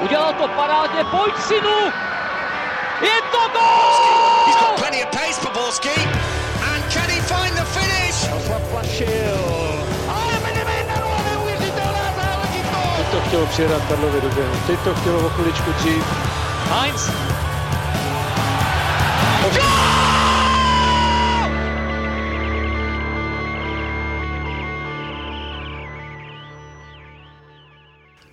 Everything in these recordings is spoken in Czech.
Udělal to parádně, pojď synu! Je to gol! He's got plenty of pace for Borski. And can he find the finish? Zaplašil. Ale Benevenero, neuvěřitelná záležitost! Teď to chtělo přijedat Karlovi do. Teď to chtělo o chviličku dřív. Heinz.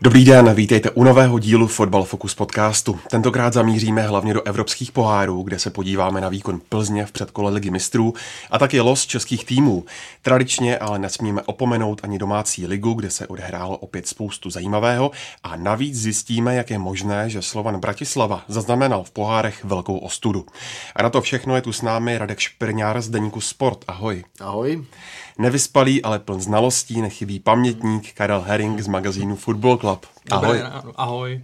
Dobrý den, vítejte u nového dílu Fotbal Focus podcastu. Tentokrát zamíříme hlavně do evropských pohárů, kde se podíváme na výkon Plzně v předkole ligy mistrů a taky los českých týmů. Tradičně ale nesmíme opomenout ani domácí ligu, kde se odehrálo opět spoustu zajímavého a navíc zjistíme, jak je možné, že Slovan Bratislava zaznamenal v pohárech velkou ostudu. A na to všechno je tu s námi Radek Špirňár z Deníku Sport. Ahoj. Ahoj. Nevyspalý, ale pln znalostí, nechybí pamětník Karel Herring z magazínu Football Club. Ahoj. Dobré ahoj.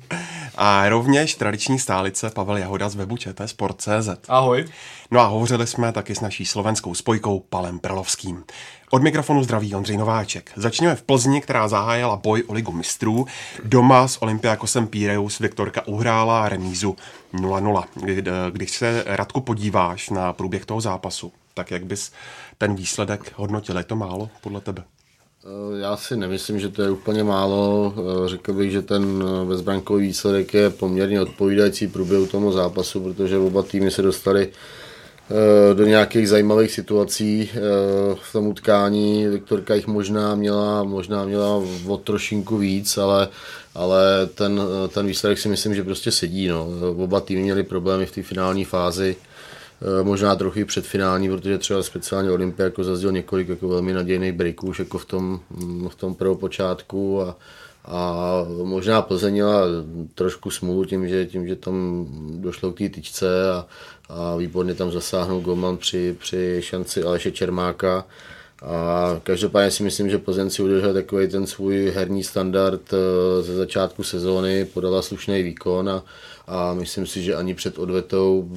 A rovněž tradiční stálice Pavel Jahoda z webu ČT Sport.cz. Ahoj. No a hovořili jsme taky s naší slovenskou spojkou Palem Pralovským. Od mikrofonu zdraví Ondřej Nováček. Začněme v Plzni, která zahájila boj o ligu mistrů. Doma s Olympiakosem Píreus Viktorka uhrála remízu 0-0. Když se, Radku, podíváš na průběh toho zápasu, tak jak bys ten výsledek hodnotil? Je to málo podle tebe? Já si nemyslím, že to je úplně málo. Řekl bych, že ten bezbrankový výsledek je poměrně odpovídající průběhu tomu zápasu, protože oba týmy se dostali do nějakých zajímavých situací v tom utkání. Viktorka jich možná měla, možná měla o trošinku víc, ale, ale ten, ten výsledek si myslím, že prostě sedí. No. Oba týmy měli problémy v té finální fázi možná trochu předfinální, protože třeba speciálně Olympia jako zazděl několik jako velmi nadějných breaků už jako v tom, v tom prvopočátku a, a možná Plzeň měla trošku smůlu tím, že, tím, že tam došlo k té tyčce a, a výborně tam zasáhnul Goman při, při šanci Aleše Čermáka. A každopádně si myslím, že Plzeň si udržel takový ten svůj herní standard ze začátku sezóny, podala slušný výkon a, a myslím si, že ani před odvetou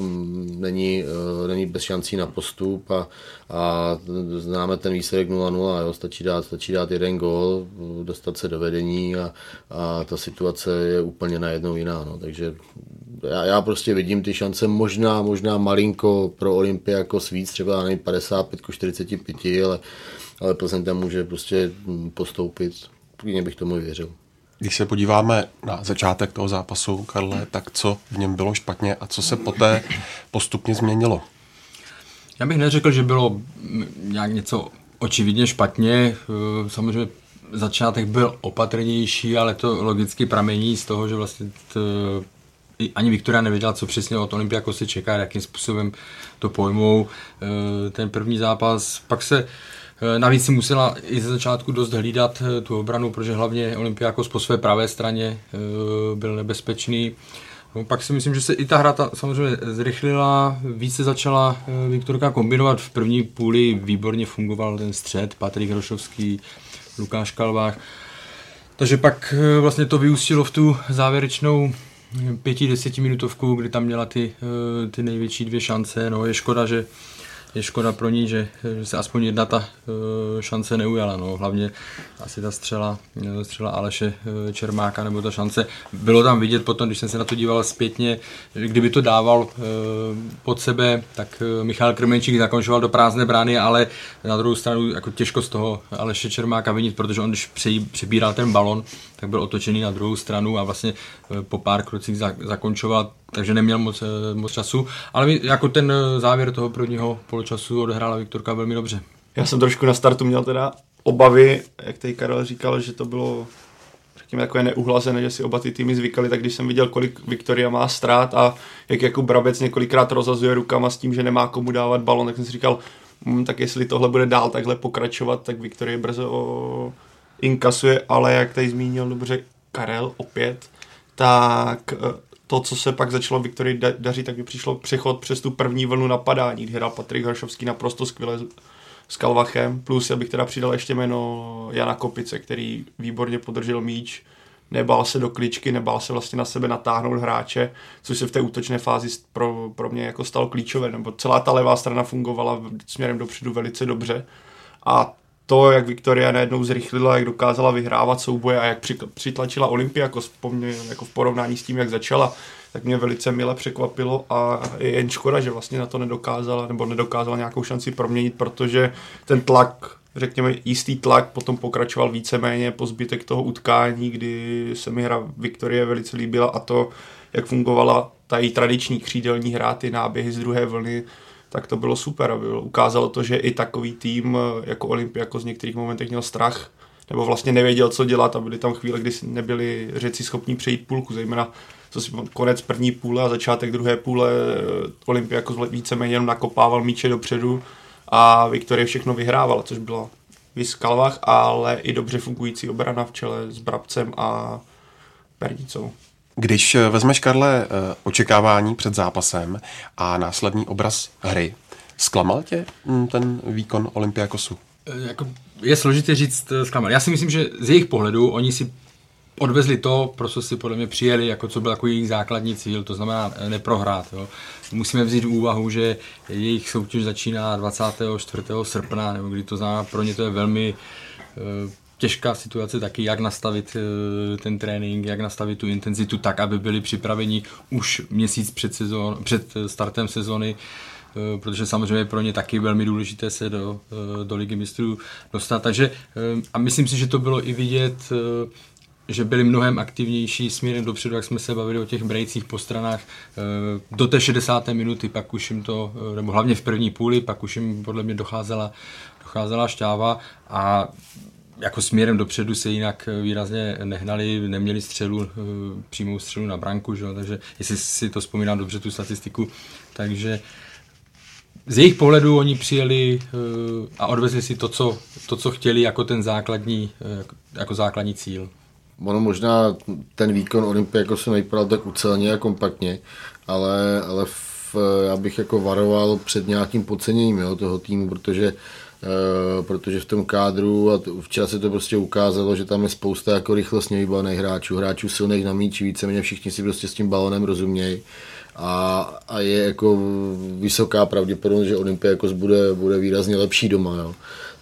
není, není bez šancí na postup a, a známe ten výsledek 0-0, jo, stačí, dát, stačí dát jeden gól, dostat se do vedení a, a ta situace je úplně najednou jiná. No. Takže já, já prostě vidím ty šance možná, možná malinko pro Olympia jako víc, třeba nevím, 55 45, ale, ale Plzeň tam může prostě postoupit. Klidně bych tomu věřil. Když se podíváme na začátek toho zápasu, Karle, tak co v něm bylo špatně a co se poté postupně změnilo? Já bych neřekl, že bylo nějak něco očividně špatně. Samozřejmě začátek byl opatrnější, ale to logicky pramení z toho, že vlastně t, ani Viktoria nevěděla, co přesně od Olympiako se čeká, jakým způsobem to pojmou. Ten první zápas, pak se Navíc si musela i ze začátku dost hlídat tu obranu, protože hlavně Olympiakos po své pravé straně byl nebezpečný. No, pak si myslím, že se i ta hra ta, samozřejmě zrychlila, více začala Viktorka kombinovat. V první půli výborně fungoval ten střed, Patrik Rošovský, Lukáš Kalvách. Takže pak vlastně to vyústilo v tu závěrečnou pěti, desetiminutovku, kdy tam měla ty, ty největší dvě šance. No, je škoda, že je škoda pro ní, že, že se aspoň jedna ta uh, šance neujala. No. Hlavně asi ta střela, střela Aleše uh, Čermáka nebo ta šance. Bylo tam vidět potom, když jsem se na to díval zpětně, kdyby to dával pod sebe, tak Michal Krmenčík zakončoval do prázdné brány, ale na druhou stranu jako těžko z toho Aleše Čermáka vinit, protože on, když přebíral ten balon, tak byl otočený na druhou stranu a vlastně po pár krocích zakončoval takže neměl moc, moc času, ale jako ten závěr toho prvního poločasu odehrála Viktorka velmi dobře. Já jsem trošku na startu měl teda obavy, jak tady Karel říkal, že to bylo řekněme takové neuhlazené, že si oba ty týmy zvykali, tak když jsem viděl, kolik Viktoria má ztrát a jak jako Brabec několikrát rozazuje rukama s tím, že nemá komu dávat balon, tak jsem si říkal, hm, tak jestli tohle bude dál takhle pokračovat, tak Viktorie brzo inkasuje, ale jak tady zmínil dobře Karel opět, tak to, co se pak začalo Viktorii dařit, tak by přišlo přechod přes tu první vlnu napadání, kdy hrál Patrik Hršovský naprosto skvěle s Kalvachem, plus já bych teda přidal ještě jméno Jana Kopice, který výborně podržel míč, nebál se do kličky, nebál se vlastně na sebe natáhnout hráče, což se v té útočné fázi pro, pro mě jako stalo klíčové, nebo celá ta levá strana fungovala směrem dopředu velice dobře. A to, jak Viktoria najednou zrychlila, jak dokázala vyhrávat souboje a jak přitlačila Olympiakos jako v porovnání s tím, jak začala, tak mě velice mile překvapilo a je jen škoda, že vlastně na to nedokázala nebo nedokázala nějakou šanci proměnit, protože ten tlak řekněme, jistý tlak potom pokračoval víceméně po zbytek toho utkání, kdy se mi hra Viktorie velice líbila a to, jak fungovala ta její tradiční křídelní hra, ty náběhy z druhé vlny, tak to bylo super. Bylo, ukázalo to, že i takový tým jako Olympiakos z některých momentech měl strach, nebo vlastně nevěděl, co dělat a byly tam chvíle, kdy nebyli řeci schopní přejít půlku, zejména co si konec první půle a začátek druhé půle Olympiakos víceméně jenom nakopával míče dopředu a Viktorie všechno vyhrávala, což bylo vys Kalvach, ale i dobře fungující obrana v čele s Brabcem a Pernicou. Když eh, vezmeš, Karle, eh, očekávání před zápasem a následný obraz hry, zklamal tě hm, ten výkon Olympiakosu? Eh, jako je složitě říct zklamal. Já si myslím, že z jejich pohledu oni si odvezli to, pro co si podle mě přijeli, jako co byl jako jejich základní cíl, to znamená neprohrát. Jo. Musíme vzít v úvahu, že jejich soutěž začíná 24. srpna, nebo kdy to znamená, pro ně to je velmi těžká situace taky, jak nastavit eh, ten trénink, jak nastavit tu intenzitu tak, aby byli připraveni už měsíc před, sezon, před startem sezony, eh, protože samozřejmě pro ně taky velmi důležité se do, eh, do ligy mistrů dostat. Takže a myslím si, že to bylo i vidět, že byli mnohem aktivnější směrem dopředu, jak jsme se bavili o těch brejcích po stranách, do té 60. minuty, pak už jim to, nebo hlavně v první půli, pak už jim podle mě docházela, docházela šťáva a jako směrem dopředu se jinak výrazně nehnali, neměli střelu, eh, přímou střelu na branku, že? takže jestli si to vzpomínám dobře, tu statistiku, takže z jejich pohledu oni přijeli eh, a odvezli si to, co, to, co chtěli jako ten základní, eh, jako základní cíl. Ono možná ten výkon Olympie jako se nevypadal tak ucelně a kompaktně, ale, ale v, já bych jako varoval před nějakým podceněním jo, toho týmu, protože Eh, protože v tom kádru a včera se to prostě ukázalo, že tam je spousta jako rychlostně vybavených hráčů, hráčů silných na míči, víceméně všichni si prostě s tím balonem rozumějí a, a je jako vysoká pravděpodobnost, že Olympiakos bude, bude výrazně lepší doma. Jo.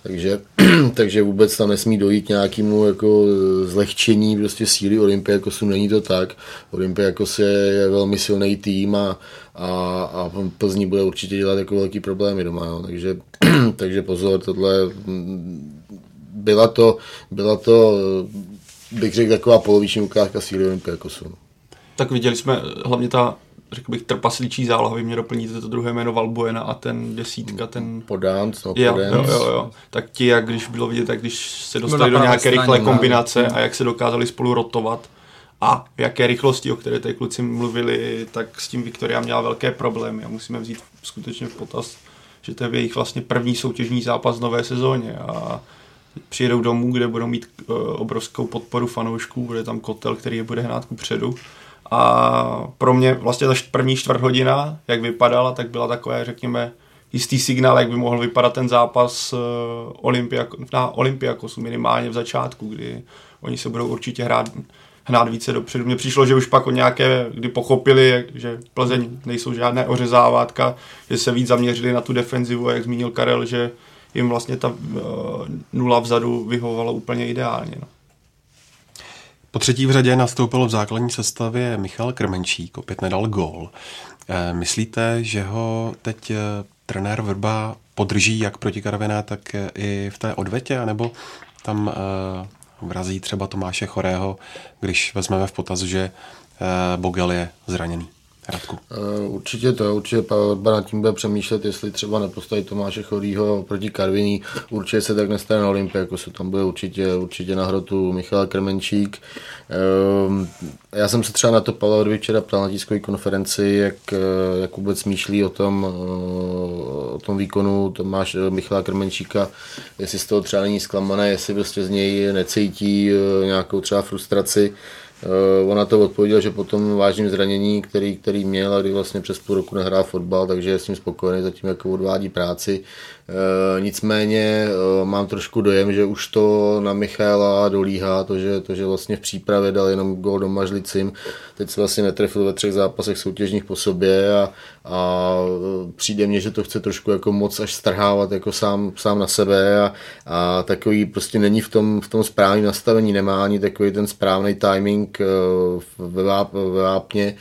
Takže, takže vůbec tam nesmí dojít nějakému jako zlehčení prostě síly Olympiakosu, není to tak. Olympiakos je, velmi silný tým a, a, a Plzní bude určitě dělat jako velký problémy doma. Jo. Takže, takže pozor, tohle byla to, byla to bych řekl, taková poloviční ukázka síly Olympiakosu. Tak viděli jsme hlavně ta řekl bych, trpaslíčí záloha, vy mě doplníte to druhé jméno Valbuena a ten desítka, ten... Podánc, no, jo, jo, jo, jo, Tak ti, jak když bylo vidět, tak když se dostali do nějaké rychlé kombinace a jak se dokázali spolu rotovat a v jaké rychlosti, o které tady kluci mluvili, tak s tím Viktoria měla velké problémy a musíme vzít skutečně v potaz, že to je jejich vlastně první soutěžní zápas v nové sezóně a přijedou domů, kde budou mít uh, obrovskou podporu fanoušků, bude tam kotel, který je bude hnát ku předu a pro mě vlastně ta první čtvrt hodina, jak vypadala, tak byla takové, řekněme, jistý signál, jak by mohl vypadat ten zápas eh, Olympiak, na Olympiakosu minimálně v začátku, kdy oni se budou určitě hrát hnát více dopředu. Mně přišlo, že už pak o nějaké, kdy pochopili, že Plzeň nejsou žádné ořezávátka, že se víc zaměřili na tu defenzivu, jak zmínil Karel, že jim vlastně ta uh, nula vzadu vyhovovala úplně ideálně. No. Po třetí v řadě nastoupil v základní sestavě Michal Krmenčík, opět nedal gól. Eh, myslíte, že ho teď eh, trenér Vrba podrží jak proti Karviné, tak eh, i v té odvetě, anebo tam vrazí třeba Tomáše Chorého, když vezmeme v potaz, že Bogel je zraněný? Radku. Uh, určitě to, určitě Pavel nad tím bude přemýšlet, jestli třeba nepostaví Tomáše Chorýho proti Karviní. Určitě se tak nestane na Olympii, jako se tam bude určitě, určitě na hrotu Michal Krmenčík. Uh, já jsem se třeba na to Pavel včera ptal na tiskové konferenci, jak, eh, jak vůbec smýšlí o tom, uh, o tom výkonu Tomáš Michala Krmenčíka, jestli z toho třeba není zklamané, jestli prostě z něj necítí nějakou třeba frustraci. Uh, ona to odpověděl, že po tom vážném zranění, který, který měl a kdy vlastně přes půl roku nehrál fotbal, takže je s ním spokojený, zatím jako odvádí práci. Uh, nicméně uh, mám trošku dojem, že už to na Michaela dolíhá, to že, to, že vlastně v přípravě dal jenom gol do Mažlicím, teď se vlastně netrefil ve třech zápasech soutěžních po sobě a, a přijde mně, že to chce trošku jako moc až strhávat jako sám, sám na sebe a, a takový prostě není v tom, v tom správném nastavení, nemá ani takový ten správný timing ve, váp, ve vápně,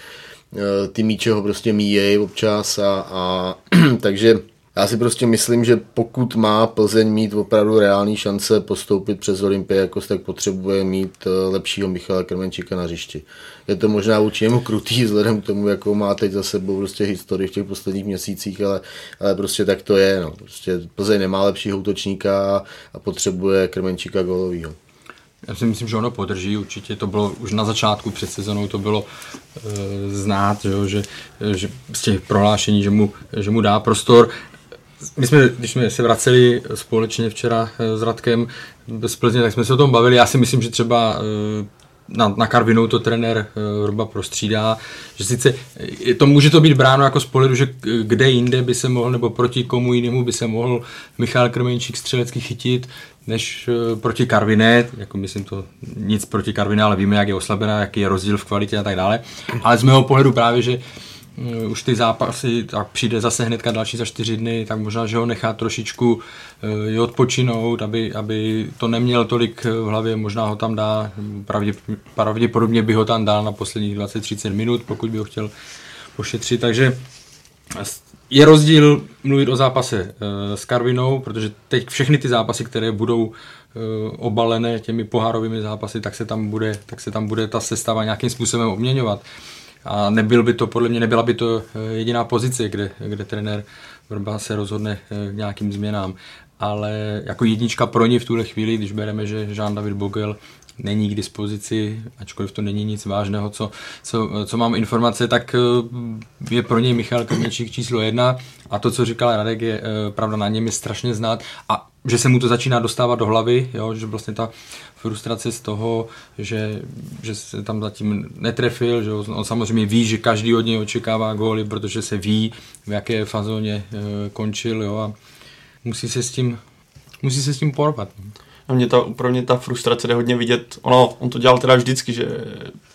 ty míče ho prostě míjejí občas a, a takže já si prostě myslím, že pokud má Plzeň mít opravdu reální šance postoupit přes Olympiakos, tak potřebuje mít eh, lepšího Michala Krmenčíka na hřišti. Je to možná vůči němu krutý vzhledem k tomu, jakou má teď za sebou prostě historii v těch posledních měsících, ale, ale prostě tak to je. No. Prostě Plzeň nemá lepšího útočníka a potřebuje Krmenčíka golovýho. Já si myslím, že ono podrží, určitě to bylo už na začátku před sezonou, to bylo e, znát, že, že, že z těch prohlášení, že mu, že mu dá prostor my jsme, když jsme se vraceli společně včera eh, s Radkem z Plzně, tak jsme se o tom bavili. Já si myslím, že třeba eh, na, na Karvinou to trenér Vrba eh, prostřídá, že sice to může to být bráno jako z pohledu, že kde jinde by se mohl, nebo proti komu jinému by se mohl Michal Krmenčík střelecky chytit, než proti Karviné, jako myslím to nic proti Karviné, ale víme, jak je oslabená, jaký je rozdíl v kvalitě a tak dále. Ale z mého pohledu právě, že už ty zápasy, tak přijde zase hnedka další za čtyři dny, tak možná, že ho nechá trošičku i eh, odpočinout, aby, aby to neměl tolik v hlavě, možná ho tam dá, pravdě, pravděpodobně by ho tam dal na posledních 20-30 minut, pokud by ho chtěl pošetřit, takže je rozdíl mluvit o zápase eh, s Karvinou, protože teď všechny ty zápasy, které budou obalené těmi pohárovými zápasy, tak se tam bude, tak se tam bude ta sestava nějakým způsobem obměňovat. A nebyl by to, podle mě nebyla by to eh, jediná pozice, kde, kde trenér Vrba se rozhodne eh, k nějakým změnám. Ale jako jednička pro ně v tuhle chvíli, když bereme, že Jean-David Bogel není k dispozici, ačkoliv to není nic vážného, co, co, co mám informace, tak eh, je pro něj Michal Krměčík číslo jedna a to, co říkal Radek, je pravda, na něm je strašně znát a že se mu to začíná dostávat do hlavy, jo, že vlastně ta frustrace z toho, že, že se tam zatím netrefil, že on samozřejmě ví, že každý od něj očekává góly, protože se ví, v jaké fazóně e, končil jo, a musí se s tím, musí se s tím porvat. No mě ta, pro mě ta frustrace jde hodně vidět, ono, on to dělal teda vždycky, že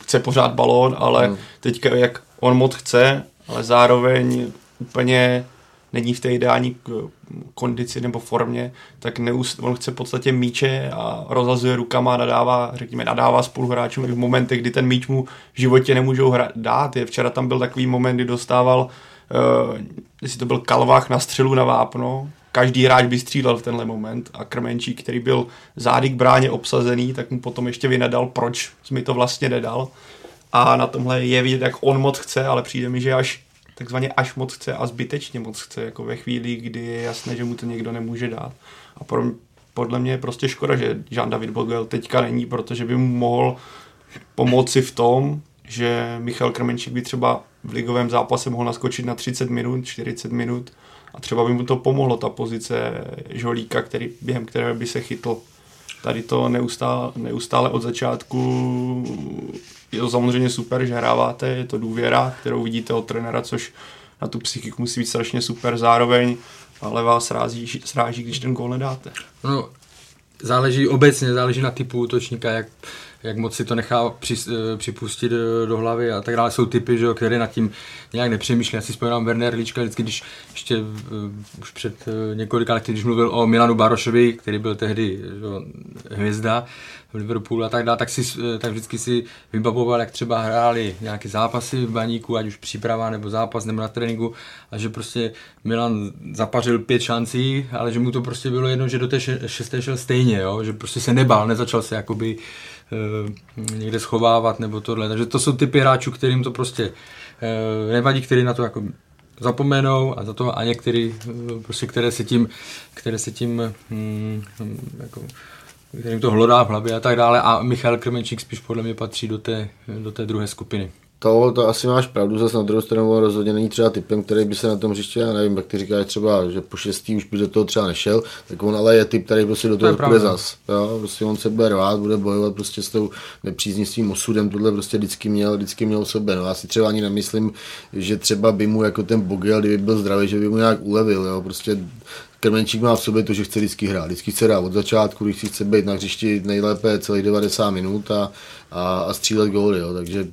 chce pořád balón, ale hmm. teďka jak on moc chce, ale zároveň úplně není v té ideální kondici nebo formě, tak neust, on chce v podstatě míče a rozhazuje rukama a nadává, řekněme, nadává spoluhráčům v momentech, kdy ten míč mu v životě nemůžou hra, dát. Je, včera tam byl takový moment, kdy dostával, uh, jestli to byl kalvách na střelu na vápno, každý hráč by střílel v tenhle moment a Krmenčík, který byl zády k bráně obsazený, tak mu potom ještě vynadal, proč mi to vlastně nedal. A na tomhle je vidět, jak on moc chce, ale přijde mi, že až takzvaně až moc chce a zbytečně moc chce, jako ve chvíli, kdy je jasné, že mu to někdo nemůže dát. A pro, podle mě je prostě škoda, že Jean-David Bogel teďka není, protože by mu mohl pomoci v tom, že Michal Krmenčík by třeba v ligovém zápase mohl naskočit na 30 minut, 40 minut a třeba by mu to pomohlo, ta pozice žolíka, který, během které by se chytl. Tady to neustále, neustále od začátku je to samozřejmě super, že hráváte, je to důvěra, kterou vidíte od trenéra, což na tu psychiku musí být strašně super zároveň, ale vás srází, sráží, když ten gól nedáte. No, záleží obecně, záleží na typu útočníka, jak jak moc si to nechá při, eh, připustit do, eh, do hlavy a tak dále. Jsou typy, že, které nad tím nějak nepřemýšlí. Já si vzpomínám Werner Lička, vždycky, když ještě uh, už před několika lety, když mluvil o Milanu Barošovi, který byl tehdy že, hvězda v Liverpoolu a tak dále, tak, si, tak vždycky si vybavoval, jak třeba hráli nějaké zápasy v baníku, ať už příprava nebo zápas nebo na tréninku a že prostě Milan zapařil pět šancí, ale že mu to prostě bylo jedno, že do té šesté šel stejně, jo? že prostě se nebál, nezačal se jakoby Eh, někde schovávat nebo tohle. Takže to jsou typy hráčů, kterým to prostě eh, nevadí, který na to jako zapomenou a za to a některý, eh, prostě, které se tím, které se tím hm, jako, kterým to hlodá v hlavě a tak dále a Michal Krmenčík spíš podle mě patří do té, do té druhé skupiny. To, to asi máš pravdu, zase na druhou stranu rozhodně není třeba typem, který by se na tom hřiště, já nevím, jak ty říkáš třeba, že po šestý už by do toho třeba nešel, tak on ale je typ, který prostě do toho bude zas. Jo? Prostě on se bude rvát, bude bojovat prostě s tou nepřízní svým osudem, tohle prostě vždycky měl, vždycky měl sebe. No, já si třeba ani nemyslím, že třeba by mu jako ten Bogel, kdyby byl zdravý, že by mu nějak ulevil. Jo? Prostě Krmenčík má v sobě to, že chce vždycky hrát. Vždycky chce hrát od začátku, když chce být na hřišti nejlépe celých 90 minut a, a, a střílet góly. Jo. Takže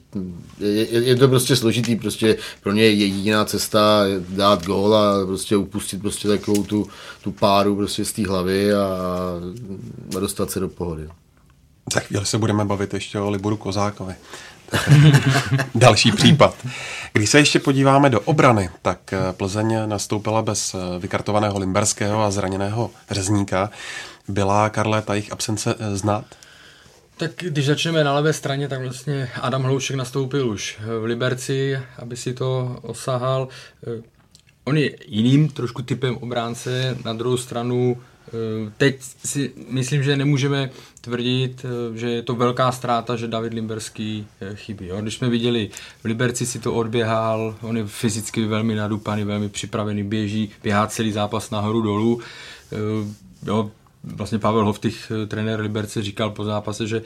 je, je, to prostě složitý. Prostě pro ně je jediná cesta dát gól a prostě upustit prostě takovou tu, tu páru prostě z té hlavy a, a dostat se do pohody. Za chvíli se budeme bavit ještě o Liboru Kozákovi. Další případ. Když se ještě podíváme do obrany, tak eh, Plzeň nastoupila bez eh, vykartovaného Limberského a zraněného Řezníka. Byla Karle ta jejich absence eh, znát? Tak když začneme na levé straně, tak vlastně Adam Hloušek nastoupil už v Liberci, aby si to osahal. On je jiným trošku typem obránce, na druhou stranu teď si myslím, že nemůžeme tvrdit, eh, že je to velká ztráta, že David Limberský eh, chybí. Jo? Když jsme viděli, v Liberci si to odběhal, on je fyzicky velmi nadupaný, velmi připravený, běží, běhá celý zápas nahoru dolů. Jo, vlastně Pavel Hoftych, trenér Liberce, říkal po zápase, že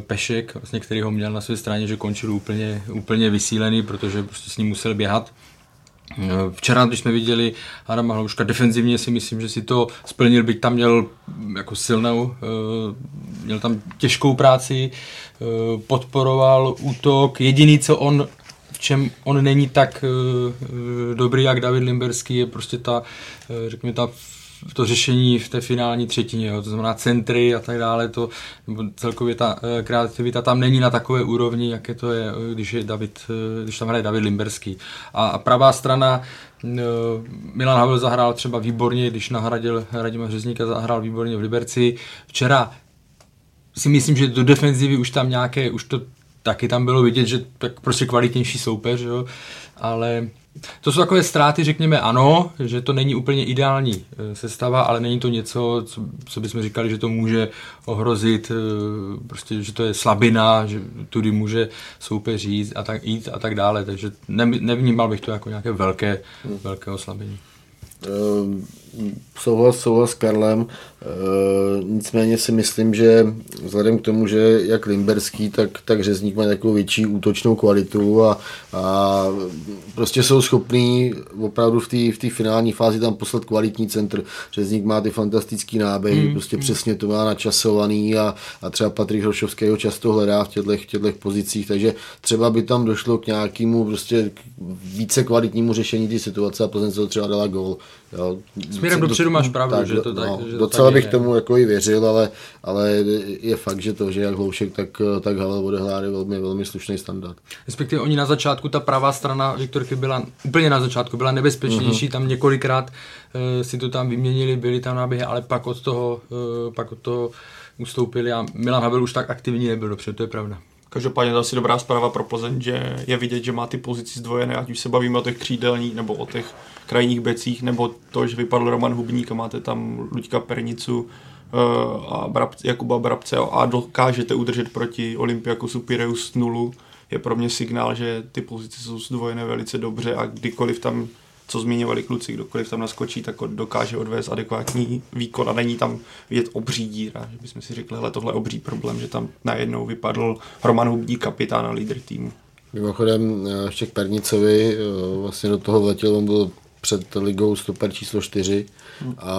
Pešek, vlastně, který ho měl na své straně, že končil úplně, úplně vysílený, protože prostě s ním musel běhat Včera, když jsme viděli Adama Hlouška defenzivně, si myslím, že si to splnil, byť tam měl jako silnou, eh, měl tam těžkou práci, eh, podporoval útok. Jediný, co on v čem on není tak eh, dobrý jak David Limberský, je prostě ta, řekněme, ta to řešení v té finální třetině, jo, to znamená centry a tak dále, to, nebo celkově ta e, kreativita tam není na takové úrovni, jak je to je, eh, když, je David, e, když tam hraje David Limberský. A, a pravá strana, Milan Havel zahrál třeba výborně, když nahradil Radima Řezníka, zahrál výborně v Liberci. Včera si myslím, že do defenzivy už tam nějaké, už to taky tam bylo vidět, že tak prostě kvalitnější soupeř, jo, ale to jsou takové ztráty, řekněme ano, že to není úplně ideální eh, sestava, ale není to něco, co, co bychom říkali, že to může ohrozit, eh, prostě, že to je slabina, že tudy může soupeř jít a tak, jít a tak dále, takže ne, nevnímal bych to jako nějaké velké, velké oslabení. Um souhlas, souhlas s Karlem, e, nicméně si myslím, že vzhledem k tomu, že jak Limberský, tak, tak Řezník má takovou větší útočnou kvalitu a, a prostě jsou schopní opravdu v té v finální fázi tam poslat kvalitní centr. Řezník má ty fantastický náběhy, hmm. prostě hmm. přesně to má načasovaný a, a třeba Patrik Hrošovský ho často hledá v těchto, v těchto pozicích, takže třeba by tam došlo k nějakému prostě více kvalitnímu řešení té situace a Plzeň se to třeba dala gol. Jo. Směrem dopředu máš pravdu, tak, že to tak, no, že Docela tak bych je. tomu jako i věřil, ale, ale je fakt, že to, že jak Hloušek, tak, tak Havel odehrál velmi, velmi slušný standard. Respektive oni na začátku, ta pravá strana Viktorky byla úplně na začátku, byla nebezpečnější, uh-huh. tam několikrát uh, si to tam vyměnili, byli tam náběhy, ale pak od toho, uh, pak od toho ustoupili a Milan Havel už tak aktivní nebyl, dobře, to je pravda. Každopádně to asi dobrá zpráva pro Plzeň, že je vidět, že má ty pozici zdvojené, ať už se bavíme o těch křídelních nebo o těch krajních becích, nebo to, že vypadl Roman Hubník a máte tam Luďka Pernicu eh, a Brab, Jakuba Brabce a dokážete udržet proti Olympiakosu Pireus nulu, je pro mě signál, že ty pozice jsou zdvojené velice dobře a kdykoliv tam co zmiňovali kluci, kdokoliv tam naskočí, tak dokáže odvést adekvátní výkon a není tam vidět obří díra, že bychom si řekli, hele, tohle je obří problém, že tam najednou vypadl Roman Hubník, kapitán a lídr týmu. Mimochodem eh, ještě k Pernicovi, eh, vlastně do toho letěl, on byl před ligou stoper číslo 4 a,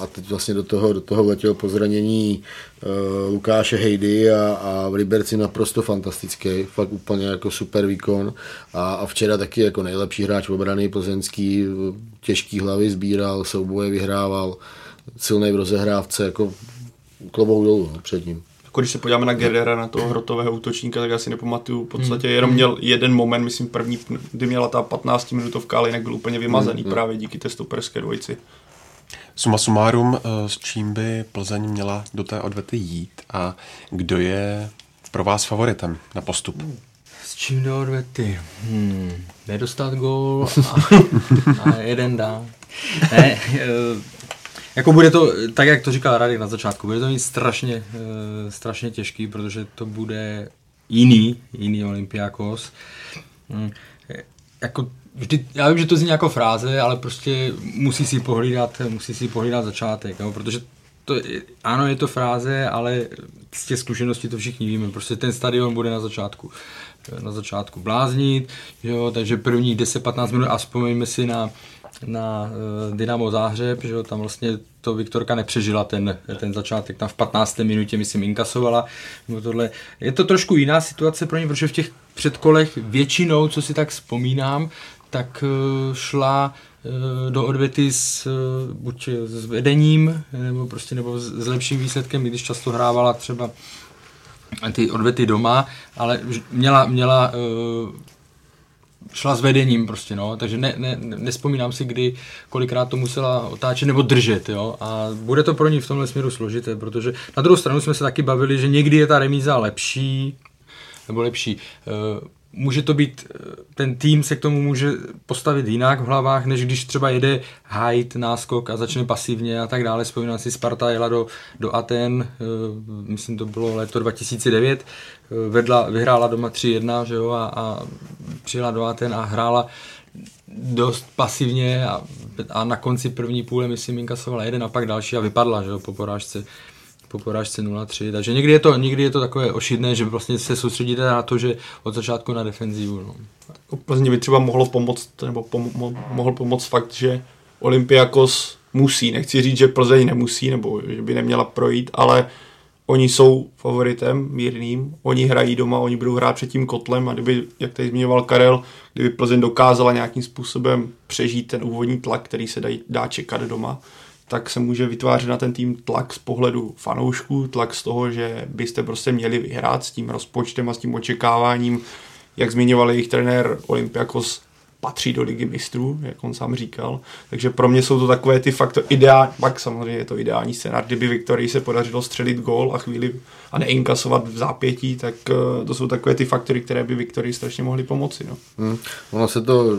a teď vlastně do toho, do toho letěl po zranění uh, Lukáše Hejdy a, a v Liberci naprosto fantastický, fakt úplně jako super výkon. A, a včera taky jako nejlepší hráč obrany plzeňský, těžký hlavy sbíral, souboje vyhrával, silný v rozehrávce, jako klobouk dolů no, před ním jako když se podíváme na Gerrera, na toho hrotového útočníka, tak já si nepamatuju. V podstatě jenom měl jeden moment, myslím první, kdy měla ta 15 minutovka, ale jinak byl úplně vymazaný mm, právě díky té stoperské dvojici. Suma sumárum, eh, s čím by Plzeň měla do té odvety jít a kdo je pro vás favoritem na postup? S čím do odvety? Hmm, nedostat gól a, a jeden dá. Ne, eh, jako bude to, tak jak to říkal Radek na začátku, bude to mít strašně, uh, strašně těžký, protože to bude jiný, jiný Olympiakos. Mm, jako vždy, já vím, že to zní jako fráze, ale prostě musí si pohlídat, musí si pohlídat začátek, jo, protože to, ano, je to fráze, ale z těch zkušeností to všichni víme. Prostě ten stadion bude na začátku na začátku bláznit, jo, takže prvních 10-15 minut a vzpomeňme si na, na uh, Dynamo Záhřeb, že tam vlastně to Viktorka nepřežila ten, ten začátek, tam v 15. minutě myslím inkasovala. Tohle. Je to trošku jiná situace pro ně, protože v těch předkolech většinou, co si tak vzpomínám, tak uh, šla uh, do odvety s, buď s vedením, nebo prostě nebo s, lepším výsledkem, když často hrávala třeba ty odvety doma, ale měla, měla šla s vedením prostě, no, takže ne, ne, nespomínám si, kdy, kolikrát to musela otáčet nebo držet, jo, a bude to pro ní v tomhle směru složité, protože na druhou stranu jsme se taky bavili, že někdy je ta remíza lepší, nebo lepší. Může to být, eh, ten tým se k tomu může postavit jinak v hlavách, než když třeba jede hájit náskok a začne pasivně a tak dále. Vzpomínám si, Sparta jela do, do Aten, eh, myslím to bylo léto 2009, eh, vedla, vyhrála doma 3-1 že jo, a, a přijela do Aten a hrála dost pasivně a, a na konci první půle, myslím, inkasovala jeden a pak další a vypadla že jo, po porážce po porážce 0-3, takže někdy je, to, někdy je to takové ošidné, že vlastně se soustředíte na to, že od začátku na defenzivu. No. Plzně by třeba mohlo pomoct, nebo pom, mo, mohl pomoct fakt, že Olympiakos musí, nechci říct, že Plzeň nemusí, nebo že by neměla projít, ale oni jsou favoritem mírným, oni hrají doma, oni budou hrát před tím kotlem a kdyby, jak tady zmiňoval Karel, kdyby Plzeň dokázala nějakým způsobem přežít ten úvodní tlak, který se dá, dá čekat doma, tak se může vytvářet na ten tým tlak z pohledu fanoušků, tlak z toho, že byste prostě měli vyhrát s tím rozpočtem a s tím očekáváním, jak zmiňoval jejich trenér Olympiakos, patří do ligy mistrů, jak on sám říkal. Takže pro mě jsou to takové ty faktory, ideální, pak samozřejmě je to ideální scénář, kdyby Viktorii se podařilo střelit gól a chvíli a neinkasovat v zápětí, tak uh, to jsou takové ty faktory, které by Viktorii strašně mohly pomoci. No. Hmm. Ono se to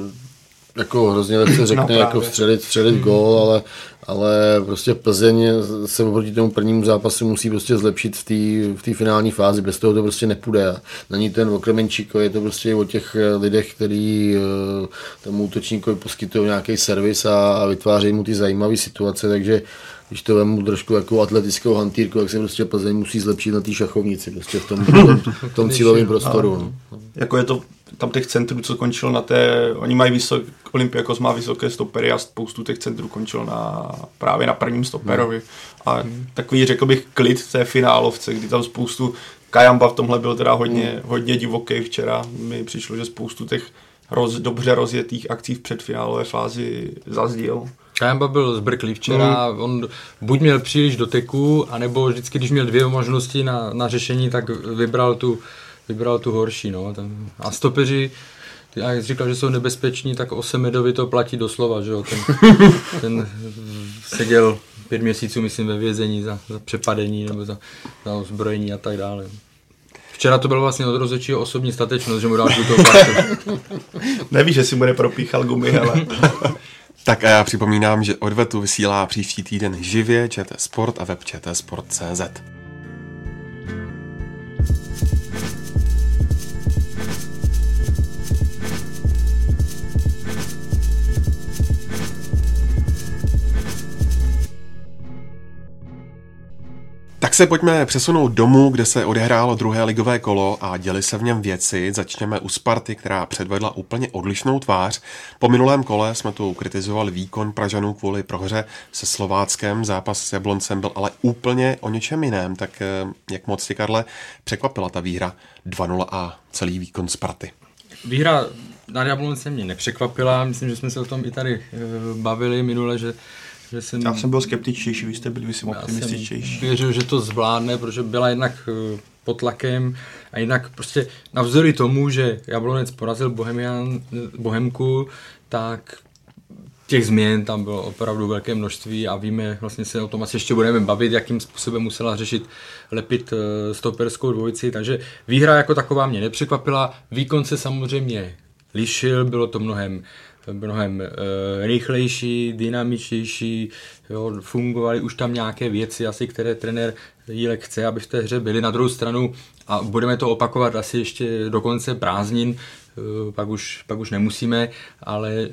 jako hrozně se řekne, no, jako střelit, střelit hmm. gól, ale, ale prostě Plzeň se oproti tomu prvnímu zápasu musí prostě zlepšit v té v finální fázi, bez toho to prostě nepůjde. Není ten Okremenčíko, je to prostě o těch lidech, který eh, tomu útočníkovi poskytují nějaký servis a, a vytvářejí mu ty zajímavé situace, takže když to vemu trošku jako atletickou hantýrku, tak se prostě Plzeň musí zlepšit na té šachovnici, prostě v tom, v tom, v tom cílovém prostoru. No. Jako je to tam těch centrů, co končilo na té, oni mají vysok, Olympiakos má vysoké stopery a spoustu těch centrů končilo na, právě na prvním stoperovi. Hmm. A hmm. takový, řekl bych, klid v té finálovce, kdy tam spoustu, Kajamba v tomhle byl teda hodně, hmm. hodně divoký včera, mi přišlo, že spoustu těch roz, dobře rozjetých akcí v předfinálové fázi zazdíl. Kajamba byl zbrklý včera, mm. on buď měl příliš doteku, anebo vždycky, když měl dvě možnosti na, na řešení, tak vybral tu, vybral tu horší. No. A stopeři, já jak říkal, že jsou nebezpeční, tak o Semedovi to platí doslova, že jo. Ten, ten seděl pět měsíců, myslím, ve vězení za, za přepadení nebo za, za ozbrojení a tak dále. Včera to bylo vlastně od rozhodčího osobní statečnost, že mu dal žlutou kartu. Nevíš, že si mu nepropíchal gumy, ale... tak a já připomínám, že odvetu vysílá příští týden živě ČT Sport a web Sport.cz. Tak se pojďme přesunout domů, kde se odehrálo druhé ligové kolo a děli se v něm věci. Začněme u Sparty, která předvedla úplně odlišnou tvář. Po minulém kole jsme tu kritizovali výkon Pražanů kvůli prohře se Slováckem. Zápas s Jabloncem byl ale úplně o něčem jiném. Tak eh, jak moc ti, Karle, překvapila ta výhra 2-0 a celý výkon Sparty? Výhra na Jabloncem mě nepřekvapila. Myslím, že jsme se o tom i tady eh, bavili minule, že že jsem, Já jsem byl skeptičtější, vy jste byli vy optimističtější. Věřil, že to zvládne, protože byla jednak eh, pod tlakem a jinak prostě navzdory tomu, že Jablonec porazil Bohemian, Bohemku, tak těch změn tam bylo opravdu velké množství a víme, vlastně se o tom asi ještě budeme bavit, jakým způsobem musela řešit lepit uh, stoperskou dvojici, takže výhra jako taková mě nepřekvapila, výkon se samozřejmě lišil, bylo to mnohem mnohem e, rychlejší, dynamičtější, jo, fungovaly už tam nějaké věci, asi které trenér Jílek chce, aby v té hře byly. Na druhou stranu, a budeme to opakovat asi ještě do konce prázdnin, e, pak už, pak už nemusíme, ale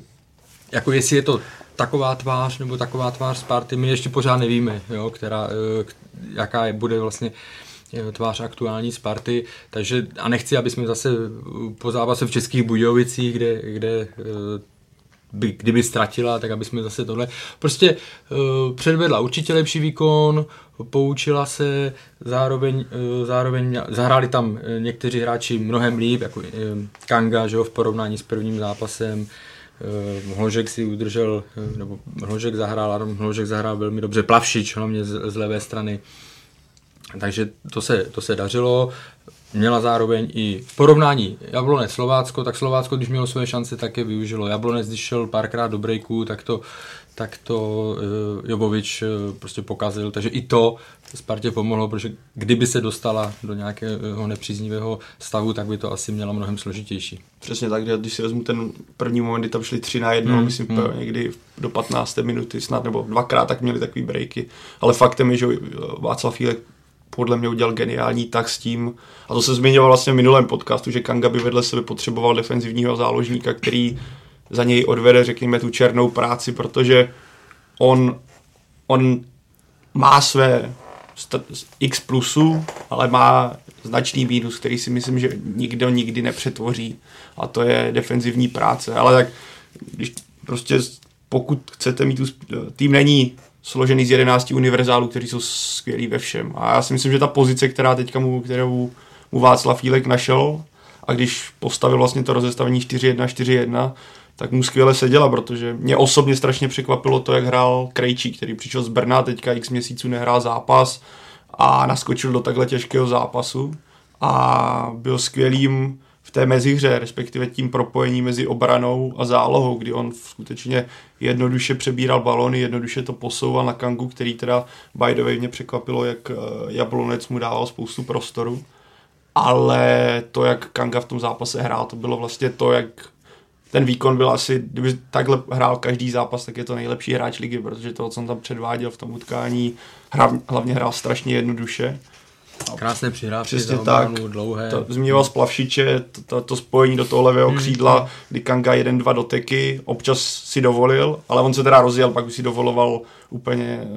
jako jestli je to taková tvář nebo taková tvář Sparty, my ještě pořád nevíme, jo, která, e, jaká bude vlastně tvář aktuální Sparty, takže a nechci, aby jsme zase po zápase v Českých Budějovicích, kde, kde by, kdyby ztratila, tak aby jsme zase tohle. Prostě uh, předvedla určitě lepší výkon, poučila se, zároveň, uh, zároveň zahráli tam někteří hráči mnohem líp, jako uh, Kanga, že jo, v porovnání s prvním zápasem. Uh, Hložek si udržel, uh, nebo Hložek zahrál, Hložek zahrál velmi dobře, Plavšič hlavně z, z levé strany. Takže to se, to se dařilo měla zároveň i porovnání Jablonec Slovácko, tak Slovácko, když mělo své šance, tak je využilo. Jablonec, když šel párkrát do breaku, tak to, tak to uh, Jobovič uh, prostě pokazil. Takže i to Spartě pomohlo, protože kdyby se dostala do nějakého nepříznivého stavu, tak by to asi měla mnohem složitější. Přesně tak, když si vezmu ten první moment, kdy tam šli 3 na 1, hmm, myslím hmm. někdy do 15. minuty snad, nebo dvakrát tak měli takový breaky. Ale faktem je, že Václav Fílek podle mě udělal geniální tak s tím, a to se zmiňoval vlastně v minulém podcastu, že Kanga by vedle sebe potřeboval defenzivního záložníka, který za něj odvede, řekněme, tu černou práci, protože on, on má své x plusů, ale má značný mínus, který si myslím, že nikdo nikdy nepřetvoří. A to je defenzivní práce, ale tak když prostě pokud chcete mít tým není složený z 11 univerzálů, kteří jsou skvělí ve všem. A já si myslím, že ta pozice, která teďka mu, kterou mu Václav Fílek našel, a když postavil vlastně to rozestavení 4-1, 4-1, tak mu skvěle seděla, protože mě osobně strašně překvapilo to, jak hrál Krejčí, který přišel z Brna, teďka x měsíců nehrál zápas a naskočil do takhle těžkého zápasu a byl skvělým té mezihře, respektive tím propojení mezi obranou a zálohou, kdy on skutečně jednoduše přebíral balony, jednoduše to posouval na Kangu, který teda by the way mě překvapilo, jak eh, Jablonec mu dával spoustu prostoru. Ale to, jak Kanga v tom zápase hrál, to bylo vlastně to, jak ten výkon byl asi, kdyby takhle hrál každý zápas, tak je to nejlepší hráč ligy, protože to, co on tam předváděl v tom utkání, hlavně hrál strašně jednoduše Krásné přihrávky Přesně tak. dlouhé. To, zmiňoval Splavšiče, to, to, to, spojení do toho levého hmm. křídla, kdy Kanga jeden, dva doteky, občas si dovolil, ale on se teda rozjel, pak už si dovoloval úplně,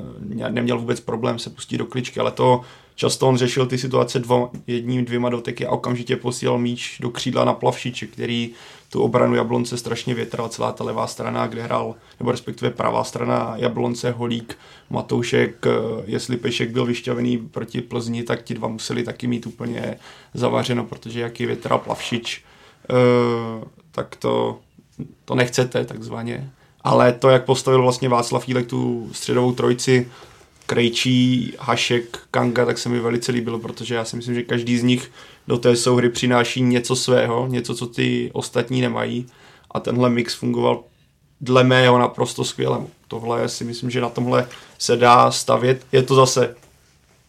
neměl vůbec problém se pustit do kličky, ale to často on řešil ty situace dvo, jedním, dvěma doteky a okamžitě posílal míč do křídla na Plavšiče, který tu obranu Jablonce strašně větral celá ta levá strana, kde hrál, nebo respektive pravá strana Jablonce, Holík, Matoušek, eh, jestli Pešek byl vyšťavený proti Plzni, tak ti dva museli taky mít úplně zavařeno, protože jaký větral Plavšič, eh, tak to, to nechcete takzvaně. Ale to, jak postavil vlastně Václav Jílek tu středovou trojici, Krejčí, Hašek, Kanga, tak se mi velice líbilo, protože já si myslím, že každý z nich do té souhry přináší něco svého, něco, co ty ostatní nemají a tenhle mix fungoval dle mého naprosto skvěle. Tohle si myslím, že na tomhle se dá stavět. Je to zase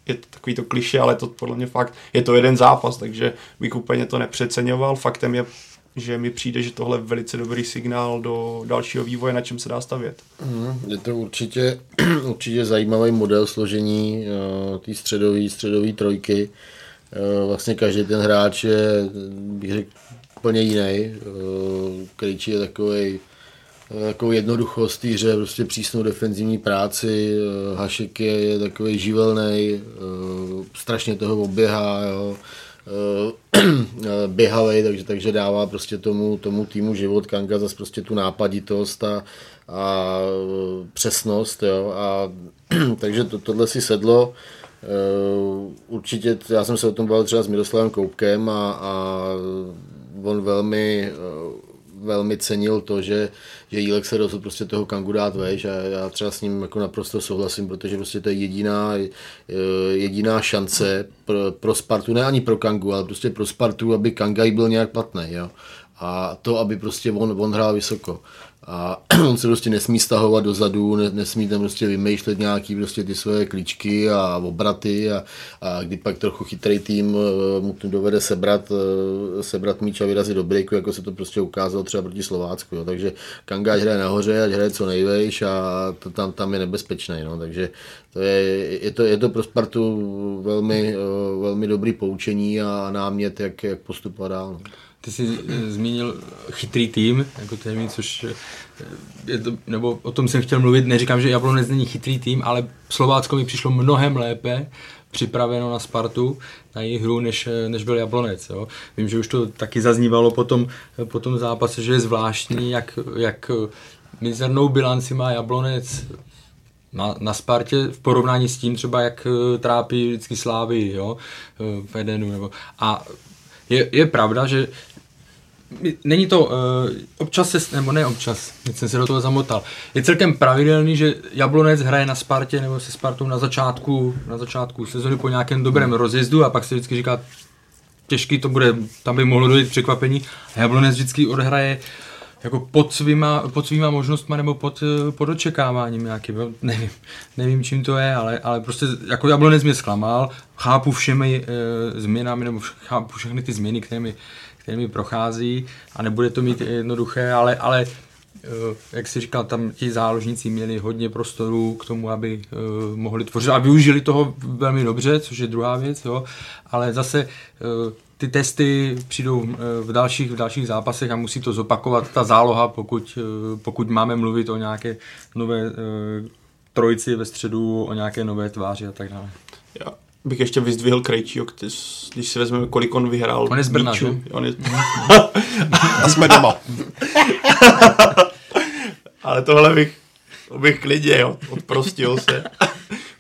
je to takový to kliše, ale to podle mě fakt, je to jeden zápas, takže bych úplně to nepřeceňoval. Faktem je že mi přijde, že tohle je velice dobrý signál do dalšího vývoje, na čem se dá stavět. Mm, je to určitě, určitě zajímavý model složení uh, té středové středový trojky. Uh, vlastně každý ten hráč je, bych řekl, úplně jiný. Uh, Krejčí je takový takovou jednoduchost hře, prostě přísnou defenzivní práci, Hašek je, je takový živelný, strašně toho oběhá, jo. Eh, běhavej, takže, takže dává prostě tomu, tomu týmu život. Kanga zase prostě tu nápaditost a, a přesnost, jo. A, takže to, tohle si sedlo. Uh, určitě, já jsem se o tom bavil třeba s Miroslavem Koupkem a, a on velmi velmi cenil to, že, že Jílek se rozhodl prostě toho Kangu dát vejš a já třeba s ním jako naprosto souhlasím, protože prostě to je jediná, eh, jediná šance pro, pro Spartu, ne ani pro Kangu, ale prostě pro Spartu, aby Kangaj byl nějak platný, jo. A to, aby prostě on, on hrál vysoko. A on se prostě nesmí stahovat dozadu, ne, nesmí tam prostě vymýšlet nějaký prostě ty svoje kličky a obraty a, a kdy pak trochu chytrý tým eh, mu dovede sebrat, eh, sebrat míč a vyrazit do breaku, jako se to prostě ukázalo třeba proti Slovácku. Jo. Takže Kanga hraje nahoře, ať hraje co nejvejš a to tam, tam je nebezpečný. No. Takže to je, je, to, je to pro Spartu velmi, eh, velmi dobrý poučení a námět, jak, jak postupovat dál. No. Ty jsi eh, zmínil chytrý tým, jako termín, což eh, je to, nebo o tom jsem chtěl mluvit, neříkám, že Jablonec není chytrý tým, ale Slovácko mi přišlo mnohem lépe připraveno na Spartu, na jejich hru, než, eh, než byl Jablonec. Jo. Vím, že už to taky zaznívalo po tom, po tom zápase, že je zvláštní, jak, jak mizernou bilanci má Jablonec na, na Spartě v porovnání s tím třeba, jak trápí vždycky Slávy jo, v Edenu. Nebo, a je, je pravda, že není to, uh, občas se, nebo ne občas, teď jsem se do toho zamotal, je celkem pravidelný, že Jablonec hraje na Spartě nebo se Spartou na začátku, na začátku sezóny po nějakém dobrém rozjezdu a pak se vždycky říká, těžký to bude, tam by mohlo dojít překvapení. A Jablonec vždycky odhraje jako pod svýma, pod svýma možnostma nebo pod, pod očekáváním nějakým, nevím, nevím čím to je, ale, ale prostě jako Jablonec mě zklamal, chápu všemi e, změnami nebo chápu všechny ty změny, které mi, které mi prochází a nebude to mít jednoduché, ale, ale e, jak si říkal, tam ti záložníci měli hodně prostoru k tomu, aby e, mohli tvořit a využili toho velmi dobře, což je druhá věc, jo, ale zase e, ty testy přijdou eh, v dalších, v dalších zápasech a musí to zopakovat ta záloha, pokud, eh, pokud máme mluvit o nějaké nové trojici ve středu, o nějaké nové tváři a tak dále. Bych ještě vyzdvihl Krejčího, když si vezmeme, kolik on vyhrál. On je z Brna, že? On je... a jsme doma. Ale tohle bych, bych klidně, jo, odprostil se.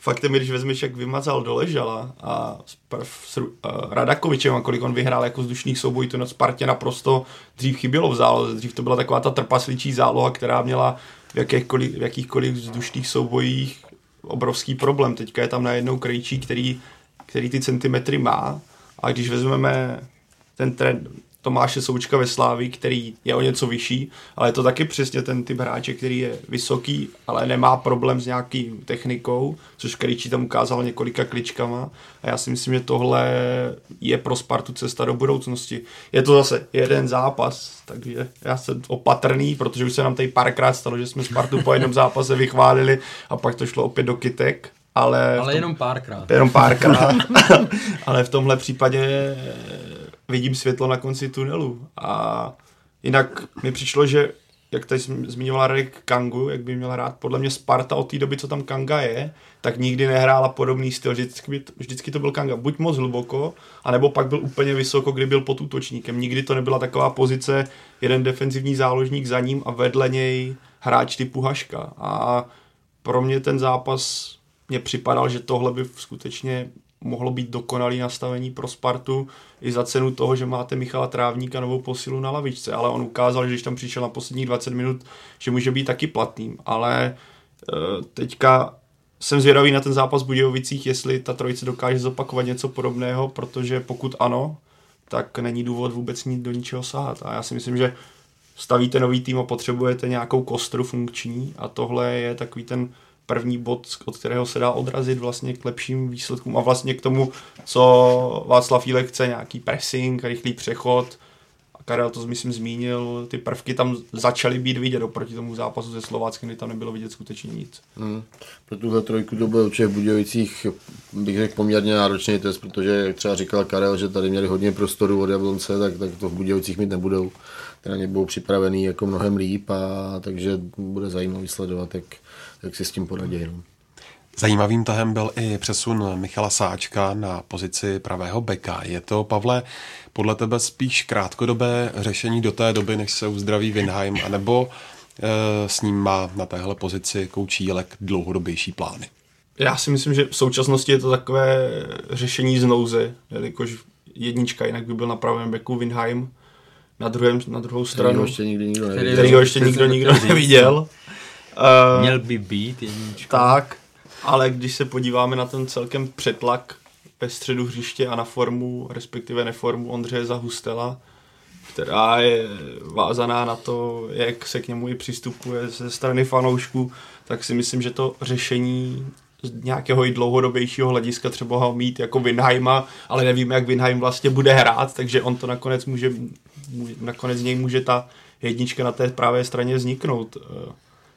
Faktem je, když vezmeš, jak vymazal doležala a s, s uh, Radakovičem a kolik on vyhrál jako vzdušných soubojů, to na Spartě naprosto dřív chybělo v záloze. Dřív to byla taková ta trpasličí záloha, která měla v, jakýchkoliv, v jakýchkoliv vzdušných soubojích obrovský problém. Teďka je tam najednou krejčí, který, který ty centimetry má a když vezmeme ten trend, Tomáše Součka ve Slávi, který je o něco vyšší, ale je to taky přesně ten typ hráče, který je vysoký, ale nemá problém s nějaký technikou, což Krejčí tam ukázal několika kličkama a já si myslím, že tohle je pro Spartu cesta do budoucnosti. Je to zase jeden zápas, takže já jsem opatrný, protože už se nám tady párkrát stalo, že jsme Spartu po jednom zápase vychválili a pak to šlo opět do kytek. Ale, ale tom, jenom párkrát. Jenom párkrát. ale v tomhle případě vidím světlo na konci tunelu. A jinak mi přišlo, že jak tady zmiňovala Radek Kangu, jak by měl hrát, podle mě Sparta od té doby, co tam Kanga je, tak nikdy nehrála podobný styl. Vždycky, vždycky to byl Kanga buď moc hluboko, anebo pak byl úplně vysoko, kdy byl pod útočníkem. Nikdy to nebyla taková pozice, jeden defenzivní záložník za ním a vedle něj hráč typu Haška. A pro mě ten zápas mě připadal, že tohle by skutečně mohlo být dokonalý nastavení pro Spartu i za cenu toho, že máte Michala Trávníka novou posilu na lavičce, ale on ukázal, že když tam přišel na posledních 20 minut, že může být taky platným, ale e, teďka jsem zvědavý na ten zápas v Budějovicích, jestli ta trojice dokáže zopakovat něco podobného, protože pokud ano, tak není důvod vůbec ní do ničeho sahat. A já si myslím, že stavíte nový tým a potřebujete nějakou kostru funkční a tohle je takový ten první bod, od kterého se dá odrazit vlastně k lepším výsledkům a vlastně k tomu, co Václav Jílek chce, nějaký pressing, rychlý přechod. A Karel to myslím zmínil, ty prvky tam začaly být vidět oproti tomu zápasu se Slováckem, kdy tam nebylo vidět skutečně nic. Hmm. Pro tuhle trojku to byl určitě v Budějovicích bych řekl poměrně náročný test, protože jak třeba říkal Karel, že tady měli hodně prostoru od Jablonce, tak, tak to v Budějovicích mít nebudou. Teda ně budou připravený jako mnohem líp, a takže bude zajímavý sledovat, jak, jak si s tím poradí. No. Zajímavým tahem byl i přesun Michala Sáčka na pozici pravého beka. Je to, Pavle, podle tebe spíš krátkodobé řešení do té doby, než se uzdraví Winheim, anebo e, s ním má na téhle pozici koučí Jelek dlouhodobější plány? Já si myslím, že v současnosti je to takové řešení z nouze, jelikož jednička, jinak by byl na pravém beku Winheim, na, druhém, na druhou stranu, který ho ještě nikdy nikdo neviděl. Který ho ještě nikdo, nikdo neviděl. Uh, Měl by být jednička. Tak, ale když se podíváme na ten celkem přetlak ve středu hřiště a na formu, respektive neformu Ondřeje Zahustela, která je vázaná na to, jak se k němu i přistupuje ze strany fanoušků, tak si myslím, že to řešení z nějakého i dlouhodobějšího hlediska třeba ho mít jako Winheima, ale nevíme, jak Winheim vlastně bude hrát, takže on to nakonec může, nakonec z něj může ta jednička na té pravé straně vzniknout.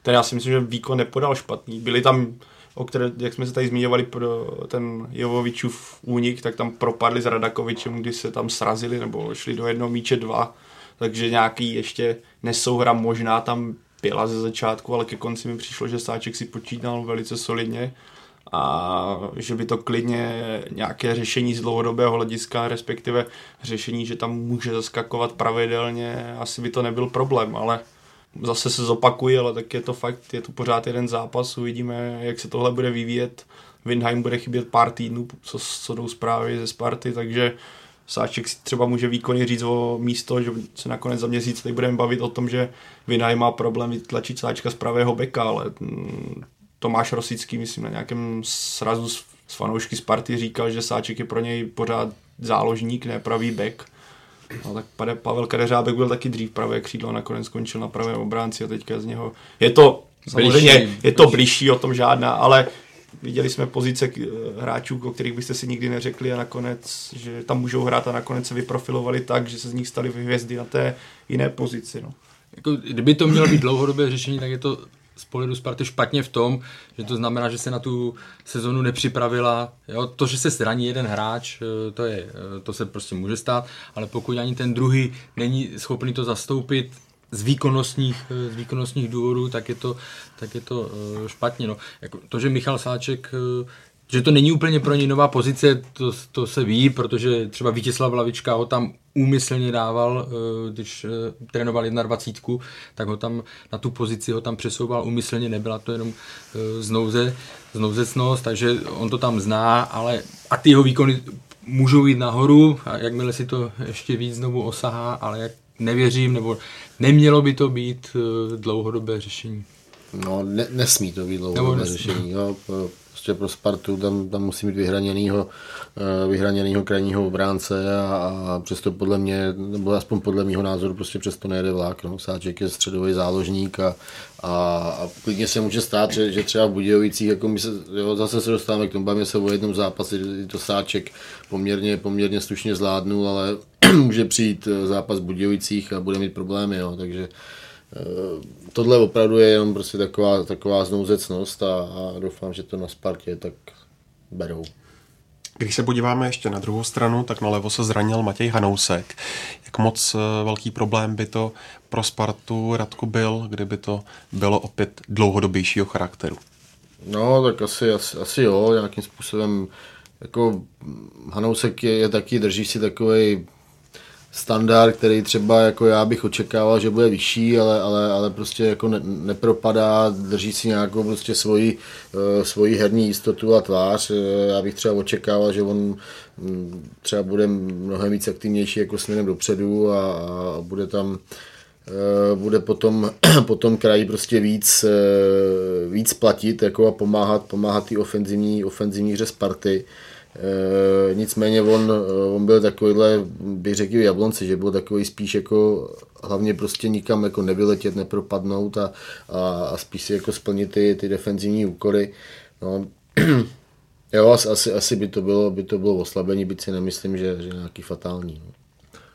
Ten já si myslím, že výkon nepodal špatný. Byli tam o které, jak jsme se tady zmiňovali pro ten Jovovičův únik, tak tam propadli s Radakovičem, kdy se tam srazili nebo šli do jednoho míče dva, takže nějaký ještě nesouhra možná tam byla ze začátku, ale ke konci mi přišlo, že Sáček si počínal velice solidně a že by to klidně nějaké řešení z dlouhodobého hlediska, respektive řešení, že tam může zaskakovat pravidelně, asi by to nebyl problém, ale zase se zopakují, ale tak je to fakt, je to pořád jeden zápas, uvidíme, jak se tohle bude vyvíjet. Windheim bude chybět pár týdnů, co, co jdou zprávy ze Sparty, takže Sáček si třeba může výkonně říct o místo, že se nakonec za měsíc tady budeme bavit o tom, že Windheim má problém vytlačit Sáčka z pravého beka, ale mm, Tomáš Rosický, myslím, na nějakém srazu s fanoušky Sparty říkal, že Sáček je pro něj pořád záložník, ne pravý bek No tak Pavel Kadeřábek byl taky dřív pravé křídlo, nakonec skončil na pravém obránci a teďka z něho... Je to samozřejmě, je to blížší, o tom žádná, ale viděli jsme pozice hráčů, o kterých byste si nikdy neřekli a nakonec, že tam můžou hrát a nakonec se vyprofilovali tak, že se z nich stali hvězdy na té jiné pozici. No. Jako, kdyby to mělo být dlouhodobé řešení, tak je to z pohledu Sparty špatně v tom, že to znamená, že se na tu sezonu nepřipravila. Jo? To, že se zraní jeden hráč, eh, to, je, eh, to se prostě může stát, ale pokud ani ten druhý není schopný to zastoupit z výkonnostních, eh, z výkonnostních důvodů, tak je to, tak je to špatně. No. Jako to, že Michal Sáček že to není úplně pro něj nová pozice, to, to se ví, protože třeba Vítězslav Lavička ho tam úmyslně dával, eh, když eh, trénoval 21, tak ho tam na tu pozici ho tam přesouval úmyslně, nebyla to jenom eh, znouze, znouzecnost, takže on to tam zná, ale a ty jeho výkony můžou jít nahoru a jakmile si to ještě víc znovu osahá, ale jak nevěřím, nebo nemělo by to být dlouhodobé řešení. No, ne, nesmí to být dlouhodobé řešení. Jo prostě pro Spartu tam, tam musí mít vyhraněnýho, eh, vyhraněnýho krajního obránce a, a přesto podle mě, nebo aspoň podle mého názoru, prostě přesto nejede vlak. No. Sáček je středový záložník a, a, a klidně se může stát, že, že třeba v Budějovicích, jako my se, jo, zase se dostáváme k tomu, bavíme se o jednom zápase, kdy to Sáček poměrně, poměrně slušně zvládnul, ale může přijít eh, zápas v Budějovicích a bude mít problémy, jo, takže Eh, tohle opravdu je jenom prostě taková, taková znouzecnost a, a doufám, že to na Spartě tak berou. Když se podíváme ještě na druhou stranu, tak na levo se zranil Matěj Hanousek. Jak moc eh, velký problém by to pro Spartu Radku byl, kdyby to bylo opět dlouhodobějšího charakteru? No, tak asi, asi, asi jo, nějakým způsobem jako Hanousek je, je taky, drží si takový standard, který třeba jako já bych očekával, že bude vyšší, ale, ale, ale prostě jako ne, nepropadá, drží si nějakou prostě svoji, uh, svoji herní jistotu a tvář. Uh, já bych třeba očekával, že on um, třeba bude mnohem víc aktivnější jako směrem dopředu a, a bude tam uh, bude potom, potom kraji prostě víc, víc platit jako a pomáhat, pomáhat té ofenzivní, ofenzivní hře Sparty. E, nicméně on, on byl takovýhle, bych řekl Jablonci, že byl takový spíš jako hlavně prostě nikam jako nevyletět, nepropadnout a, a, a spíš si jako splnit ty, ty defenzivní úkoly. No, jo, asi, asi by to bylo, by to bylo oslabení, byť si nemyslím, že, že nějaký fatální. No.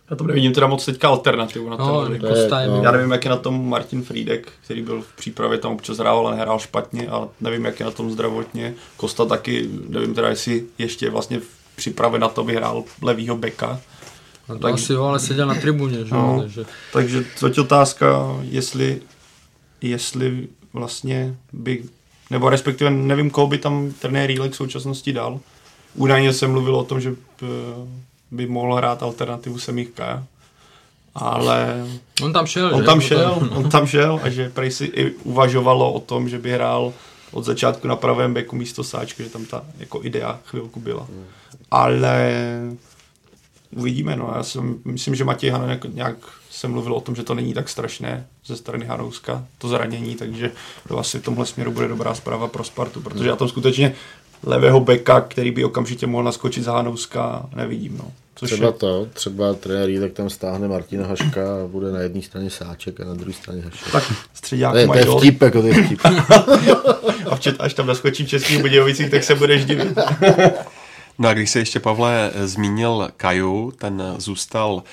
Já to nevidím teda moc teďka alternativu na no, ten to je, no. Já nevím, jak je na tom Martin Friedek, který byl v přípravě tam občas hrál, ale nehrál špatně, ale nevím, jak je na tom zdravotně. Kosta taky, nevím teda, jestli ještě vlastně v přípravě na to vyhrál levýho beka. No to tak, asi jo, ale seděl na tribuně, že? No, takže... takže to je otázka, jestli, jestli vlastně by, nebo respektive nevím, koho by tam trenér Rílek v současnosti dal. Údajně se mluvilo o tom, že eh, by mohl hrát alternativu Semíka. Ale... On tam šel, On že? tam šel, on tam šel a že prej si i uvažovalo o tom, že by hrál od začátku na pravém beku místo sáčky, že tam ta jako idea chvilku byla. Ale uvidíme, no. Já si myslím, že Matěj Hanen nějak, nějak se mluvil o tom, že to není tak strašné ze strany Hanouska, to zranění, takže to asi v tomhle směru bude dobrá zpráva pro Spartu, protože já tam skutečně levého beka, který by okamžitě mohl naskočit za Hanouska, nevidím. No. Což třeba je... to, třeba trenér tak tam stáhne Martina Haška a bude na jedné straně Sáček a na druhé straně Hašek. Tak středňák to, je, to je vtip, jako to je vtip. a včet, až tam naskočí český Budějovicích, tak se budeš divit. no a když se ještě, Pavle, zmínil Kaju, ten zůstal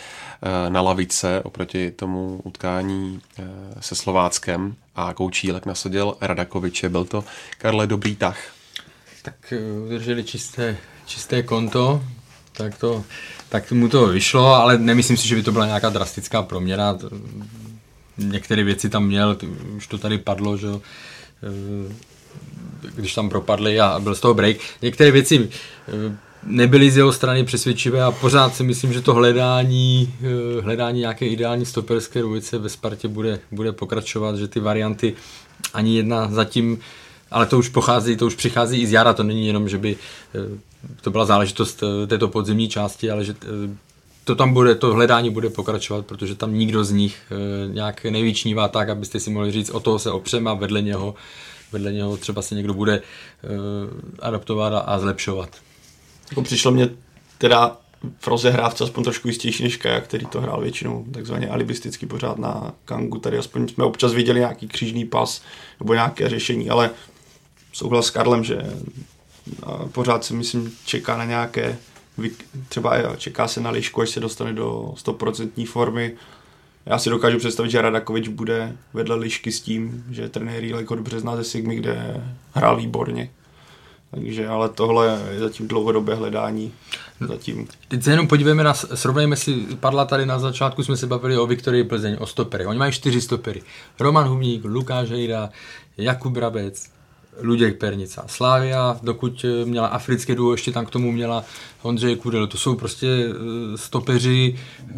eh, na lavice oproti tomu utkání eh, se Slováckem a Koučílek nasadil Radakoviče. Byl to, Karle, dobrý tah? Tak eh, udrželi čisté, čisté konto, tak to tak mu to vyšlo, ale nemyslím si, že by to byla nějaká drastická proměna. Některé věci tam měl, už to tady padlo, že eh, když tam propadli a byl z toho break. Některé věci eh, nebyly z jeho strany přesvědčivé a pořád si myslím, že to hledání, hledání nějaké ideální stoperské dvojice ve Spartě bude, bude pokračovat, že ty varianty ani jedna zatím ale to už pochází, to už přichází i z jara, to není jenom, že by to byla záležitost eh, této podzemní části, ale že eh, to tam bude, to hledání bude pokračovat, protože tam nikdo z nich eh, nějak nevyčnívá tak, abyste si mohli říct, o toho se opřeme a vedle něho, vedle něho třeba se někdo bude adaptovat a zlepšovat. Jako přišlo mě teda v rozehrávce aspoň trošku jistější než Kaja, který to hrál většinou takzvaně alibisticky pořád na Kangu. Tady aspoň jsme občas viděli nějaký křížný pas nebo nějaké řešení, ale souhlas s Karlem, že pořád se myslím čeká na nějaké, třeba čeká se na lišku, až se dostane do 100% formy. Já si dokážu představit, že Radakovič bude vedle lišky s tím, že trenér Jílek dobře zná ze Sigmy, kde hrál výborně. Takže, ale tohle je zatím dlouhodobé hledání. Zatím. Teď se jenom podívejme na, srovnejme si, padla tady na začátku, jsme se bavili o Viktorii Plzeň, o stopery. Oni mají čtyři stopery. Roman Humník, Lukáš Hejda, Jakub Rabec, Luděk Pernica. Slávia, dokud eh, měla africké duo, ještě tam k tomu měla Ondřej Kudel. To jsou prostě eh, stopeři eh,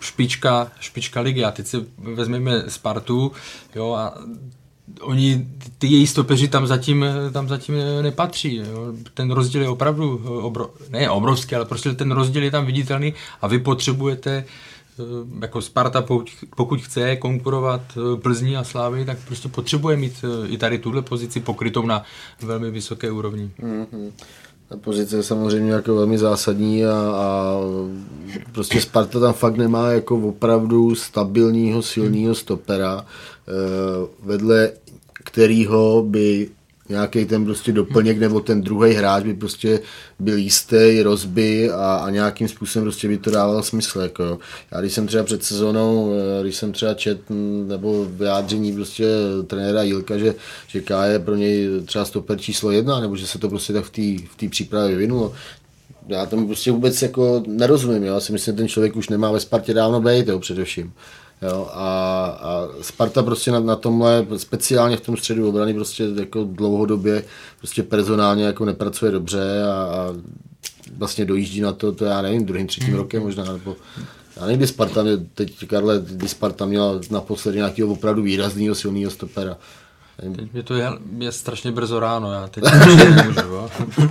špička, špička ligy. A teď si vezmeme Spartu, jo, a oni, ty její stopeři tam zatím, tam zatím nepatří. Jo. Ten rozdíl je opravdu obro, ne obrovský, ale prostě ten rozdíl je tam viditelný a vy potřebujete Eh, jako Sparta, pokud, chce konkurovat eh, Plzni a Slávy, tak prostě potřebuje mít eh, i tady tuhle pozici pokrytou na velmi vysoké úrovni. Mm-hmm. Ta pozice je samozřejmě jako velmi zásadní a, a prostě Sparta tam fakt nemá jako opravdu stabilního, silného stopera, vedle kterého by nějaký ten prostě doplněk nebo ten druhý hráč by prostě byl jistý, rozby a, a nějakým způsobem prostě by to dávalo smysl. Jako. Já když jsem třeba před sezónou, eh, když jsem třeba čet nebo vyjádření prostě trenéra Jilka, že, že K je pro něj třeba stoper číslo jedna, nebo že se to prostě tak v té přípravě vyvinulo, já tomu prostě vůbec jako nerozumím. Já si myslím, že ten člověk už nemá ve Spartě dávno být, jo, především. Jo, a, a Sparta prostě na, na tomhle, speciálně v tom středu obrany, prostě jako dlouhodobě prostě personálně jako nepracuje dobře a, a vlastně dojíždí na to, to já nevím, druhým, třetím hmm. rokem možná, nebo já nevím, kdy Sparta, teď Karle, kdy Sparta měla naposledy nějakého opravdu výrazného silného stopera. Teď mě to je, je strašně brzo ráno, já teď nemůžu,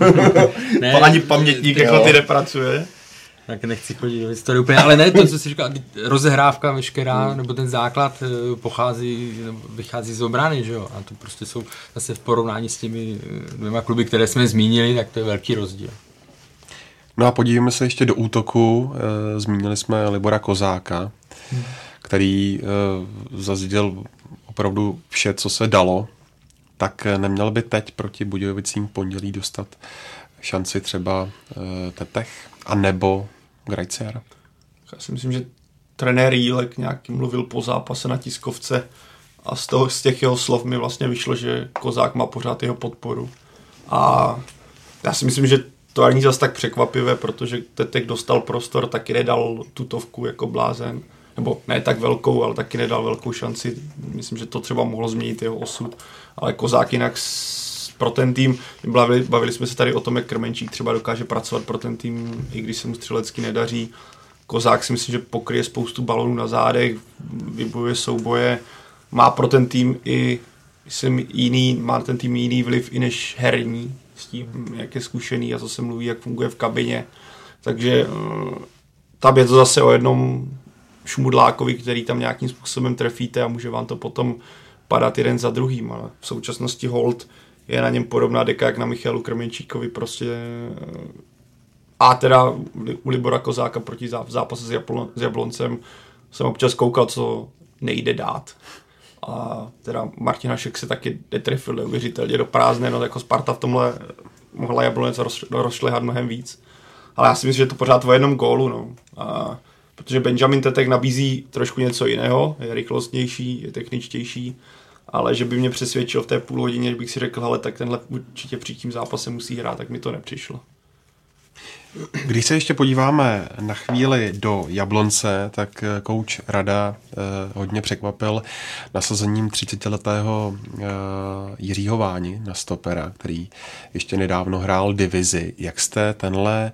ne, Ani pamětník jako ty nepracuje tak nechci chodit do historie úplně, ale ne to, co jsi říkal, rozehrávka veškerá, hmm. nebo ten základ eh, pochází, vychází z obrany, že jo, a to prostě jsou zase v porovnání s těmi eh, dvěma kluby, které jsme zmínili, tak to je velký rozdíl. No a podívejme se ještě do útoku. E, zmínili jsme Libora Kozáka, hmm. který zazděl opravdu vše, co se dalo. Tak neměl by teď proti Budějovicím pondělí dostat šanci třeba Tetech a nebo Grajcer? Já si myslím, že trenér Jílek nějaký mluvil po zápase na tiskovce a z, toho, z těch jeho slov mi vlastně vyšlo, že Kozák má pořád jeho podporu. A já si myslím, že to ani zase tak překvapivé, protože Tetek dostal prostor, taky nedal tutovku jako blázen. Nebo ne tak velkou, ale taky nedal velkou šanci. Myslím, že to třeba mohlo změnit jeho osud. Ale Kozák jinak pro ten tým, bavili, bavili jsme se tady o tom, jak Krmenčík třeba dokáže pracovat pro ten tým, i když se mu střelecky nedaří. Kozák si myslím, že pokryje spoustu balonů na zádech, vybojuje souboje, má pro ten tým i jsem jiný, má ten tým jiný vliv i než herní, s tím, jak je zkušený a co se mluví, jak funguje v kabině. Takže eh, tam je to zase o jednom šmudlákovi, který tam nějakým způsobem trefíte a může vám to potom padat jeden za druhým, ale v současnosti hold je na něm podobná deka jak na Michalu Krmenčíkovi prostě a teda u Libora Kozáka proti zápasu s, Jablon, s Jabloncem jsem občas koukal, co nejde dát. A teda Martin Hašek se taky netrefil neuvěřitelně do prázdné, no jako Sparta v tomhle mohla Jablonec roz, rozšlehat mnohem víc. Ale já si myslím, že to pořád o jednom gólu, no. A, protože Benjamin Tetek nabízí trošku něco jiného, je rychlostnější, je techničtější, ale že by mě přesvědčil v té půl hodině, že bych si řekl, ale tak tenhle určitě při tím zápase musí hrát, tak mi to nepřišlo. Když se ještě podíváme na chvíli do Jablonce, tak kouč Rada eh, hodně překvapil nasazením 30-letého eh, Jiřího Váni na stopera, který ještě nedávno hrál divizi. Jak jste tenhle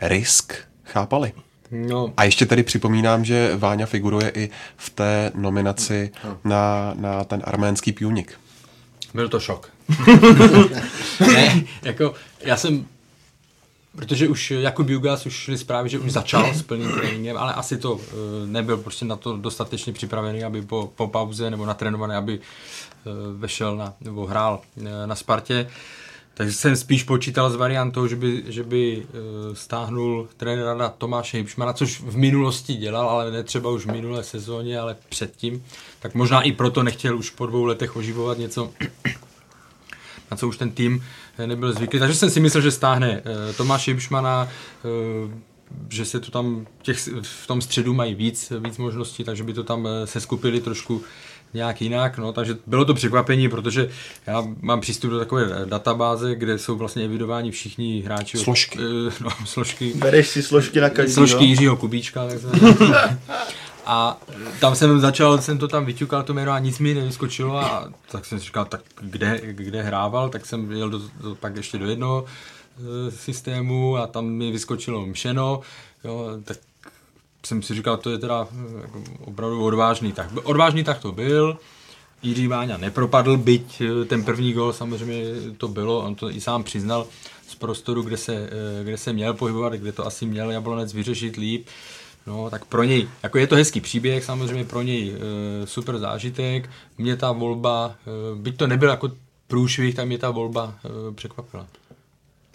risk chápali? No. A ještě tady připomínám, že Váňa figuruje i v té nominaci na, na ten arménský půnik. Byl to šok. ne, jako já jsem Protože už Jakub Jugas už šli zprávy, že už začal s plným tréninkem, ale asi to uh, nebyl prostě na to dostatečně připravený, aby po, po pauze nebo natrénovaný, aby uh, vešel na, nebo hrál uh, na Spartě. Takže jsem spíš počítal s variantou, že by, že by uh, stáhnul trenéra na Tomáše Hipšmana, což v minulosti dělal, ale ne třeba už v minulé sezóně, ale předtím. Tak možná i proto nechtěl už po dvou letech oživovat něco, na co už ten tým nebyl zvyklý. Takže jsem si myslel, že stáhne uh, Tomáše Hipšmana, že se to tam těch, v tom středu mají víc, víc možností, takže by to tam se skupili trošku nějak jinak, no, takže bylo to překvapení, protože já mám přístup do takové databáze, kde jsou vlastně evidováni všichni hráči. Složky. Uh, no, složky. Bereš si složky na každý, Složky no? Jiřího Kubíčka, tak A tam jsem začal, jsem to tam vyťukal to jméno a nic mi nevyskočilo a tak jsem si říkal, tak kde, kde hrával, tak jsem jel do, do, pak ještě do jednoho e, systému a tam mi vyskočilo Mšeno, jo, tak jsem si říkal, to je teda eh, jako opravdu odvážný tak. Odvážný tak to byl, Jiří Váňa nepropadl, byť eh, ten první gol samozřejmě to bylo, on to i sám přiznal z prostoru, kde se, eh, kde se měl pohybovat, kde to asi měl Jablonec vyřešit líp. No, tak pro něj, jako je to hezký příběh, samozřejmě pro něj e, super zážitek. Mě ta volba, e, byť to nebyl jako průšvih, tak mě ta volba e, překvapila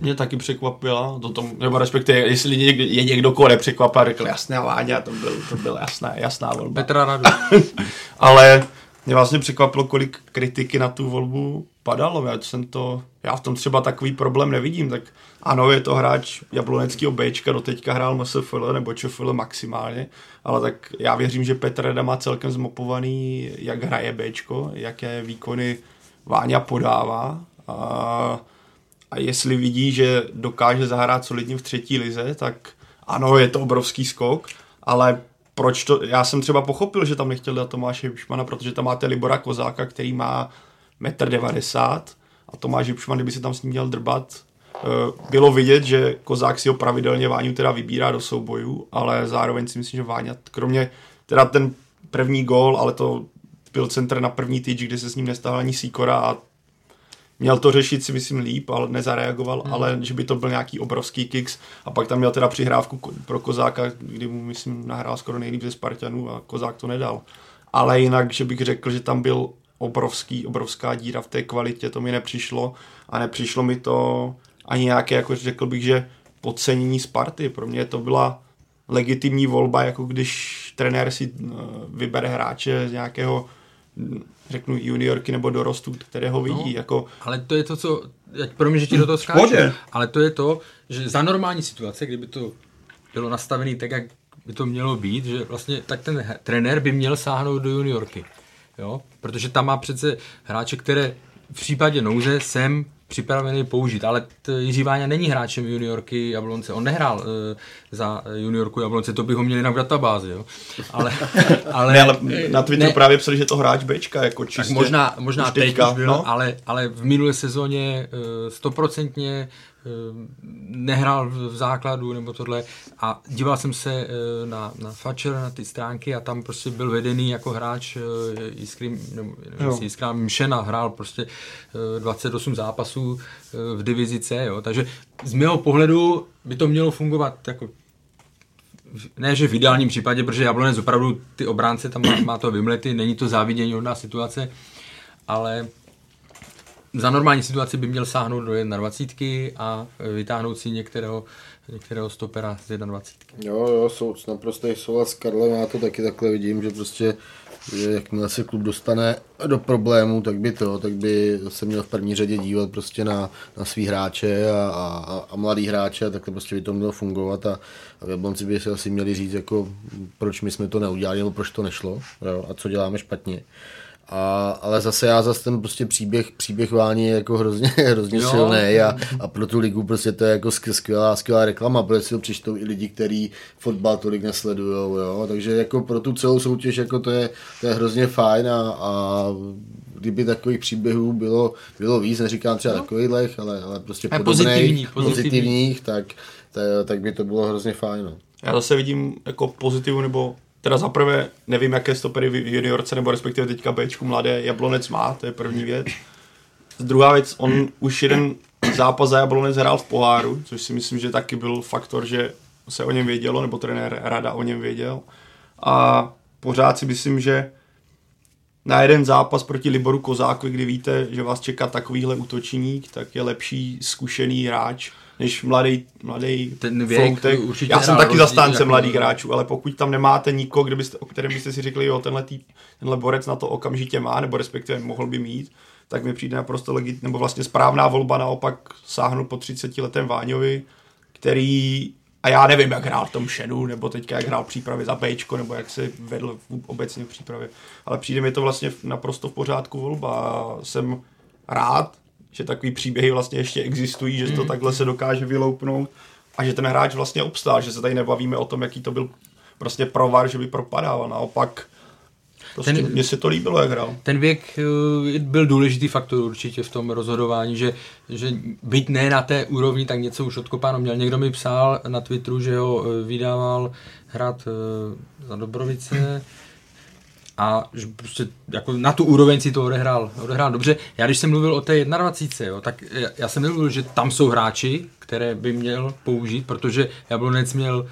mě taky překvapila, to tom, nebo respektive, jestli někdo, je někdo, koho nepřekvapil, řekl jasné Váňa, to byl, to byl jasná, jasná volba. Petra Radu. Ale mě vlastně překvapilo, kolik kritiky na tu volbu padalo, já jsem to, já v tom třeba takový problém nevidím, tak ano, je to hráč jabloneckého Bčka, do teďka hrál MSFL nebo ČFL maximálně, ale tak já věřím, že Petr Reda má celkem zmopovaný, jak hraje Bčko, jaké výkony Váňa podává a a jestli vidí, že dokáže zahrát solidně v třetí lize, tak ano, je to obrovský skok, ale proč to, já jsem třeba pochopil, že tam nechtěl dát Tomáše Hipšmana, protože tam máte Libora Kozáka, který má 1,90 m a Tomáš Hipšman, kdyby se tam s ním měl drbat, eh, bylo vidět, že Kozák si ho pravidelně Váňu teda vybírá do soubojů, ale zároveň si myslím, že Váňa, kromě teda ten první gól, ale to byl centr na první tyč, kde se s ním nestával ani Sikora a Měl to řešit si myslím líp, ale nezareagoval, hmm. ale že by to byl nějaký obrovský kicks a pak tam měl teda přihrávku pro Kozáka, kdy mu myslím nahrál skoro nejlíp ze Spartanů a Kozák to nedal. Ale jinak, že bych řekl, že tam byl obrovský, obrovská díra v té kvalitě, to mi nepřišlo a nepřišlo mi to ani nějaké, jako řekl bych, že podcenění Sparty. Pro mě to byla legitimní volba, jako když trenér si eh, vybere hráče z nějakého řeknu juniorky nebo dorostu, které ho vidí. No, jako... Ale to je to, co, pro mě, že ti do toho skáču, ale to je to, že za normální situace, kdyby to bylo nastavené tak, jak by to mělo být, že vlastně tak ten trenér by měl sáhnout do juniorky. Jo? Protože tam má přece hráče, které v případě nouze sem připravený použít, ale Jiří Váňa není hráčem juniorky Jablonce, on nehrál uh, za juniorku Jablonce, to by ho měli na v databázi, jo. Ale, ale, ne, ale na Twitteru ne, právě psali, že to hráč Bčka, jako čistě. Tak možná, možná teď už byl, no? ale, ale v minulé sezóně uh, stoprocentně Ehm, nehrál v základu nebo tohle a díval jsem se eh, na, na Fatcher, na ty stránky a tam prostě byl vedený jako hráč eh, Jiskry, nebo Jiskra Mšena, hrál prostě 28 eh, zápasů v divizi C, jo. takže z mého pohledu by to mělo fungovat jako ne, že v ideálním případě, protože Jablonec opravdu ty obránce tam má, má to vymlety, není to závidění hodná situace, ale za normální situaci by měl sáhnout do 21 a vytáhnout si některého, některého stopera z 21. Jo, jo, jsou naprosto souhlas Karlem, já to taky takhle vidím, že prostě že jakmile se klub dostane do problémů, tak by to, tak by se měl v první řadě dívat prostě na, na svý hráče a, a, a mladý hráče a takhle prostě by to mělo fungovat a, a Jablonci by se asi měli říct, jako, proč my jsme to neudělali nebo proč to nešlo jo, a co děláme špatně. A, ale zase já zase ten prostě příběh, příběh Váni je jako hrozně, hrozně silný a, a, pro tu ligu prostě to je jako skvělá, skvělá reklama, protože si to přečtou i lidi, kteří fotbal tolik nesledují, jo. Takže jako pro tu celou soutěž jako to je, to je hrozně fajn a, a kdyby takových příběhů bylo, bylo víc, neříkám třeba no. takových, ale, ale prostě podobných, pozitivní, pozitivních, tak, tak, tak by to bylo hrozně fajn. No. Já zase vidím jako pozitivu nebo Teda za prvé, nevím, jaké stopery v juniorce, nebo respektive teďka Bčku mladé Jablonec má, to je první věc. Druhá věc, on už jeden zápas za Jablonec hrál v poháru, což si myslím, že taky byl faktor, že se o něm vědělo, nebo trenér Rada o něm věděl. A pořád si myslím, že na jeden zápas proti Liboru Kozáku, kdy víte, že vás čeká takovýhle útočník, tak je lepší zkušený hráč, než mladý, mladý Ten věk floutek. určitě Já jsem taky zastánce jako- mladých hráčů, ale pokud tam nemáte nikoho, kde byste, o kterém byste si řekli, jo, tenhle, tý, tenhle borec na to okamžitě má, nebo respektive mohl by mít, tak mi přijde naprosto legit, nebo vlastně správná volba naopak sáhnout po 30 letém Váňovi, který a já nevím, jak hrál v tom šenu, nebo teďka jak hrál v přípravě za Bčko, nebo jak se vedl v- obecně v přípravě. Ale přijde mi to vlastně naprosto v pořádku volba. A jsem rád, že takový příběhy vlastně ještě existují, že to takhle se dokáže vyloupnout a že ten hráč vlastně obstál, že se tady nebavíme o tom, jaký to byl prostě provar, že by propadával. Naopak, prostě Ten- ten, mně se to líbilo, jak hrál. Ten věk eh, byl důležitý faktor určitě v tom rozhodování, že, že byť ne na té úrovni, tak něco už odkopáno měl. Někdo mi psal na Twitteru, že ho eh, vydával hrát eh, za Dobrovice a že prostě jako na tu úroveň si to odehrál, odehrál dobře. Já když jsem mluvil o té 21, jo, tak já, já jsem mluvil, že tam jsou hráči, které by měl použít, protože Jablonec měl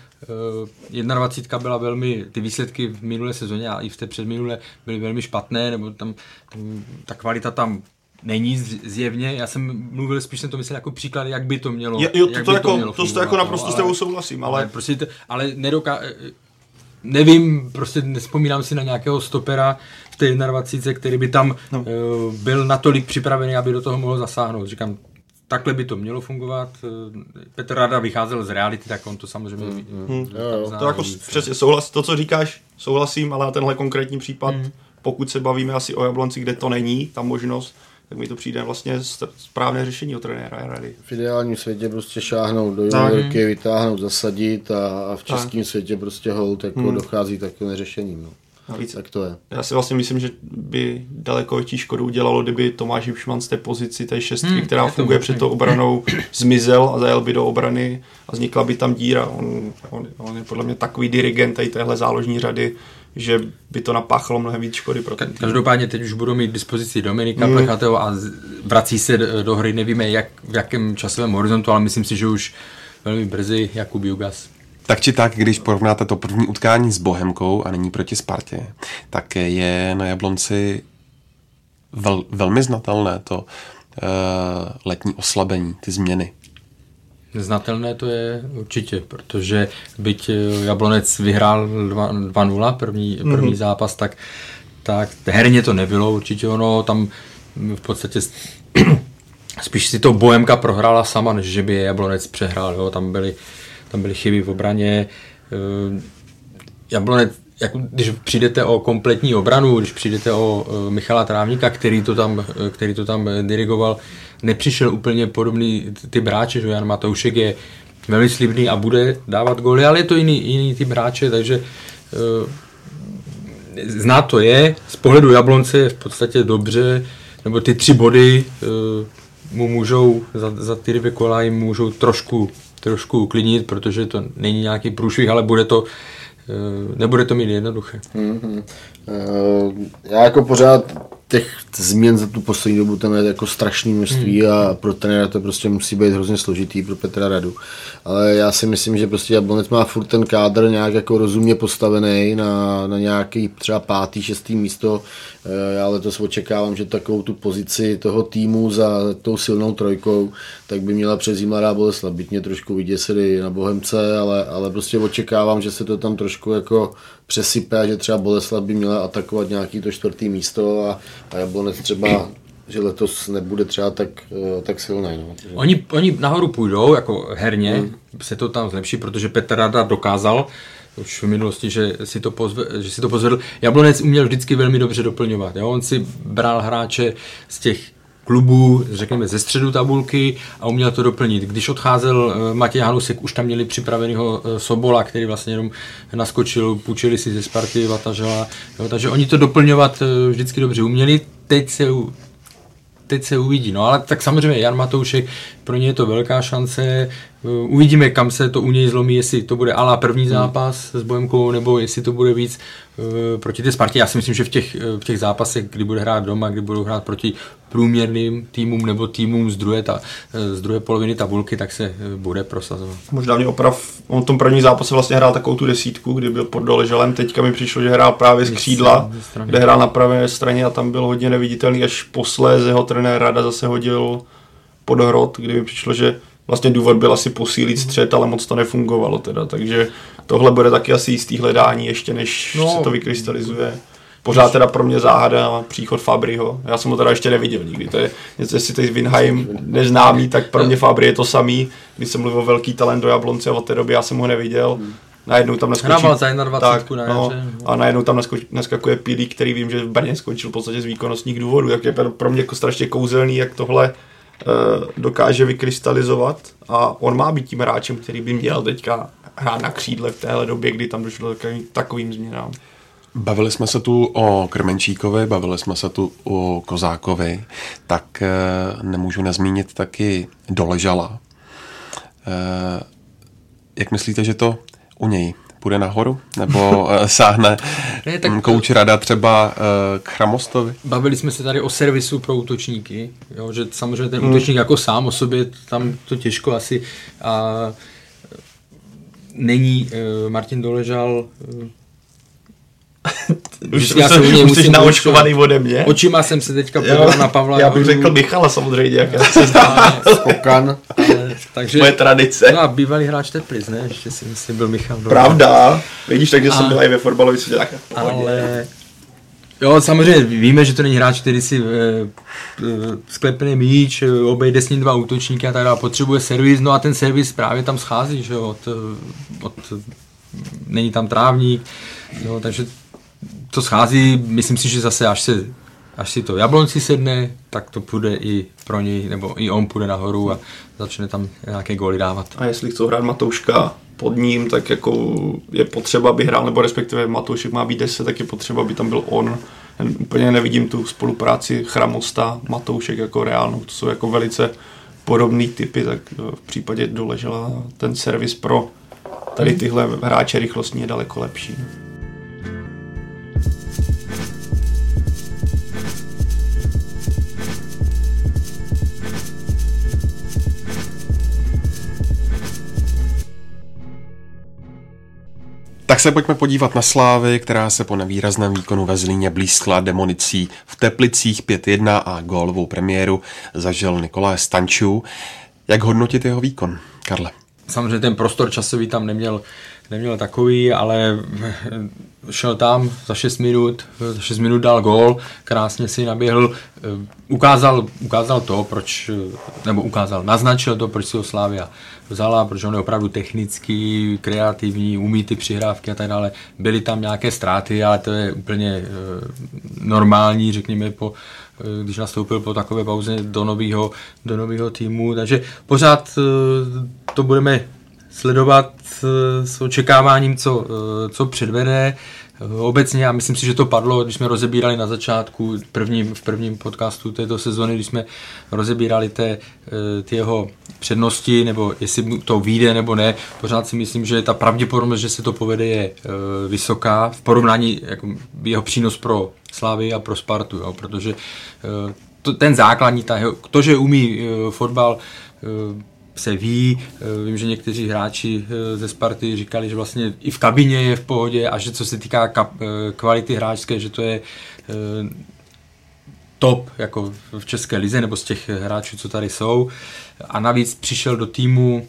uh, 21 byla velmi, ty výsledky v minulé sezóně a i v té předminulé byly velmi špatné, nebo tam, tam ta kvalita tam není zjevně. Já jsem mluvil, spíš jsem to myslel jako příklad, jak by to mělo Jo, jo jak to, to, by jako, mělo to, to jako naprosto s tebou souhlasím, ale ale prostě, to, ale nedoká... Nevím, prostě nespomínám si na nějakého stopera v té 21, který by tam no. uh, byl natolik připravený, aby do toho mohl zasáhnout. Říkám, takhle by to mělo fungovat. Eh, Petr Rada vycházel z reality, tak on to samozřejmě mm, mm, To jako přesně souhlas, to, co říkáš, souhlasím, ale na tenhle konkrétní případ, Hmm. pokud se bavíme asi o Jablonci, kde to není, ta možnost, tak mi to přijde vlastně st- správné řešení od trenéra rady. V ideálním světě prostě šáhnout do juniorky, vytáhnout, zasadit a, a v českém světě prostě hold jako dochází takovým řešením. No. Navíc Tak to je. já si vlastně myslím, že by daleko větší škodu udělalo, kdyby Tomáš Hipšman z té pozici té šestky, Hmm, která to funguje před tou obranou, zmizel a zajel by do obrany a vznikla by tam díra. On, on, on je podle mě takový dirigent tady téhle záložní řady, že by to napáchalo mnohem víc škody pro ten tým. Každopádně teď už budou mít k dispozici Dominika mm. Plechatého a vrací se do hry, nevíme jak, v jakém časovém horizontu, ale myslím si, že už velmi brzy Jakub Jugas. Tak či tak, když porovnáte to první utkání s Bohemkou a nyní proti Spartě, tak je na Jablonci vel, velmi znatelné to uh, letní oslabení, ty změny. Znatelné to je určitě, protože byť eh, Jablonec vyhrál 2 2-0 první, první mm-hmm. zápas, tak, tak herně to nebylo určitě ono, tam v podstatě spíš si to Bohemka prohrála sama, než že by je Jablonec přehrál, jo? Tam, byly, tam byly chyby v obraně, eh, Jablonec, jako když přijdete o kompletní obranu, když přijdete o uh, Michala Trávníka, který to tam, eh, který to tam eh, dirigoval, nepřišel úplně podobný ty bráče, že Jan Matoušek je velmi slibný a bude dávat góly, ale je to jiný, jiný typ hráče, takže uh, znát to je, z pohledu Jablonce je v podstatě dobře, nebo ty tři body uh, mu můžou, za, za ty dvě kola jim můžou trošku, trošku uklidnit, protože to není nějaký průšvih, ale bude to, uh, nebude to mít jednoduché. Mm-hmm. Já jako pořád těch změn za tu poslední dobu tam je jako strašný množství hmm. a pro trenéra to prostě musí být hrozně složitý pro Petra Radu. Ale já si myslím, že prostě Jablonec má furt ten kádr nějak jako rozumně postavený na, na nějaký třeba pátý, šestý místo. Eh, já letos očekávám, že takovou tu pozici toho týmu za tou silnou trojkou, tak by měla přes Mladá Boleslav. Byť mě trošku vyděsili na Bohemce, ale, ale prostě očekávám, že se to tam trošku jako přesype a že třeba Boleslav by měla atakovat nějaký to čtvrtý místo a, a Jablonec třeba že letos nebude třeba tak, eh, tak silný. No. Oni, oni nahoru půjdou, jako herně, hmm. se to tam zlepší, protože Petr Rada dokázal už v minulosti, že si to, pozve, že si to pozvedl. Jablonec uměl vždycky velmi dobře doplňovat. Jo? On si bral hráče z těch klubů, řekněme, ze středu tabulky a uměl to doplnit. Když odcházel eh, Matěj Hanusek, už tam měli připraveného eh, Sobola, který vlastně jenom naskočil, půjčili si ze Sparty Vatažela, jo, takže oni to doplňovat eh, vždycky dobře uměli. Teď se teď se uvidí. No ale tak samozřejmě Jan Matoušek, pro ně je to velká šance. Uvidíme, kam se to u něj zlomí, jestli to bude ala první hmm. zápas s Bohemkou, nebo jestli to bude víc uh, proti té Spartě. Já si myslím, že v těch, v těch zápasech, kdy bude hrát doma, kdy budou hrát proti průměrným týmům nebo týmům z druhé, ta, z druhé poloviny tabulky, tak se eh, bude prosazovat. Možná mě oprav, on v tom první zápase vlastně hrál takovou tu desítku, kdy byl pod doleželem, teďka mi přišlo, že hrál právě z křídla, kde hrál na pravé straně a tam byl hodně neviditelný, až posléze ho trenér Rada zase hodil pod hrot, kdy mi přišlo, že vlastně důvod byl asi posílit střed, ale moc to nefungovalo teda, takže tohle bude taky asi jistý hledání ještě než no, se to vykrystalizuje pořád teda pro mě záhada příchod Fabriho. Já jsem ho teda ještě neviděl nikdy. To je něco, jestli teď Winheim neznámý, tak pro mě Fabry je to samý. Když jsem mluvil o velký talent do Jablonce a od té doby já jsem ho neviděl. Najednou tam naskočí. Za 21 tak, na no, a najednou tam naskoč, naskakuje Pílí, který vím, že v Brně skončil v podstatě z výkonnostních důvodů. Tak je pro mě jako strašně kouzelný, jak tohle dokáže vykrystalizovat a on má být tím hráčem, který by měl teďka hrát na křídle v téhle době, kdy tam došlo k takovým změnám. Bavili jsme se tu o Krmenčíkovi, bavili jsme se tu o Kozákovi, tak eh, nemůžu nezmínit taky Doležala. Eh, jak myslíte, že to u něj půjde nahoru? Nebo eh, sáhne ne, tak, kouč rada třeba k Chramostovi? Bavili jsme se tady o servisu pro útočníky, jo, že samozřejmě ten hmm. útočník jako sám o sobě, tam to těžko asi a není Martin Doležal už, já se už jsi naočkovaný ode mě. Očima jsem se teďka podíval na Pavla. Já bych řekl Michala samozřejmě, jak se zdá. Spokan. takže, Moje tradice. No a bývalý hráč Teplic, ne? Ještě si myslím, byl Michal. Pravda. Vidíš, takže a, jsem byl i ve fotbalové světě. Tak ale... Jo, samozřejmě víme, že to není hráč, který si e, e, sklepne míč, obejde s ním dva útočníky a tak dále. Potřebuje servis, no a ten servis právě tam schází, že jo, od, od, není tam trávník, jo, takže to schází, myslím si, že zase až se až si to Jablonci sedne, tak to půjde i pro něj, nebo i on půjde nahoru a začne tam nějaké góly dávat. A jestli chcou hrát Matouška pod ním, tak jako je potřeba, aby hrál, nebo respektive Matoušek má být 10, tak je potřeba, aby tam byl on. Úplně nevidím tu spolupráci Chramosta, Matoušek jako reálnou, to jsou jako velice podobné typy, tak v případě doležela ten servis pro tady tyhle hráče rychlostní je daleko lepší. Tak se pojďme podívat na Slávy, která se po nevýrazném výkonu ve Zlíně blízkla demonicí v Teplicích 5-1 a gólovou premiéru zažil Nikolaj Stančů. Jak hodnotit jeho výkon, Karle? Samozřejmě ten prostor časový tam neměl, neměl takový, ale šel tam za 6 minut, za 6 minut dal gól, krásně si naběhl, ukázal, ukázal to, proč, nebo ukázal, naznačil to, proč si ho Slávia vzala, protože on je opravdu technický, kreativní, umí ty přihrávky a tak dále. Byly tam nějaké ztráty, ale to je úplně e, normální, řekněme, po, e, když nastoupil po takové pauze do nového do nového týmu, takže pořád e, to budeme sledovat s očekáváním, co, co předvede. Obecně, a myslím si, že to padlo, když jsme rozebírali na začátku prvním, v prvním podcastu této sezony, když jsme rozebírali té, eh, ty jeho přednosti, nebo jestli to vyjde nebo ne, pořád si myslím, že ta pravděpodobnost, že se to povede, je eh, vysoká v porovnání jako jeho přínos pro Slávy a pro Spartu, jo, protože to, ten základní, ta, to, že umí fotbal, se ví. Eh, vím, že někteří hráči eh, ze Sparty říkali, že vlastně i v kabině je v pohodě a že co se týká eh, kvality hráčské, že to je top jako v České lize nebo z těch hráčů, co tady jsou. A navíc přišel do týmu,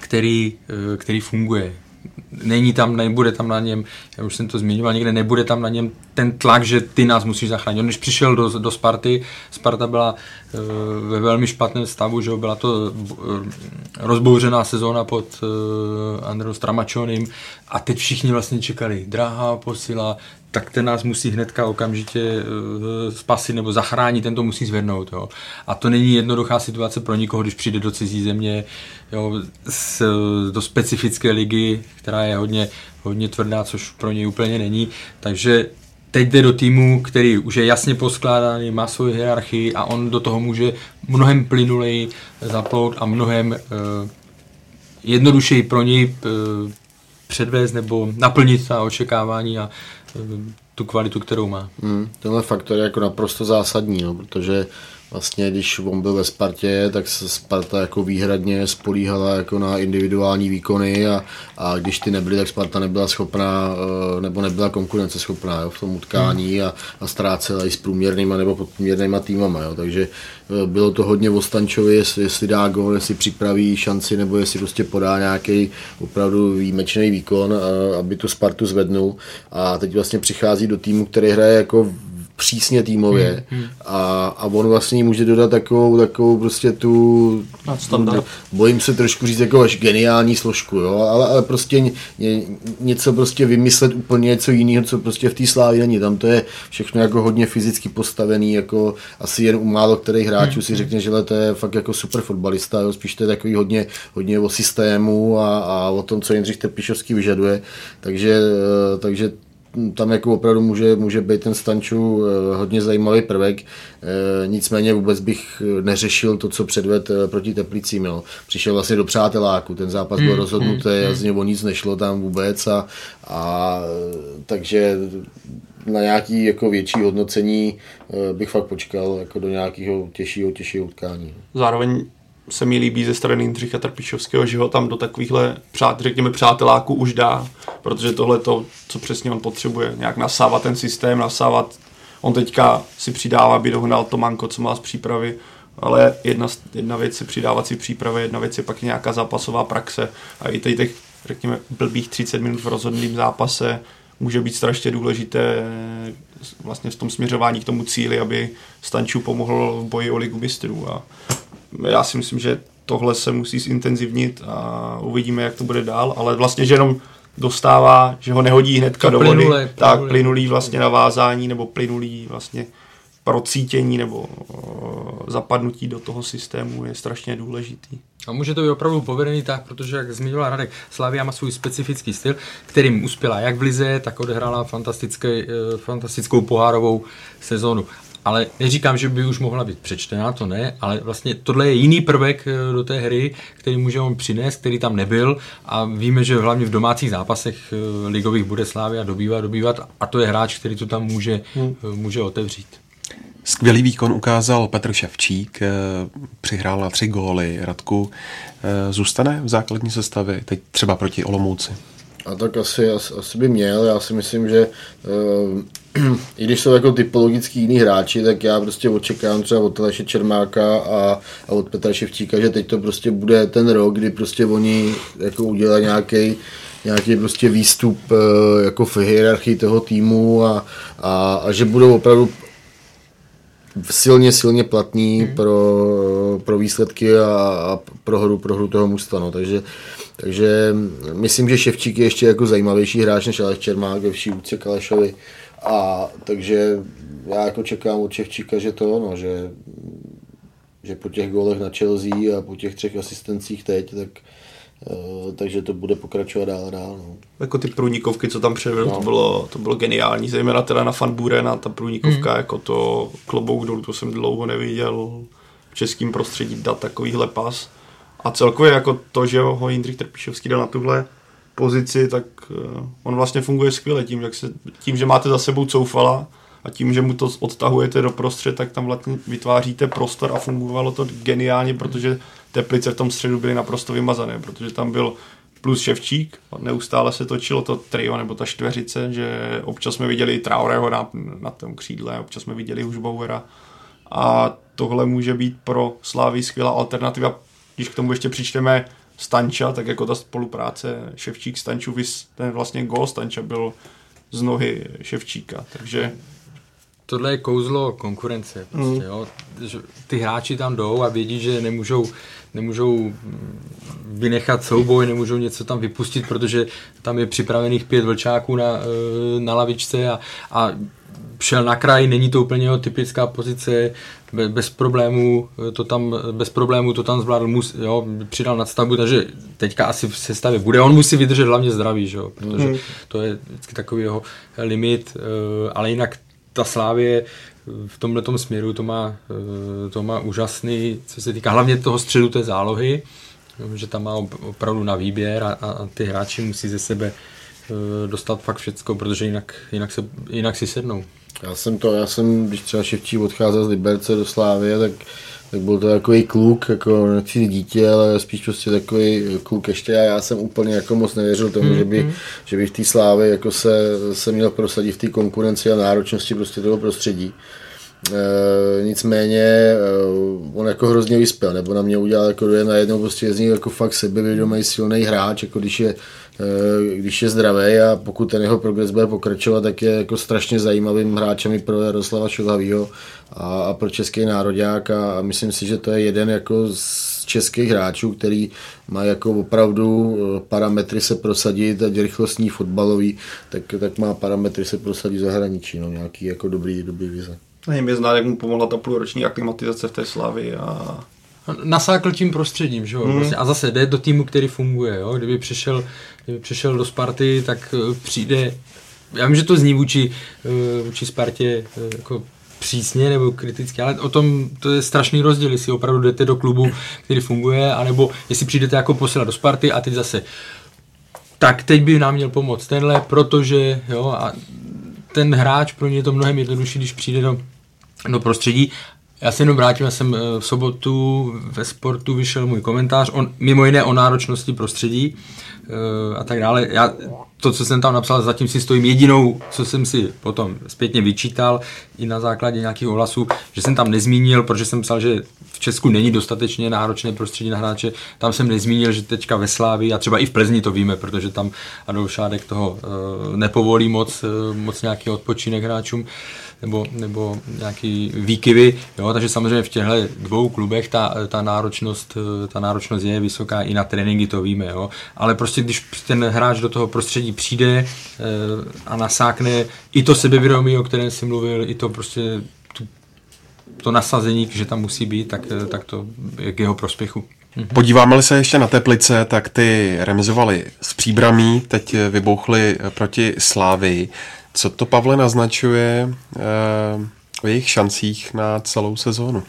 který, který funguje není tam, nebude tam na něm, já už jsem to zmiňoval někde, nebude tam na něm ten tlak, že ty nás musíš zachránit. On když přišel do, do Sparty, Sparta byla uh, ve velmi špatném stavu, že byla to uh, rozbouřená sezóna pod uh, Andreou Stramačonem a teď všichni vlastně čekali, drahá posila, tak ten nás musí hnedka okamžitě uh, spasit nebo zachránit, ten to musí zvednout. Jo. A to není jednoduchá situace pro nikoho, když přijde do cizí země, jo, z, do specifické ligy, která je hodně, hodně tvrdá, což pro něj úplně není. Takže teď jde do týmu, který už je jasně poskládaný, má svoji hierarchii a on do toho může mnohem plynuleji zaplout a mnohem uh, jednodušeji pro něj uh, předvést nebo naplnit ta očekávání a tu kvalitu, kterou má. Hmm, tenhle faktor je jako naprosto zásadní, no, protože vlastně když on byl ve Spartě, tak se Sparta jako výhradně spolíhala jako na individuální výkony a, a když ty nebyly, tak Sparta nebyla schopná eh, nebo nebyla konkurenceschopná jo, v tom utkání a, a ztrácela i s průměrnýma nebo podprůměrnýma týmama. Jo. Takže eh, bylo to hodně o Stančovi, jestli, jestli dá gol, jestli připraví šanci nebo jestli prostě podá nějaký opravdu výjimečný výkon, eh, aby tu Spartu zvednul. A teď vlastně přichází do týmu, který hraje jako přísně týmově hmm, hmm. A, a on vlastně může dodat takovou, takovou prostě tu, Standard. bojím se trošku říct jako až geniální složku, jo, ale, ale prostě ně, ně, něco prostě vymyslet úplně něco jiného, co prostě v té slávě není, tam to je všechno jako hodně fyzicky postavený, jako asi jen u málo kterých hráčů hmm. si hmm. řekne, že to je fakt jako super fotbalista, jo, spíš to je takový hodně, hodně o systému a, a o tom, co Jindřich Trpišovský vyžaduje, takže, eh, takže tam jako opravdu může, může být ten Stanču eh, hodně zajímavý prvek, eh, nicméně vůbec bych neřešil to, co předved eh, proti Teplicím. Jo. Přišel vlastně do přáteláku, ten zápas byl hmm, rozhodnutý, hmm, z něho nic nešlo tam vůbec a, a takže na nějaký jako větší hodnocení bych fakt počkal jako do nějakého těžšího, těžšího utkání. Zároveň se mi líbí ze strany Jindřicha Trpišovského, že ho tam do takovýchhle, přát, řekněme, přáteláků už dá, protože tohle to, co přesně on potřebuje, nějak nasávat ten systém, nasávat, on teďka si přidává, aby dohnal to manko, co má z přípravy, ale jedna, jedna věc je přidávat si přípravy, jedna věc je pak nějaká zápasová praxe. A i těch, řekněme, blbých 30 minut v rozhodném zápase může být strašně důležité vlastně v tom směřování k tomu cíli, aby Stanču pomohl v boji o ligu mistrů. A já si myslím, že tohle se musí zintenzivnit a uvidíme, jak to bude dál, ale vlastně, že jenom dostává, že ho nehodí hnedka do vody, tak plynulý vlastně navázání nebo plynulý vlastně procítění nebo zapadnutí do toho systému je strašně důležitý. A může to být opravdu povedený tak, protože, jak zmiňoval Radek, Slavia má svůj specifický styl, kterým uspěla jak v Lize, tak odehrála fantastické, eh, fantastickou pohárovou sezonu ale neříkám, že by už mohla být přečtená, to ne, ale vlastně tohle je jiný prvek eh, do té hry, který můžeme přinést, který tam nebyl a víme, že hlavně v domácích zápasech eh, ligových bude Slávia dobývat, dobývat a to je hráč, který to tam může, hmm. Eh, může otevřít. Skvělý výkon ukázal Petr Ševčík, přihrál na tři góly Radku. Zůstane v základní sestavě, teď třeba proti Olomouci? A tak asi, asi, asi by měl, já si myslím, že i když jsou jako typologicky jiní hráči, tak já prostě očekávám třeba od Teleše Čermáka a, a od Petra Ševčíka, že teď to prostě bude ten rok, kdy prostě oni jako udělají nějaký nějaký prostě výstup eh, jako v hierarchii toho týmu a, a, a že budou opravdu silně, silně platný hmm. pro, pro výsledky a, a pro hru, pro hru toho mužstva. No. Takže, takže myslím, že Ševčík je ještě jako zajímavější hráč než Aleš Čermák ve vší úcě Kalešovi. A takže já jako čekám od Ševčíka, že to, no, že, že po těch gólech na Chelsea a po těch třech asistencích teď, tak takže to bude pokračovat dál a dál. No. Jako ty průnikovky, co tam předvedl, no. to, bylo, to bylo geniální, zejména teda na Fanburena, ta průnikovka, mm. jako to klobouk dolů, to jsem dlouho neviděl v českém prostředí dát takovýhle pas. A celkově jako to, že ho Jindřich Trpišovský dal na tuhle pozici, tak on vlastně funguje skvěle. Tím, jak se, tím, že máte za sebou coufala, a tím, že mu to odtahujete do prostřed, tak tam vlastně vytváříte prostor a fungovalo to geniálně, protože teplice v tom středu byly naprosto vymazané, protože tam byl plus Ševčík, neustále se točilo to trio nebo ta čtveřice, že občas jsme viděli i Traoreho na, na tom křídle, občas jsme viděli už Bauera a tohle může být pro Slávy skvělá alternativa, když k tomu ještě přičteme Stanča, tak jako ta spolupráce Ševčík Stanču, ten vlastně gol Stanča byl z nohy Ševčíka, takže tohle je kouzlo konkurence. Prostě, mm. jo. Ty hráči tam jdou a vědí, že nemůžou, nemůžou vynechat souboj, nemůžou něco tam vypustit, protože tam je připravených pět vlčáků na, eh, na lavičce a, a šel na kraj, není to úplně jeho typická pozice, bez problémů to tam, bez problémů to tam zvládl, mus, jo, přidal nadstavbu, takže teďka asi v sestavě bude. On musí vydržet hlavně zdraví, že jo, protože mm. to je vždycky takový jeho limit, eh, ale jinak ta Slávě v tomhle směru to má, eh, to má úžasný, co se týká hlavně toho středu té zálohy, že tam má opravdu na výběr a, a ty hráči musí ze sebe eh, dostat fakt všecko, protože jinak, jinak, se, jinak si sednou. Já jsem to, já jsem, když třeba Ševčí odcházel z Liberce do Slávy, tak tak byl to takový kluk, jako nechci dítě, ale spíš prostě takový kluk ještě a já jsem úplně jako moc nevěřil tomu, mm, že, by, mm. že by v té slávě jako se, se měl prosadit v té konkurenci a náročnosti prostě toho prostředí. E, nicméně e, on jako hrozně vyspěl, nebo na mě udělal jako dojem najednou prostě z něj jako fakt sebevědomý silný hráč, jako když je, e, když je zdravý a pokud ten jeho progres bude pokračovat, tak je jako strašně zajímavým hráčem i pro Jaroslava Šilhavýho a, a pro český národák a, a myslím si, že to je jeden jako z českých hráčů, který má jako opravdu parametry se prosadit, ať rychlostní fotbalový, tak, tak má parametry se prosadit zahraničí, no, nějaký jako dobrý, dobrý vize. Nevím, je znát, jak mu pomohla ta půlroční aklimatizace v té slavy a nasákl tím prostředím, že jo? Hmm. Vlastně, a zase jde do týmu, který funguje, jo? Kdyby přišel, kdyby přišel do Sparty, tak eh, přijde, já vím, že to zní vůči, eh, vůči Spartě eh, jako přísně nebo kriticky, ale o tom to je strašný rozdíl, jestli opravdu jdete do klubu, který funguje, anebo jestli přijdete jako posila do Sparty a teď zase tak teď by nám měl pomoct tenhle, protože jo, a ten hráč pro ně je to mnohem jednodušší, když přijde do do prostředí. Já se jenom vrátím, já jsem eh, v sobotu ve sportu vyšel můj komentář, on, mimo jiné o náročnosti prostředí eh, a tak dále. Já to, co jsem tam napsal, zatím si stojím jedinou, co jsem si potom zpětně vyčítal i na základě nějakých ohlasů, že jsem tam nezmínil, protože jsem psal, že v Česku není dostatečně náročné prostředí na hráče. Tam jsem nezmínil, že teďka ve Slávii a třeba i v Plzni to víme, protože tam Adolf Šádek toho uh, nepovolí moc, moc nějaký odpočinek hráčům nebo, nebo nějaký výkyvy, jo, takže samozřejmě v těchto dvou klubech ta, ta, náročnost, ta náročnost je vysoká, i na tréninky to víme, jo, ale prostě když ten hráč do toho prostředí přijde e, a nasákne i to sebevědomí, o kterém jsi mluvil, i to prostě to nasazení, že tam musí být, tak, tak to je k jeho prospěchu. Mhm. Podíváme-li se ještě na Teplice, tak ty remizovali s příbramí, teď vybouchli proti Slávii. Co to, Pavle, naznačuje eh, o jejich šancích na celou sezónu?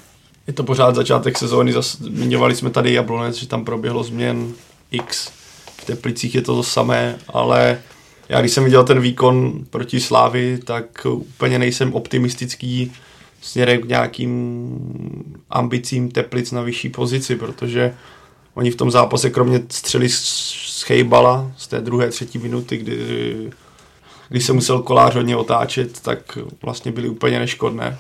Je to pořád začátek sezóny, zmiňovali jsme tady Jablonec, že tam proběhlo změn X. V Teplicích je to to samé, ale já když jsem viděl ten výkon proti Slávy, tak úplně nejsem optimistický směrem k nějakým ambicím Teplic na vyšší pozici, protože oni v tom zápase kromě střely z Chejbala z té druhé, třetí minuty, kdy když se musel kolář hodně otáčet, tak vlastně byly úplně neškodné.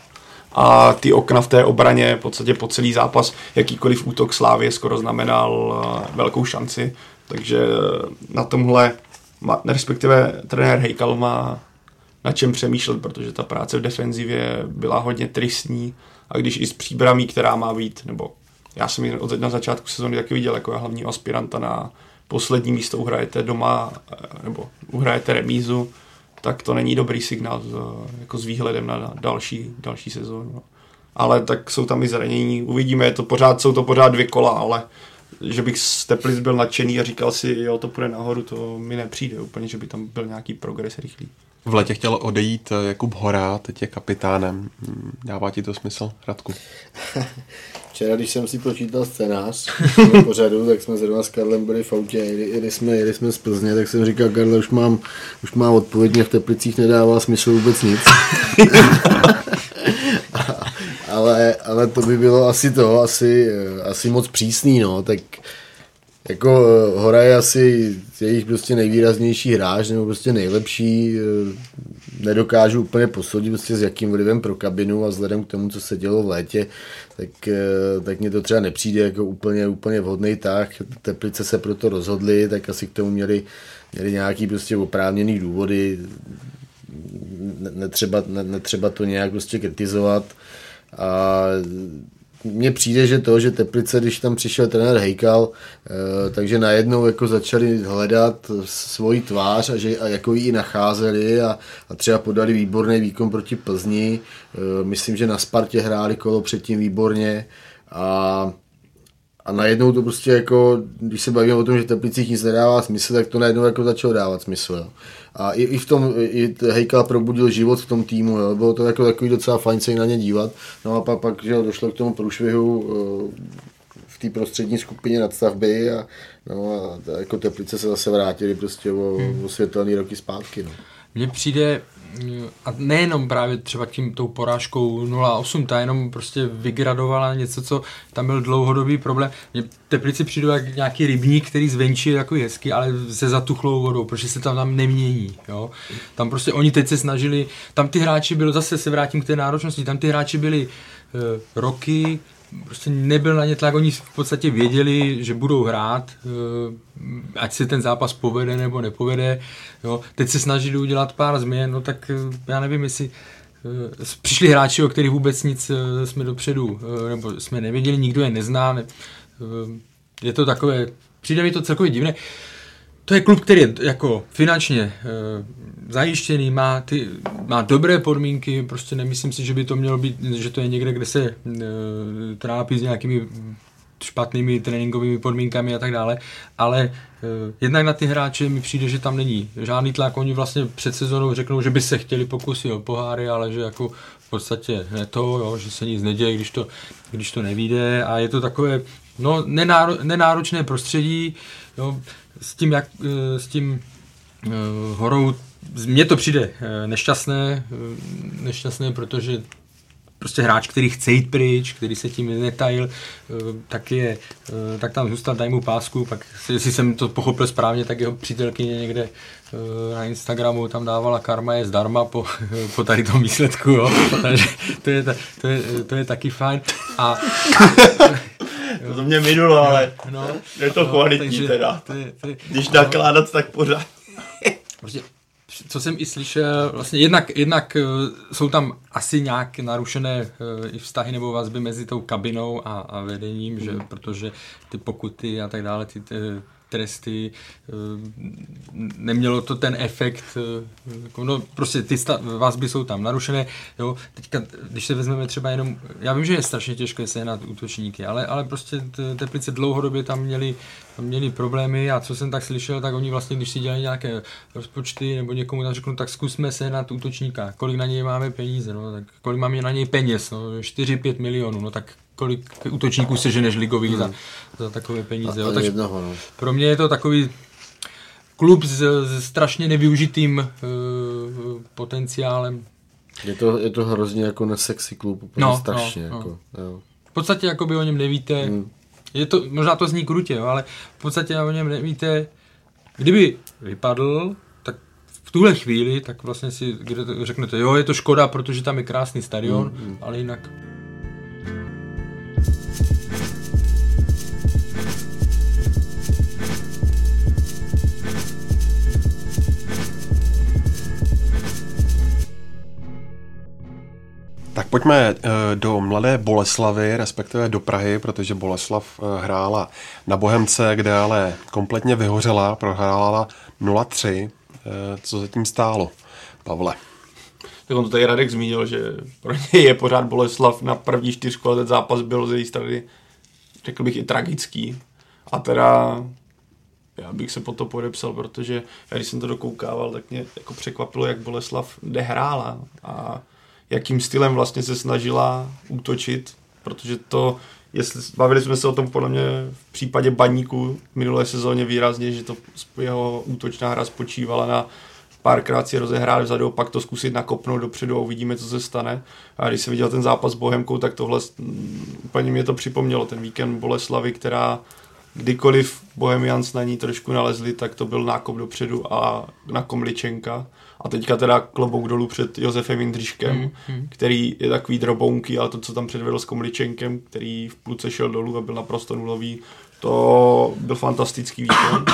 A ty okna v té obraně v podstatě po celý zápas, jakýkoliv útok Slávě skoro znamenal eh, velkou šanci. Takže na tomhle, respektive trenér Hejkal má na čem přemýšlet, protože ta práce v defenzivě byla hodně tristní a když i s příbramí, která má být, nebo já jsem ji na začátku sezóny taky viděl jako hlavní aspiranta na poslední místo uhrajete doma, eh, nebo uhrajete remízu, tak to není dobrý signál jako s výhledem na další, další sezónu. Ale tak jsou tam i zranění, uvidíme, je to pořád, jsou to pořád dvě kola, ale že bych z Teplic byl nadšený a říkal si, jo, to půjde nahoru, to mi nepřijde úplně, že by tam byl nějaký progres rychlý. V letě chtěl odejít eh, Jakub Hora, teď je kapitánem. Hmm, Dává ti to smysl, Radku? Včera, když jsem si počítal scénář pořadu, tak jsme zrovna s Karlem byli v autě, jeli, jeli, jsme, jeli jsme z Plzně, tak jsem říkal, Karle, už mám, už mám odpovědně v Teplicích nedává smysl vůbec nic. ale, ale to by bylo asi to, asi, asi moc přísný, no, tak jako eh, Hora je asi jejich prostě nejvýraznější hráč, nebo prostě nejlepší. eh, Nedokážu úplně posoudit prostě s jakým vlivem pro kabinu a vzhledem k tomu, co se dělo v létě, tak, eh, tak mně to třeba nepřijde jako úplně, úplně vhodný tah. Teplice se proto rozhodly, tak asi k tomu měli, měli nějaký prostě oprávněný důvody. Ne- Netřeba, ne- netřeba to nějak prostě kritizovat. A mně přijde, že to, že Teplice, když tam přišel trenér Hejkal, eh, takže najednou jako začali hledat svoji tvář a, že, a jako ji i nacházeli a, a třeba podali výborný výkon proti Plzni. Eh, Myslím, že na Spartě hráli kolo předtím výborně a a najednou to prostě jako, když se bavíme o tom, že Teplicích nic nedává smysl, tak to najednou jako začalo dávat smysl. Jo. A i, i v tom, i Hejkal probudil život v tom týmu, jo. bylo to jako takový docela fajn se i na ně dívat. No a pak, pak že jo, došlo k tomu průšvihu eh, v té prostřední skupině nadstavby a, no a jako Teplice se zase vrátili prostě o, o světelný roky zpátky. No. Mně přijde, a nejenom právě třeba tím tou porážkou 0,8, ta jenom prostě vygradovala něco, co tam byl dlouhodobý problém. Mně Teplici přijdou jak nějaký rybník, který zvenčí je takový hezký, ale se zatuchlou vodou, protože se tam tam nemění. Jo? Tam prostě oni teď se snažili, tam ty hráči byli, zase se vrátím k té náročnosti, tam ty hráči byli uh, roky, prostě nebyl na ně tlak, oni v podstatě věděli, že budou hrát, eh, ať se ten zápas povede nebo nepovede. Jo. Teď se snažili udělat pár změn, no tak eh, já nevím, jestli eh, přišli hráči, o kterých vůbec nic jsme dopředu, nebo jsme nevěděli, nikdo je nezná. Ne, je to takové, přijde mi to celkově divné. To je klub, který je jako finančně e, zajištěný, má, ty, má dobré podmínky, prostě nemyslím si, že by to mělo být, že to je někde, kde se e, trápí s nějakými špatnými tréninkovými podmínkami a tak dále, ale e, jednak na ty hráče mi přijde, že tam není žádný tlak, oni vlastně před sezónou řeknou, že by se chtěli pokusit o poháry, ale že jako v podstatě ne to, jo, že se nic neděje, když to, když to nevíde. A je to takové no, nenáro, nenáročné prostředí, jo, s tím, jak, eh, s tím uh, horou, mně to přijde uh, nešťastné, nešťastné, protože prostě hráč, který chce jít pryč, který se tím netajil, tak, je, tak tam zůstal, daj mu pásku, pak jestli jsem to pochopil správně, tak jeho přítelkyně někde na Instagramu tam dávala karma je zdarma po, po tady tom výsledku, jo. takže to je, to, je, to je taky fajn. A To mě minulo, ale no, je to kvalitní teda. To je, to je, Když nakládat, tak pořád. prostě, co jsem i slyšel, vlastně jednak, jednak eh, jsou tam asi nějak narušené eh, i vztahy nebo vazby mezi tou kabinou a, a vedením, že protože ty pokuty a tak dále, ty, ty tresty, eh, nemělo to ten efekt, eh, jako, no prostě ty vazby jsou tam narušené, jo, teďka, když se vezmeme třeba jenom, já vím, že je strašně těžké sehnat útočníky, ale, ale prostě Teplice dlouhodobě tam měli, tam měli problémy a co jsem tak slyšel, tak oni vlastně, když si dělají nějaké rozpočty nebo někomu tam řeknu, tak zkusme sehnat útočníka, kolik na něj máme peníze, no, tak kolik máme na něj peněz, no, 4-5 milionů, no tak kolik útočníků seženeš ligových hmm. za, za takové peníze. Jo. A Takže jednoho, no. pro mě je to takový klub s, s strašně nevyužitým uh, potenciálem. Je to, je to hrozně jako nesexy klub, úplně No, no, strašně. no, no. jako, Jo. V podstatě jako by o něm nevíte, Hmm. je to, možná to zní krutě, jo, ale v podstatě o něm nevíte, kdyby vypadl, tak v tuhle chvíli, tak vlastně si řeknete, jo, je to škoda, protože tam je krásný stadion, Hmm, ale jinak Tak pojďme eh, do mladé Boleslavy, respektive do Prahy, protože Boleslav eh, hrála na Bohemce, kde ale kompletně vyhořela, prohrála 0-3. Eh, Co se tím stálo, Pavle? Tak on to tady Radek zmínil, že pro něj je pořád Boleslav na první čtyřku, ten zápas byl z její strany, řekl bych, i tragický. A teda já bych se po to podepsal, protože já když jsem to dokoukával, tak mě jako překvapilo, jak Boleslav hrála a jakým stylem vlastně se snažila útočit, protože to, jestli, bavili jsme se o tom podle mě v případě Baníku v minulé sezóně výrazně, že to jeho útočná hra spočívala na párkrát si rozehrát vzadu, pak to zkusit nakopnout dopředu a uvidíme, co se stane. A když jsem viděl ten zápas s Bohemkou, tak tohle mm, úplně mě to připomnělo, ten víkend Boleslavy, která kdykoliv Bohemians na ní trošku nalezli, tak to byl nákop dopředu a na Komličenka. A teďka teda klobouk dolů před Josefem Jindřiškem, mm, mm. který je takový drobounky, ale to, co tam předvedl s Komličenkem, který v pluce šel dolů a byl naprosto nulový, to byl fantastický výkon.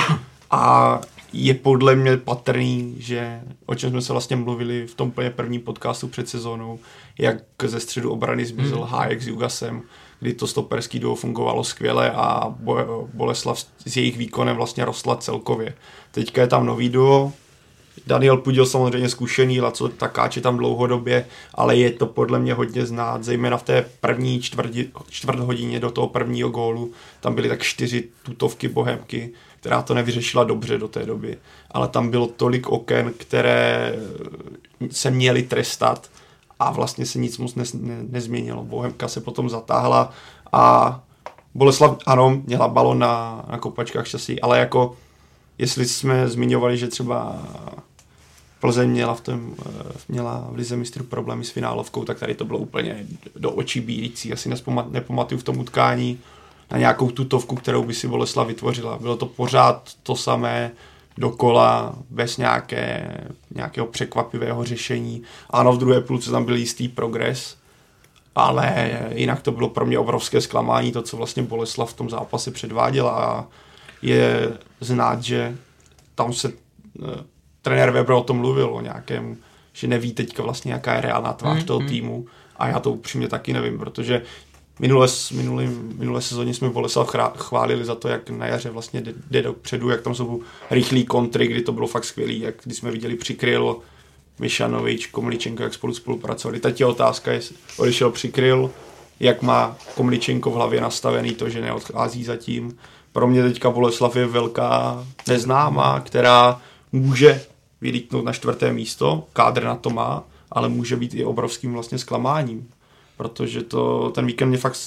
A je podle mě patrný, že o čem jsme se vlastně mluvili v tom úplně prvním podcastu před sezónou, jak ze středu obrany zmizel mm. Hájek s Jugasem, kdy to stoperský duo fungovalo skvěle a Boleslav s jejich výkonem vlastně rostla celkově. Teďka je tam nový duo, Daniel Pudil samozřejmě zkušený, Laco Takáč je tam dlouhodobě, ale je to podle mě hodně znát, zejména v té první čtvrt, čtvrt hodině do toho prvního gólu. Tam byly tak čtyři tutovky bohemky, která to nevyřešila dobře do té doby. Ale tam bylo tolik oken, které se měly trestat a vlastně se nic moc ne, ne, nezměnilo. Bohemka se potom zatáhla a Boleslav, ano, měla balon na, na kopačkách štěstí, ale jako jestli jsme zmiňovali, že třeba Plzeň měla v, tom, eh, měla v Lize mistrů problémy s finálovkou, tak tady to bylo úplně do očí bíjící. Asi nepamatuju v tom utkání na nějakou tutovku, kterou by si Boleslav vytvořila. Bylo to pořád to samé, dokola, bez nějaké, nějakého překvapivého řešení. Ano, v druhé půlce tam byl jistý progres, ale jinak to bylo pro mě obrovské zklamání, to, co vlastně Boleslav v tom zápase předváděla a je znát, že tam se uh, trenér Weber o tom mluvil, o nějakém, že neví teďka vlastně, jaká je reálná tvář mm, toho mm. týmu a já to upřímně taky nevím, protože Minulé, minulý, minulé sezóně jsme Boleslav chválili za to, jak na jaře vlastně jde, jde dopředu, jak tam jsou rychlý kontry, kdy to bylo fakt skvělý, jak když jsme viděli přikryl Mišanovič, Komličenko, jak spolu spolupracovali. Teď je otázka, jestli odešel přikryl, jak má Komličenko v hlavě nastavený to, že neodchází zatím. Pro mě teďka Boleslav je velká neznámá, která může vylítnout na čtvrté místo, kádr na to má, ale může být i obrovským vlastně zklamáním protože to, ten víkend mě fakt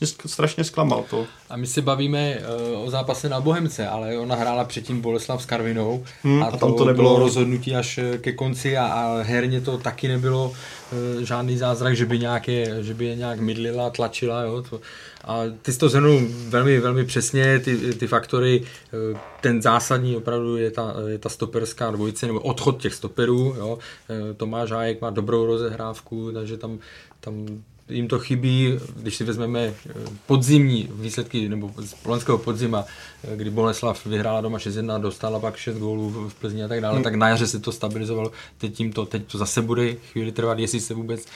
vlastně strašně zklamal to. A my se bavíme uh, o zápase na Bohemce, ale ona hrála předtím Boleslav s Karvinou hmm, a, a tam to, to nebylo bylo rozhodnutí až eh, ke konci a, a herně to taky nebylo uh, žádný zázrak, že by, nějaké, že by je nějak mydlila, tlačila. Jo, to, a ty jsi to zhrnul velmi, velmi přesně, ty, ty faktory, ten zásadní opravdu je ta, je ta stoperská dvojice, nebo odchod těch stoperů, jo. Tomáš Hájek má dobrou rozehrávku, takže tam, tam jim to chybí, když si vezmeme eh, podzimní výsledky, nebo z loňského podzima, eh, kdy Boleslav vyhrála doma 6-1, dostala pak 6 gólů v Plzni a tak dále, hmm. tak na jaře se to stabilizovalo, teď, tím to, teď to zase bude chvíli trvat, jestli se vůbec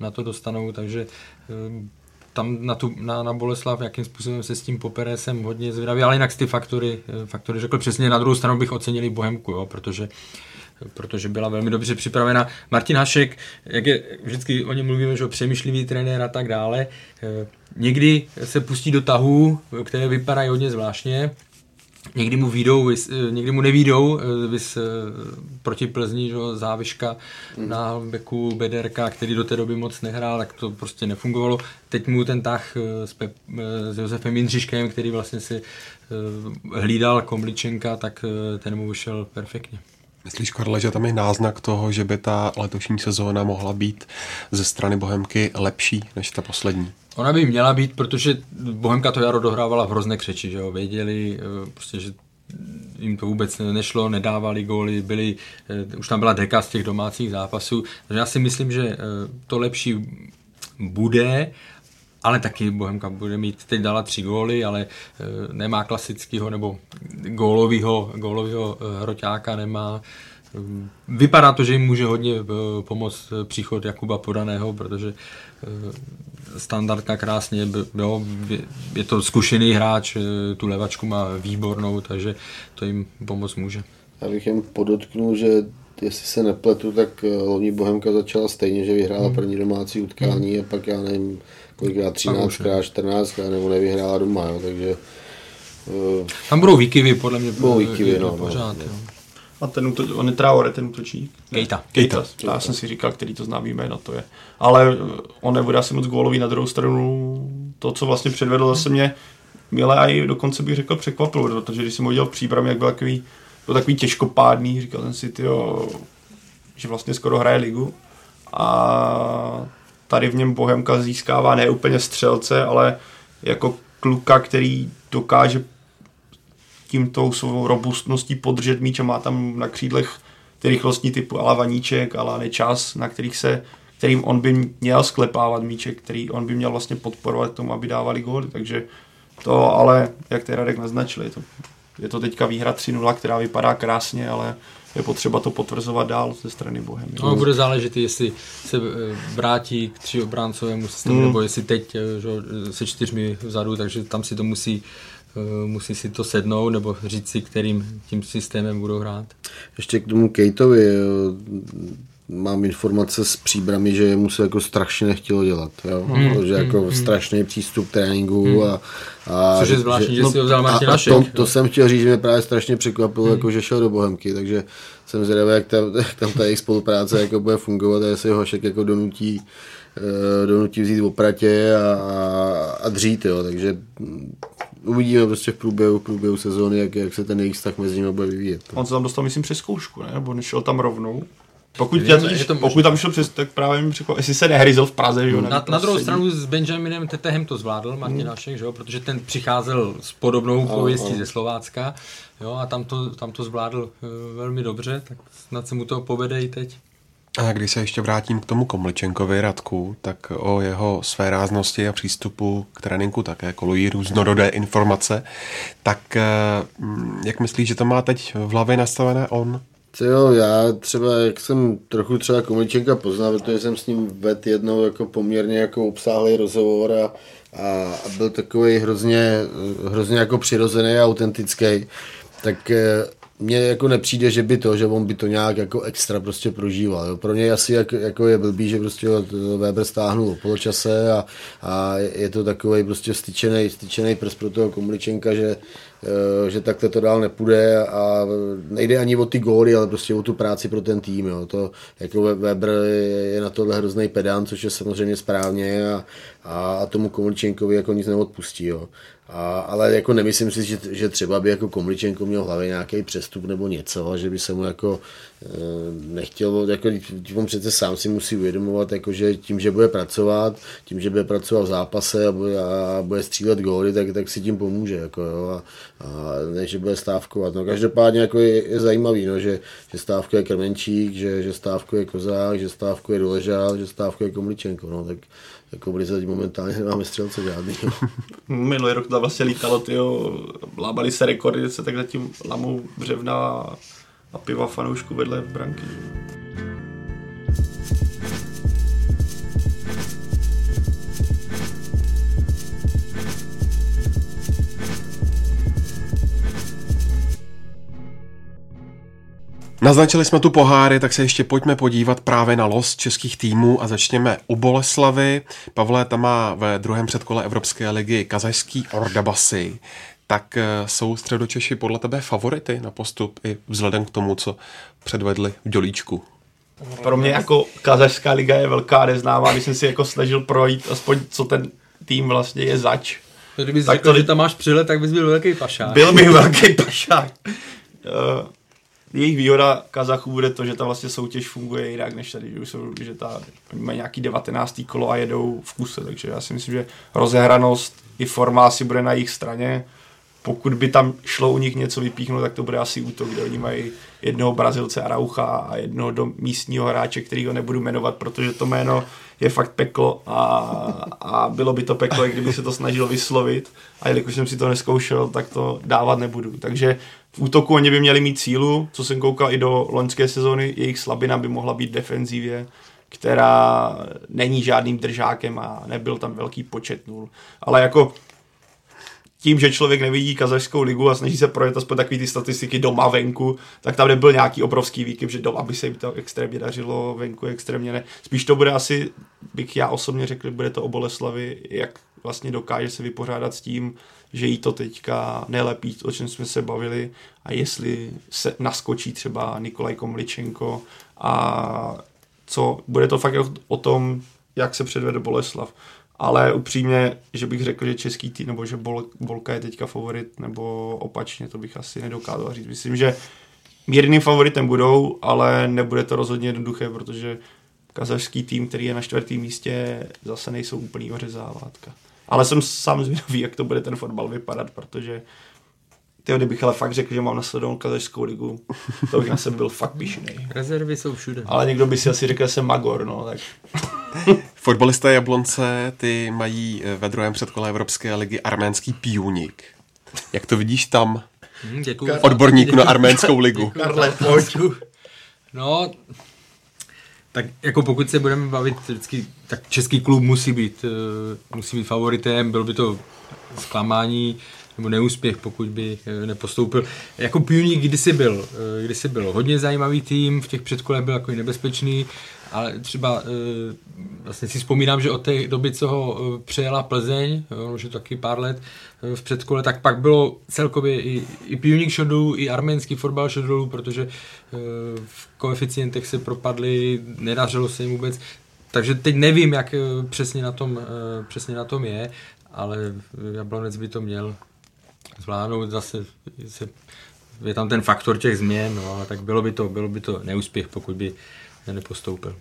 na to dostanou, takže eh, tam na, tu, na, na Boleslav, jakým způsobem se s tím popere, jsem hodně zvědavý, ale jinak ty faktory, faktory řekl přesně, na druhou stranu bych ocenili Bohemku, jo, protože uh, protože byla velmi dobře připravena. Martin Hašek, jak je, vždycky o něm mluvíme, že přemýšlivý trenér a tak dále, eh, někdy se pustí do tahů, které vypadají hodně zvláštně, Někdy mu výjdou, eh, někdy mu nevídou, eh, vys proti Plzni, že, záviška mm. na beku Bederka, který do té doby moc nehrál, tak to prostě nefungovalo. Teď mu ten tah s, Pep, s Josefem Jindřiškem, který vlastně si hlídal Komličenka, tak ten mu vyšel perfektně. Myslíš, Karle, že tam je náznak toho, že by ta letošní sezóna mohla být ze strany Bohemky lepší než ta poslední? Ona by měla být, protože Bohemka to jaro dohrávala v hrozné křeči, že jo? Věděli, eh, prostě, že jim to vůbec nešlo, nedávali góly, byli, eh, už tam byla deka z těch domácích zápasů, takže já si myslím, že eh, to lepší bude, ale taky Bohemka bude mít, teď dala tři góly, ale e, nemá klasického nebo gólového, gólového e, hroťáka, nemá. E, vypadá to, že jim může hodně pomoct příchod Jakuba Podaného, protože standardka krásně, jo, je to zkušený hráč, tu levačku má výbornou, takže to jim pomoct může. Já bych jen podotknul, že jestli se nepletu, tak loni Bohemka začala stejně, že vyhrála hmm. první domácí utkání hmm. a pak já nevím, kolikrát 13 krát, 14 krát, nebo nevyhrála doma, jo, takže Uh, Tam budou výkyvy, podle mě. Budou výkyvy, no, no, pořád, no. jo. A ten, úto- on je Traore, ten útočník. Keita. Keita. Já jsem si říkal, který to známý jméno to je. Ale eh, on nebude asi moc gólový na druhou stranu. To, co vlastně předvedl, zase mě milé a i dokonce bych řekl překvapilo, protože když jsem ho viděl v přípravě, jak byl takový, byl takový těžkopádný, říkal jsem si, tyjo, že vlastně skoro hraje ligu. A tady v něm Bohemka získává ne úplně střelce, ale jako kluka, který dokáže tím tou svou robustností podržet míč a má tam na křídlech ty rychlostní typu ala Vaníček, ala Nečas, na kterých se, kterým on by měl sklepávat míček, který on by měl vlastně podporovat tomu, aby dávali góly, takže to ale, jak ty Radek naznačil, je to, je to teďka výhra 3-0, která vypadá krásně, ale je potřeba to potvrzovat dál ze strany Bohemy. No, bude záležet, jestli se eh, vrátí k tři obráncovému systému, Hmm. nebo jestli teď eh, že, jo, se čtyřmi vzadu, takže tam si to musí, eh, musí si to sednout, nebo říct si, kterým tím systémem budou hrát. Ještě k tomu Kejtovi, mám informace z příbramy, že mu se jako strašně nechtělo dělat, jo? Hmm. že jako strašný přístup k tréninku a, a Což je zvláštní, že si ho vzal Martin a, a to, to, jsem chtěl říct, že mě právě strašně překvapilo, jako, že šel do Bohemky, takže jsem zvědavý, jak, ta, jak tam ta jejich spolupráce jako bude fungovat a jestli ho Hašek jako donutí, eh, donutí vzít v opratě a, a, a dřít, jo, takže mm, uvidíme prostě v průběhu, v průběhu sezóny, jak, jak se ten jejich vztah mezi nimi bude vyvíjet. On se tam dostal, myslím, přes zkoušku, ne? Nebo nešel tam rovnou. Pokud, totiž, je to pokud tam šel přes, tak právě mi překvapilo, jestli se nehryzel v Praze, že jo? Na, na druhou prostě. stranu s Benjaminem Tetehem to zvládl Martin Hašek, že jo? protože ten přicházel s podobnou pověstí ze Slovácka jo? a tam to, tam to zvládl eh, velmi dobře, tak snad se mu to povede i teď. A když se ještě vrátím k tomu Komličenkovi Radku, tak o jeho své ráznosti a přístupu k tréninku také kolují různorodé informace. Tak eh, mm, jak myslíš, že to má teď v hlavě nastavené on? Co jo, já třeba, jak jsem trochu třeba Komličenka poznal, protože jsem s ním vedl jednou jako poměrně jako obsáhlý rozhovor a, a, byl takový hrozně, hrozně jako přirozený a autentický, tak eh, mně jako nepřijde, že by to, že on by to nějak jako extra prostě prožíval. Jo. Pro něj asi jak, jako je blbý, že prostě Weber stáhnul o poločase a, a je to takový prostě styčený, styčený prst pro toho Komličenka, že, že takhle to dál nepůjde a nejde ani o ty góly, ale prostě o tu práci pro ten tým. Jo. To, jako We- Weber je, na tohle hrozný pedant, což je samozřejmě správně a, a, tomu Komličenkovi jako nic neodpustí. Jo. A, ale jako nemyslím si, že, že třeba by jako Komličenko měl v hlavě nějaký přestup nebo něco, že by se mu jako eh, nechtělo, jako on přece sám si musí uvědomovat, jako že tím, že bude pracovat, tím, že bude pracovat v zápase a bude, a bude střílet góly, tak, tak si tím pomůže, jako jo, a, a ne, že bude stávkovat. No každopádně jako je, je zajímavý, no, že, že stávkuje Krmenčík, že, že stávkuje Kozák, že stávkuje Doležál, že stávkuje Komličenko, no, tak jako teď momentálně nemáme střelce žádný. Minulý rok tam vlastně lítalo, tyjo, lábali se rekordy, se tak zatím lamou břevna a piva fanoušku vedle branky. Naznačili jsme tu poháry, tak se ještě pojďme podívat právě na los českých týmů a začněme u Boleslavy. Pavle, tam má ve druhém předkole Evropské ligy kazašský Ordabasy. Tak eh, jsou středočeši podle tebe favority na postup i vzhledem k tomu, co předvedli v Dělíčku? Pro mě jako kazašská liga je velká neznámá, když jsem si jako snažil projít aspoň co ten tým vlastně je zač. Kdybys Tak řekl, to- že tam máš přilet, tak bys byl velký pašák. Byl bych velký pašák. Jejich výhoda Kazachů bude to, že ta vlastně soutěž funguje jinak než tady, že, už jsou, že ta, oni mají nějaký 19. kolo a jedou v kuse, takže já si myslím, že rozehranost i forma asi bude na jejich straně. Pokud by tam šlo u nich něco vypíchnout, tak to bude asi útok, kde oni mají jednoho Brazilce Araucha a jednoho do místního hráče, kterýho nebudu jmenovat, protože to jméno je fakt peklo a, a bylo by to peklo, i kdyby se to snažil vyslovit a jelikož jsem si to neskoušel, tak to dávat nebudu. Takže v útoku oni by měli mít sílu, co jsem koukal i do loňské sezóny, jejich slabina by mohla být defenzivě, která není žádným držákem a nebyl tam velký počet nul. Ale jako tím, že člověk nevidí kazašskou ligu a snaží se projet aspoň takový ty statistiky doma venku, tak tam nebyl nějaký obrovský výkyv, že doma by se jim to extrémně dařilo, venku extrémně ne. Spíš to bude asi, bych já osobně řekl, bude to o Boleslavi, jak vlastně dokáže se vypořádat s tím, že jí to teďka nelepí, o čem jsme se bavili a jestli se naskočí třeba Nikolaj Komličenko a co, bude to fakt o tom, jak se předvede Boleslav. Ale upřímně, že bych řekl, že český tým, nebo že Bol, Bolka je teďka favorit, nebo opačně, to bych asi nedokázal říct. Myslím, že mírným favoritem budou, ale nebude to rozhodně jednoduché, protože kazašský tým, který je na čtvrtém místě, zase nejsou úplný ořezávátka. Ale jsem sám zvědavý, jak to bude ten fotbal vypadat, protože ty, kdybych ale fakt řekl, že mám nasledovat kazašskou ligu, to bych na sebe byl fakt pišný. Rezervy jsou všude. Ale někdo by si asi řekl, že jsem Magor, no, tak. Fotbalisté Jablonce, ty mají ve druhém předkole Evropské ligy arménský píunik. Jak to vidíš tam? Hmm, děkuju. Odborníku na arménskou ligu. Karle, pojď. No, tak jako pokud se budeme bavit vždycky, tak český klub musí být, uh, musí být favoritem, byl by to zklamání nebo neúspěch, pokud by uh, nepostoupil. Jako Pioník kdysi byl, uh, kdysi byl hodně zajímavý tým, v těch předkolech byl jako nebezpečný, ale třeba vlastně si vzpomínám, že od té doby, co ho přejela Plzeň, už je to taky pár let v předkole, tak pak bylo celkově i, i Pioník šodů, i arménský fotbal šodů, protože v koeficientech se propadli, nedařilo se jim vůbec. Takže teď nevím, jak přesně na tom, přesně na tom je, ale Jablonec by to měl zvládnout zase se, je tam ten faktor těch změn, no, ale tak bylo by to, bylo by to neúspěch, pokud by nepostoupil.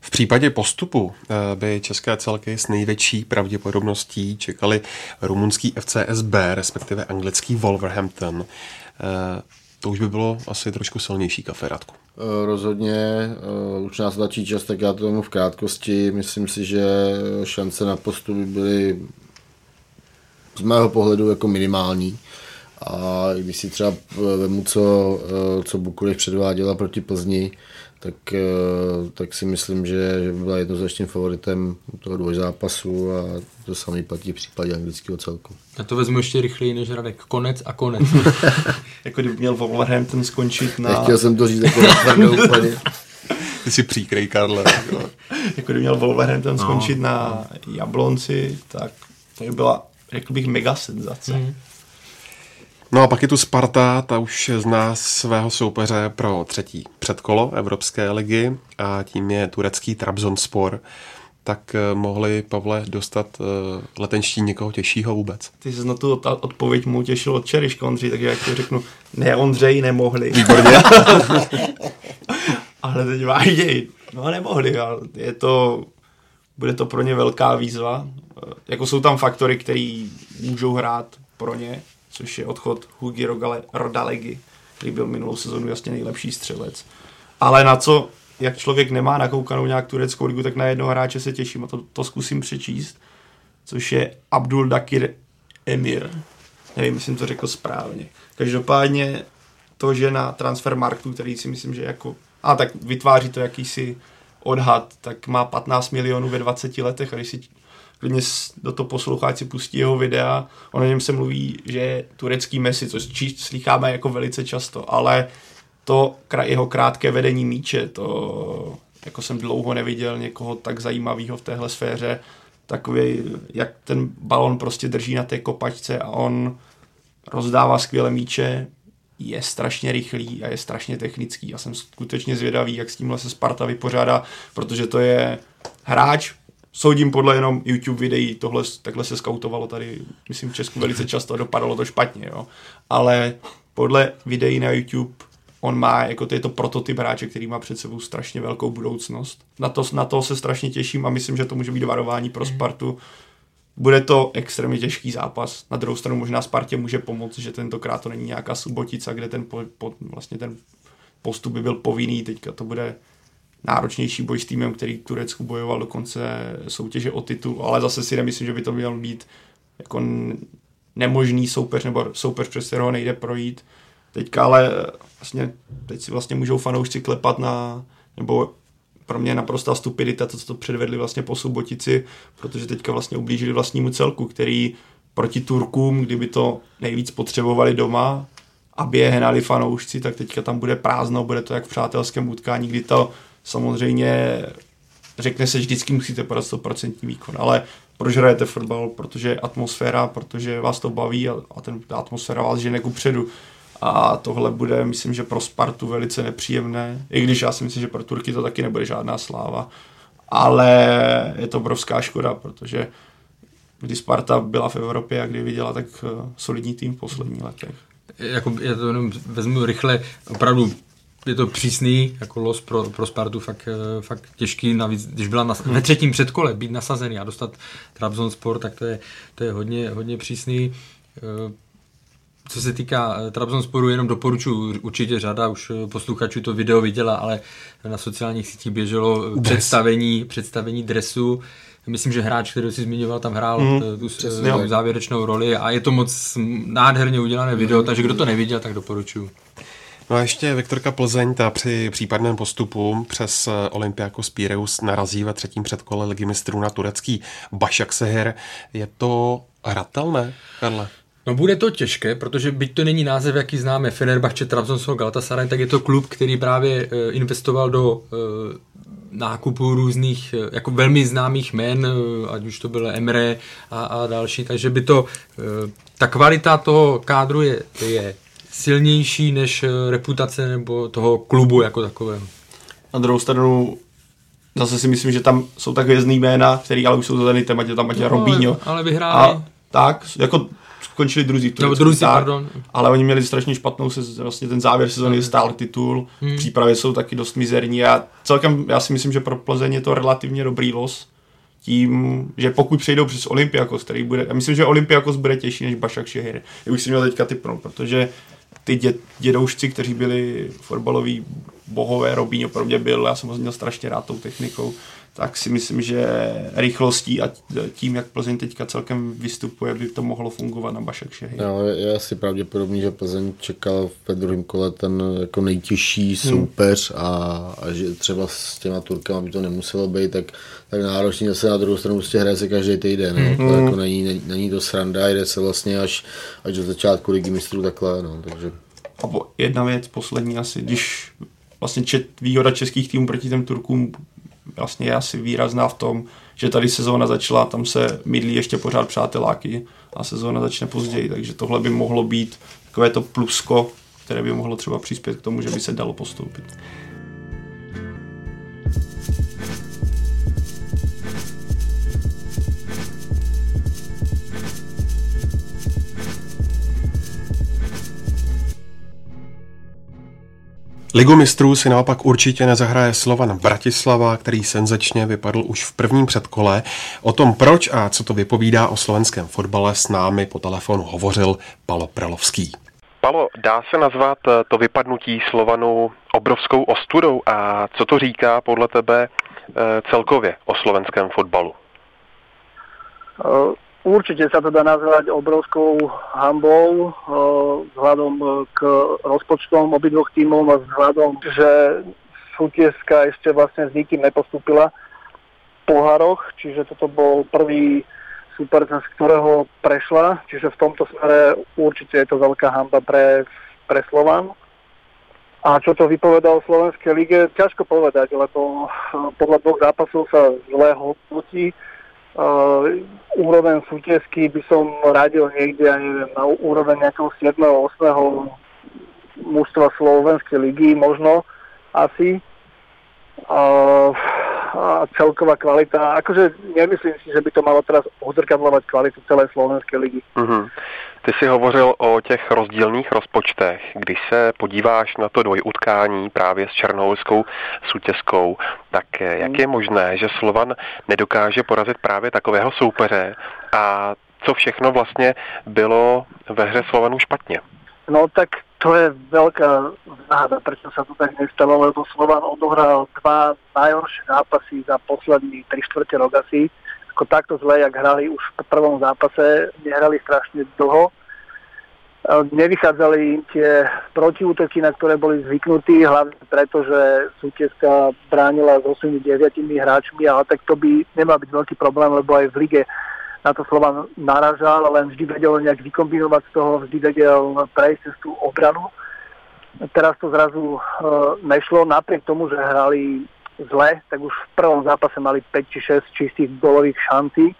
V případě postupu by české celky s největší pravděpodobností čekali rumunský FCSB, respektive anglický Wolverhampton. To už by bylo asi trošku silnější kafe, Radku. Rozhodně, už nás tlačí čas, tak já to tomu v krátkosti. Myslím si, že šance na postup by byly z mého pohledu jako minimální. A když si třeba vemu, co, co Bukurech předváděla proti Plzni, tak, tak si myslím, že, že by byla jednoznačným favoritem toho dvojzápasu a to samé platí v případě anglického celku. Já to vezmu ještě rychleji než Radek. Konec a konec. jako kdyby měl Wolverhampton skončit na... Nechtěl jsem to říct jako na úplně. Ty si příkrej, Karle. jako kdyby měl Wolverhampton no. skončit na Jablonci, tak to by byla řekl bych, mega senzace. Mm. No a pak je tu Sparta, ta už zná svého soupeře pro třetí předkolo Evropské ligy a tím je turecký Trabzonspor. Tak mohli, Pavle, dostat uh, letenští někoho těžšího vůbec? Ty jsi na tu odpověď mu těšil od Čeriška, Ondřej, takže já ti řeknu, ne Ondřej, nemohli. Výborně. ale teď vážně, no nemohli, ale je to, bude to pro ně velká výzva jako jsou tam faktory, které můžou hrát pro ně, což je odchod Hugi Rodalegy, který byl minulou sezonu jasně nejlepší střelec. Ale na co, jak člověk nemá nakoukanou nějak tureckou ligu, tak na jednoho hráče se těším a to, to zkusím přečíst, což je Abdul Dakir Emir. Nevím, jestli jsem to řekl správně. Každopádně to, že na Transfermarktu, který si myslím, že jako... A tak vytváří to jakýsi odhad, tak má 15 milionů ve 20 letech a když si klidně do toho poslucháči pustí jeho videa, o něm se mluví, že je turecký Messi, což slycháme jako velice často, ale to jeho krátké vedení míče, to jako jsem dlouho neviděl někoho tak zajímavého v téhle sféře, takový, jak ten balon prostě drží na té kopačce a on rozdává skvěle míče, je strašně rychlý a je strašně technický. Já jsem skutečně zvědavý, jak s tímhle se Sparta vypořádá, protože to je hráč, soudím podle jenom YouTube videí, tohle, takhle se skautovalo tady, myslím v Česku velice často a dopadalo to špatně, jo. Ale podle videí na YouTube on má, jako to je to prototyp hráče, který má před sebou strašně velkou budoucnost. Na to, na to se strašně těším a myslím, že to může být varování pro mhm. Spartu. Bude to extrémně těžký zápas. Na druhou stranu možná Spartě může pomoct, že tentokrát to není nějaká subotica, kde ten, po, po, vlastně ten postup by byl povinný, teďka to bude náročnější boj s týmem, který v Turecku bojoval do konce soutěže o titul, ale zase si nemyslím, že by to měl být jako nemožný soupeř nebo soupeř, přes kterého nejde projít. Teďka ale vlastně, teď si vlastně můžou fanoušci klepat na, nebo pro mě naprostá stupidita to, co to předvedli vlastně po Subotici, protože teďka vlastně ublížili vlastnímu celku, který proti Turkům, kdyby to nejvíc potřebovali doma, aby je hnali fanoušci, tak teďka tam bude prázdno, bude to jak v přátelském utkání, kdy to samozřejmě řekne se, že vždycky musíte podat 100% výkon, ale proč hrajete fotbal, protože atmosféra, protože vás to baví a, a ten, ta atmosféra vás žene ku předu. A tohle bude, myslím, že pro Spartu velice nepříjemné, i když já si myslím, že pro Turky to taky nebude žádná sláva. Ale je to obrovská škoda, protože kdy Sparta byla v Evropě a kdy viděla tak eh, solidní tým v posledních letech. Jako, já to jenom vezmu rychle, opravdu je to přísný jako los pro, pro Spartu, fakt, eh, fakt těžký, navíc, když byla na, ve třetím předkole být nasazený a dostat Trabzonspor, tak to je, to je hodně, hodně přísný. Eh, co se týká Trabzonsporu, jenom doporučuji, určitě řada už posluchačů to video viděla, ale na sociálních sítích běželo Dres. představení, představení dresu, Myslím, že hráč, který si zmiňoval, tam hrál mm, tu, tu závěrečnou roli a je to moc nádherně udělané video, mm, takže kdo to neviděl, tak doporučuji. No a ještě Viktorka Plzeň, ta při případném postupu přes eh, Olympiakos Pireus narazí ve třetím předkole ligy mistrů na turecký Bašak Seher. Je to hratelné, Karle? No bude to těžké, protože byť to není název, jaký známe, Fenerbahce, Trabzonspor, Galatasaray, tak je to klub, který právě eh, investoval do eh, nákupu různých jako velmi známých men, eh, ať už to bylo Emre a, a další, takže by to, ta kvalita toho kádru je, je silnější než reputace nebo toho klubu jako takového. Na druhou stranu zase si myslím, že tam jsou tak hvězdný jména, který ale už jsou zadany tématě, tam Matěj no, Robíňo. Ale vyhráli. A tak, jako skončili druzí. No, druzí, tak, pardon. Ale oni měli strašně špatnou se, vlastně ten závěr sezóny hmm. stál titul, hmm. přípravy jsou taky dost mizerní a celkem já si myslím, že pro Plzeň je to relativně dobrý los tím, že pokud přejdou přes Olympiakos, který bude, já myslím, že Olympiakos bude těžší než Bašak Šehir. Já už jsem měl teďka typnout, protože ty dě, dědoušci, kteří byli fotbaloví bohové, Robíňo pro mě byl, já jsem ho měl strašně rád tou technikou, tak si myslím, že rychlostí a tím, jak Plzeň teďka celkem vystupuje, by to mohlo fungovat na Bašek Šehy. No, je asi pravděpodobný, že Plzeň čekal ve druhém kole ten jako nejtěžší hmm. soupeř hmm. a, a, že třeba s těma Turkama by to nemuselo být tak, tak náročný. Zase na druhou stranu prostě hraje se každý týden. No. Hmm. To jako není, není, není to sranda, jde se vlastně až, až do začátku ligy mistrů takhle. No. Takže... A jedna věc, poslední asi, když vlastně čet, výhoda českých týmů proti těm Turkům vlastně je asi výrazná v tom, že tady sezóna začala, tam se mydlí ještě pořád přáteláky a sezóna začne později, takže tohle by mohlo být takové to plusko, které by mohlo třeba přispět k tomu, že by se dalo postoupit. Ligu mistrů si naopak určitě nezahraje Slovan Bratislava, který senzačně vypadl už v prvním předkole. O tom, proč a co to vypovídá o slovenském fotbale, s námi po telefonu hovořil Palo Pralovský. Palo, dá se nazvat to vypadnutí Slovanu obrovskou ostudou a co to říká podle tebe eh, celkově o slovenském fotbalu? Uh Určite sa to dá nazvať obrovskou hambou vzhľadom k rozpočtom obidvoch tímov a vzhľadom, že sútieska ešte vlastne s nikým nepostúpila v pohároch, čiže toto bol prvý super, z ktorého prešla, čiže v tomto smere určite je to veľká hamba pre, pre Slovan. A čo to vypovedal v Slovenskej lige, ťažko povedať, lebo podľa dvoch zápasov sa zle hodnotí uh, úroveň súťažky by som radil niekde, ja neviem, na úroveň nejakého 7. 8. mužstva Slovenskej ligy, možno asi. Uh, a celková kvalita, akože nemyslím si, že by to malo teraz odzrkadlovať kvalitu celé Slovenské ligy. Uh-huh. Ty jsi hovořil o těch rozdílných rozpočtech. Když se podíváš na to dvojutkání právě s Černoholskou soutězkou, tak jak je možné, že Slovan nedokáže porazit právě takového soupeře a co všechno vlastně bylo ve hře Slovanu špatně? No tak to je veľká záhada, prečo sa to tak nestalo, lebo Slovan odohral dva najhoršie zápasy za poslední 3 čtvrte rok asi. Ako takto zle, jak hrali už v prvom zápase, nehrali strašne dlho. Nevychádzali im tie protiútoky, na ktoré boli zvyknutí, hlavne preto, že sútieska bránila s 8-9 hráčmi, ale tak to by nemal byť veľký problém, lebo aj v lige na to slova naražal, len vždy vedel nejak vykombinovať z toho, vždy vedel prejsť cez tú obranu. Teraz to zrazu e, nešlo, napriek tomu, že hrali zle, tak už v prvom zápase mali 5 či 6 čistých golových šancí.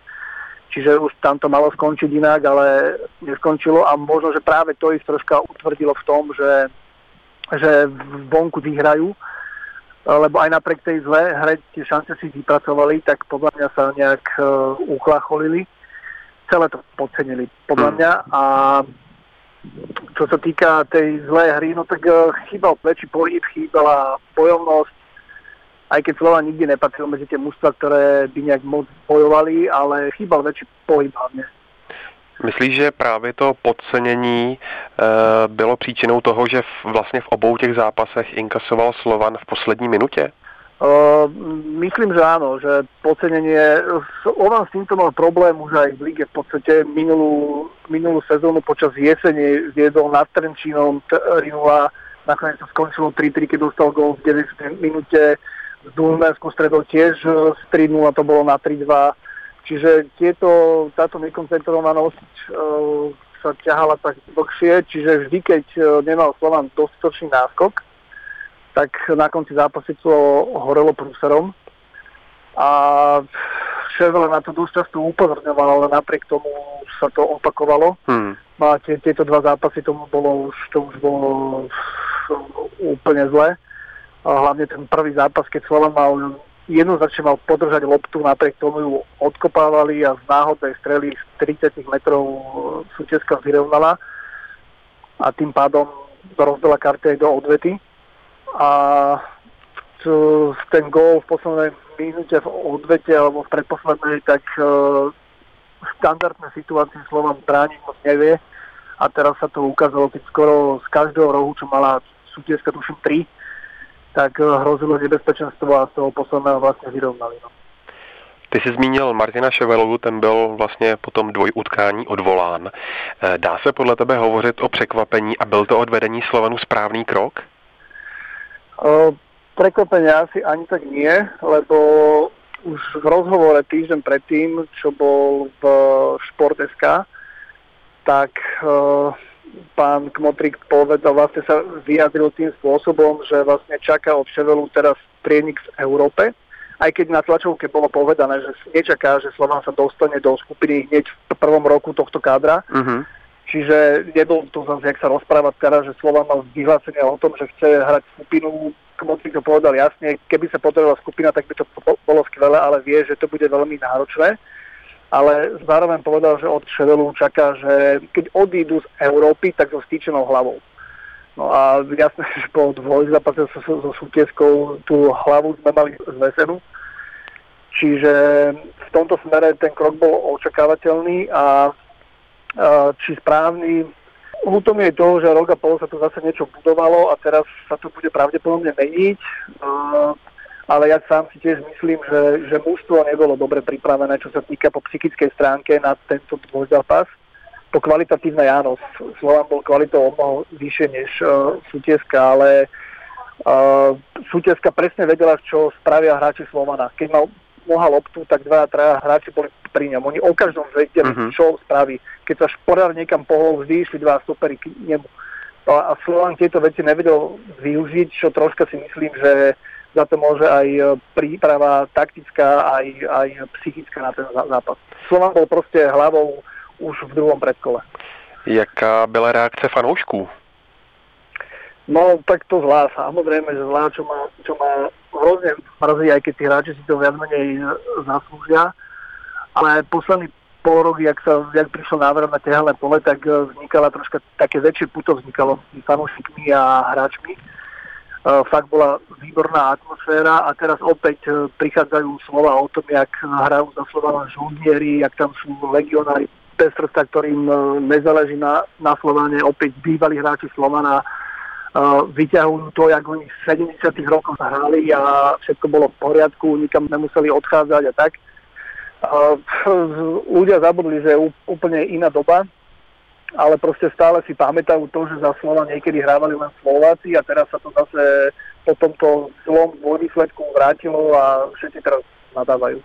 čiže už tam to malo skončiť inak, ale neskončilo a možno, že práve to ich troška utvrdilo v tom, že, že vonku vyhrajú, lebo aj napriek tej zlé hre tie šance si vypracovali, tak podľa mňa sa nejak uh, uchlacholili. Celé to podcenili, podľa mňa. A čo sa týka tej zlé hry, no tak uh, chýbal väčší pohyb, chýbala bojovnosť, aj keď Slova nikdy nepatril medzi tie mužstva, ktoré by nejak moc bojovali, ale chýbal väčší pohyb hlavne. Myslíš, že právě to podcenění e, bylo příčinou toho, že v, vlastně v obou těch zápasech inkasoval Slovan v poslední minutě? Uh, myslím, že áno, že podcenenie, Slovan s týmto mal problém už aj v lige v podstate minulú, minulú sezónu počas jesene viedol nad Trenčínom 3-0, nakoniec to skončilo 3-3, keď dostal gol v 90. minúte, z Dunajskou stredou tiež z 3-0 to bolo na 3-2, čiže tieto, táto nekoncentrovanosť uh, sa ťahala tak dlhšie, čiže vždy, keď nemal Slovan dostatočný náskok, tak na konci zápasu to horelo prúserom. A Ševele na to dosť často upozorňoval, ale napriek tomu sa to opakovalo. Hmm. A tie, tieto dva zápasy tomu bolo už, to už bolo úplne zle. A hlavne ten prvý zápas, keď Slovan mal jednoznačne mal podržať loptu, napriek tomu ju odkopávali a z náhodnej strely z 30 metrov súťažka vyrovnala. A tým pádom rozdala karty aj do odvety. A ten gól v poslednej minúte v odvete alebo v predposlednej, tak uh, štandardné situácie Slovan brániť moc nevie. A teraz sa to ukázalo, keď skoro z každého rohu, čo mala sútiežka tuším 3, tak uh, hrozilo nebezpečenstvo a z toho posledného vlastne vyrovnali. No. Ty jsi zmínil Martina Ševelu, ten byl vlastně po tom dvojutkání odvolán. E, dá se podle tebe hovořit o překvapení a byl to odvedení Slovanu správný krok? Prekvapenia asi ani tak nie, lebo už v rozhovore týždeň predtým, čo bol v Šport.sk, tak uh, pán Kmotrik povedal, vlastne sa vyjadril tým spôsobom, že vlastne čaká od Ševelu teraz prienik v Európe, aj keď na tlačovke bolo povedané, že nečaká, že Slován sa dostane do skupiny hneď v prvom roku tohto kádra. Uh-huh. Čiže nebol to zase, jak sa rozprávať teraz, že Slovan mal vyhlásenie o tom, že chce hrať skupinu, Kmotrik to povedal jasne, keby sa podarila skupina, tak by to bolo skvelé, ale vie, že to bude veľmi náročné. Ale zároveň povedal, že od Šedelu čaká, že keď odídu z Európy, tak so stýčenou hlavou. No a jasné, že po dvojzápase so, so, so sútieskou tú hlavu sme mali zvesenú. Čiže v tomto smere ten krok bol očakávateľný a či správny. Ľúto je toho, že rok a pol sa tu zase niečo budovalo a teraz sa to bude pravdepodobne meniť. Ale ja sám si tiež myslím, že, že mužstvo nebolo dobre pripravené, čo sa týka po psychickej stránke na tento dvojzápas. Po kvalitatívnej áno, Slovan bol kvalitou o mnoho vyššie než uh, sútieska, ale uh, sútieska presne vedela, čo spravia hráči Slovana. Keď mal moha loptu, tak dva a traja hráči boli pri ňom. Oni o každom vedeli, uh-huh. čo spraví. Keď sa šporár niekam pohol, vždy išli dva stopery k nemu. A Slovan tieto veci nevedel využiť, čo troška si myslím, že za to môže aj e, príprava taktická, aj, aj psychická na ten zápas. Slovan bol proste hlavou už v druhom predkole. Jaká byla reakce fanoušků? No, tak to zlá, samozrejme, že zlá, čo má, čo má hrozne mrzí, aj keď tí hráči si to viac menej zaslúžia. Ale posledný pol rok, jak, sa, jak prišiel návrat na tehelné pole, tak e, vznikala troška také väčšie puto vznikalo s fanúšikmi a hráčmi. Uh, fakt bola výborná atmosféra a teraz opäť uh, prichádzajú slova o tom, jak hrajú za slova žoldieri, jak tam sú legionári Pestrsta, ktorým uh, nezáleží na, na Slovane, opäť bývalí hráči Slovana, vyťahujú to, jak oni v 70 rokoch hrali a všetko bolo v poriadku, nikam nemuseli odchádzať a tak. Ľudia zabudli, že je úplne iná doba, ale proste stále si pamätajú to, že za Slova niekedy hrávali len Slováci a teraz sa to zase po tomto zlom výsledku vrátilo a všetci teraz nadávajú.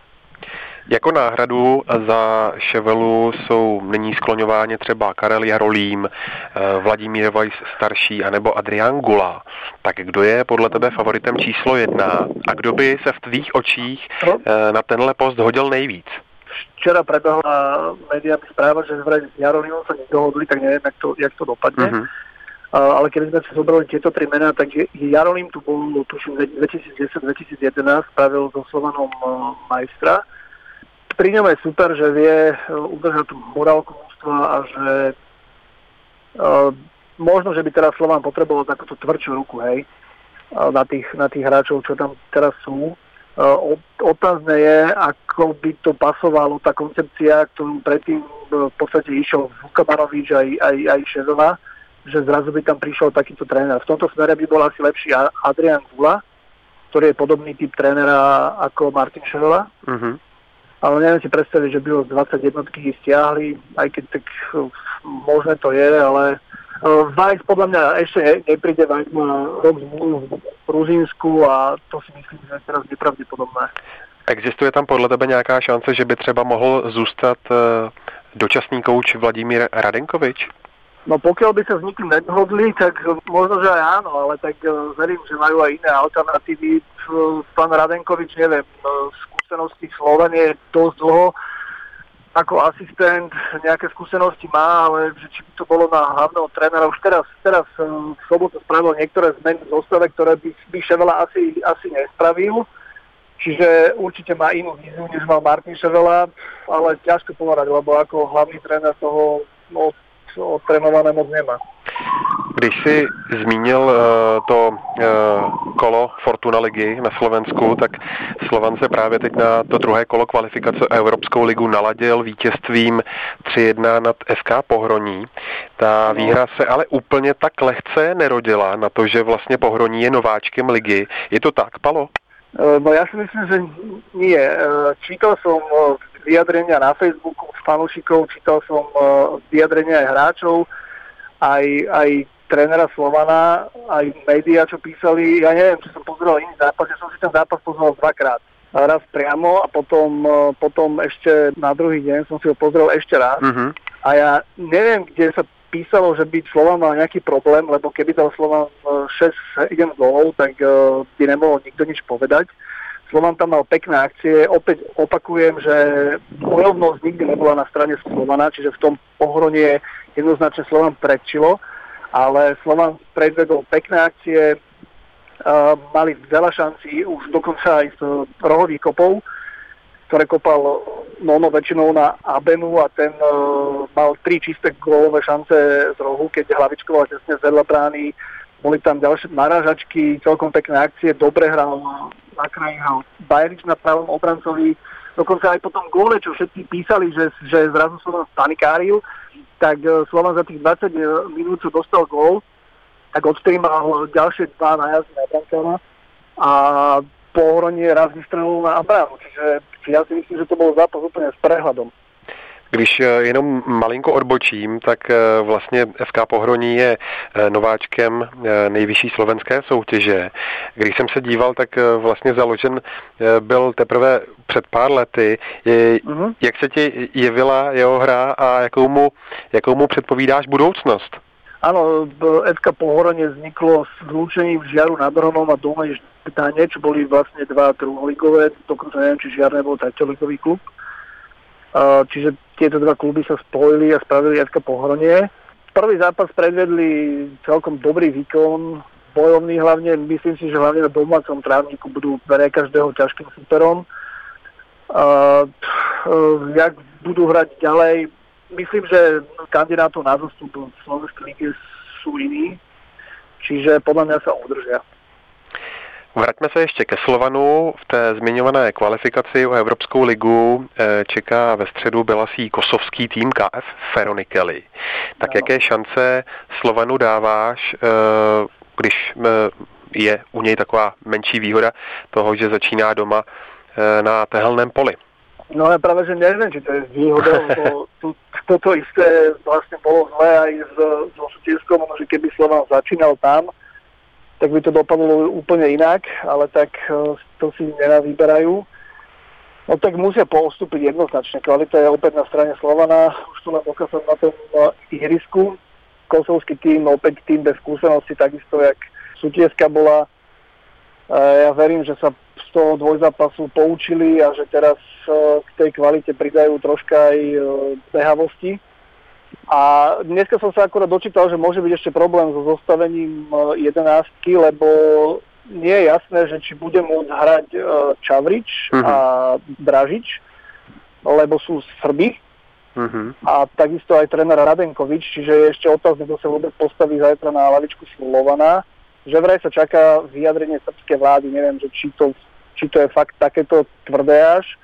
Jako náhradu za Ševelu jsou nyní skloňováni třeba Karel Jarolím, eh, Vladimír Vajs starší anebo Adrián Gula. Tak kdo je podle tebe favoritem číslo jedna a kdo by se v tvých očích no. eh, na tenhle post hodil nejvíc? Včera prebehla médiami správa, že vraj s Jarolimom sa nedohodli, tak neviem, jak to, jak to dopadne. Mm-hmm. Uh, ale keby sme si zobrali tieto tri mená, tak Jarolim tu bol, tuším, 2010-2011, spravil so Slovanom uh, majstra. Pri ňom je super, že vie uh, udržať tú morálku mužstva a že uh, možno, že by teraz Slovan potreboval takúto tvrdšiu ruku, hej, na tých, na tých hráčov, čo tam teraz sú. Uh, otázne je, ako by to pasovalo, tá koncepcia, ktorú predtým v podstate išiel Vukamarovič aj, aj, aj Šezová, že zrazu by tam prišiel takýto tréner. V tomto smere by bol asi lepší Adrian Gula, ktorý je podobný typ trénera ako Martin Šezová. Uh-huh. Ale neviem si predstaviť, že by ho z 21 stiahli, aj keď tak možné to je, ale Vajs podľa mňa ešte nepríde, Vajs má rok zmluvu v Gruzínsku a to si myslím, že je teraz nepravděpodobné. Existuje tam podle tebe nějaká šance, že by třeba mohl zůstat eh, dočasný kouč Vladimír Radenkovič? No pokiaľ by sa s nikým nedohodli, tak možno, že aj áno, ale tak eh, verím, že majú aj iné alternatívy. Pán Radenkovič, neviem, eh, skúsenosti Slovenie dosť dlho, ako asistent nejaké skúsenosti má, ale že či by to bolo na hlavného trénera. Už teraz, teraz v sobotu spravil niektoré zmeny v zostave, ktoré by, by Ševela asi, asi nespravil. Čiže určite má inú víziu, než mal Martin Ševela, ale ťažko povedať, lebo ako hlavný tréner toho no, odtrénované moc nemá. Když si zmínil uh, to uh, kolo Fortuna ligy na Slovensku, tak Slovan se právě teď na to druhé kolo kvalifikace Evropskou ligu naladil vítězstvím 3-1 nad SK Pohroní. Ta výhra se ale úplně tak lehce nerodila na to, že vlastně Pohroní je nováčkem ligy. Je to tak, Palo? Eh, no ja si myslím, že nie. Čítal som vyjadrenia na Facebooku fanúšikov, čítal som vyjadrenia aj hráčov, aj, aj trénera Slovana, aj médiá, čo písali, ja neviem, či som pozrel iný zápas, ja som si ten zápas pozrel dvakrát. Raz priamo a potom, e, potom ešte na druhý deň som si ho pozrel ešte raz. Uh-huh. A ja neviem, kde sa písalo, že by Slovan mal nejaký problém, lebo keby dal Slovan 6-7 gólov, tak uh, by nemohol nikto nič povedať. Slovan tam mal pekné akcie. Opäť opakujem, že bojovnosť nikdy nebola na strane Slovana, čiže v tom pohronie jednoznačne Slovan predčilo ale Slovan predvedol pekné akcie, uh, mali veľa šancí, už dokonca aj z rohových kopov, ktoré kopal Nono väčšinou na Abenu a ten uh, mal tri čisté gólové šance z rohu, keď hlavičkoval tesne vedľa brány. Boli tam ďalšie narážačky, celkom pekné akcie, dobre hral na kraji, hral Bajrič na pravom obrancovi, dokonca aj po tom góle, čo všetci písali, že, že zrazu som panikáril, tak e, Slovan za tých 20 e, minút, čo dostal gól, tak odtedy mal ďalšie dva najazdy na brankára a po raz vystrelil na Abramu. Čiže ja si myslím, že to bol zápas úplne s prehľadom. Když eh, jenom malinko odbočím, tak eh, vlastně FK Pohroní je eh, nováčkem nejvyšší slovenské soutěže. Když jsem se díval, tak vlastně založen byl teprve před pár lety. Uh-huh. Jak se ti jevila jeho hra a jakou mu, jakou mu předpovídáš budoucnost? Áno, FK Pohorenie vzniklo s zlúčením Žiaru nad Hronom a Dolnej Ždane, čo boli vlastne dva druholigové, dokonca neviem, či Žiar nebol tretoligový klub. Čiže tieto dva kluby sa spojili a spravili FK Pohronie. Prvý zápas predvedli celkom dobrý výkon, bojovný hlavne, myslím si, že hlavne na domácom trávniku budú pre každého ťažkým superom. Uh, jak budú hrať ďalej, myslím, že kandidátov na zostup v Slovenskej lige sú iní, čiže podľa mňa sa udržia. Vraťme se ještě ke Slovanu. V té zmiňované kvalifikaci o Evropskou ligu eh, čeká ve středu Belasí kosovský tým KF Feronikeli. Tak no. jaké šance Slovanu dáváš, eh, když eh, je u něj taková menší výhoda toho, že začíná doma na tehelném poli? No ja práve, že neviem, či to je výhoda, lebo to, toto isté vlastne bolo zlé aj so, so Sutierskom, že keby Slovan začínal tam, tak by to dopadlo úplne inak, ale tak e, to si nenavýberajú. No tak musia postúpiť jednoznačne. Kvalita je opäť na strane Slovana, už to len dokázať na tom e, ihrisku. Kosovský tým, opäť tým bez skúsenosti, takisto jak Sutieska bola. Ja verím, že sa z toho dvojzápasu poučili a že teraz k tej kvalite pridajú troška aj behavosti. A dneska som sa akurát dočítal, že môže byť ešte problém so zostavením 11, lebo nie je jasné, že či bude môcť hrať Čavrič uh-huh. a Dražič, lebo sú Srby. Uh-huh. A takisto aj tréner Radenkovič, čiže je ešte otázne, kto sa vôbec postaví zajtra na lavičku Slovana. Že vraj sa čaká vyjadrenie srbskej vlády, neviem, že či to, či to je fakt takéto tvrdé až,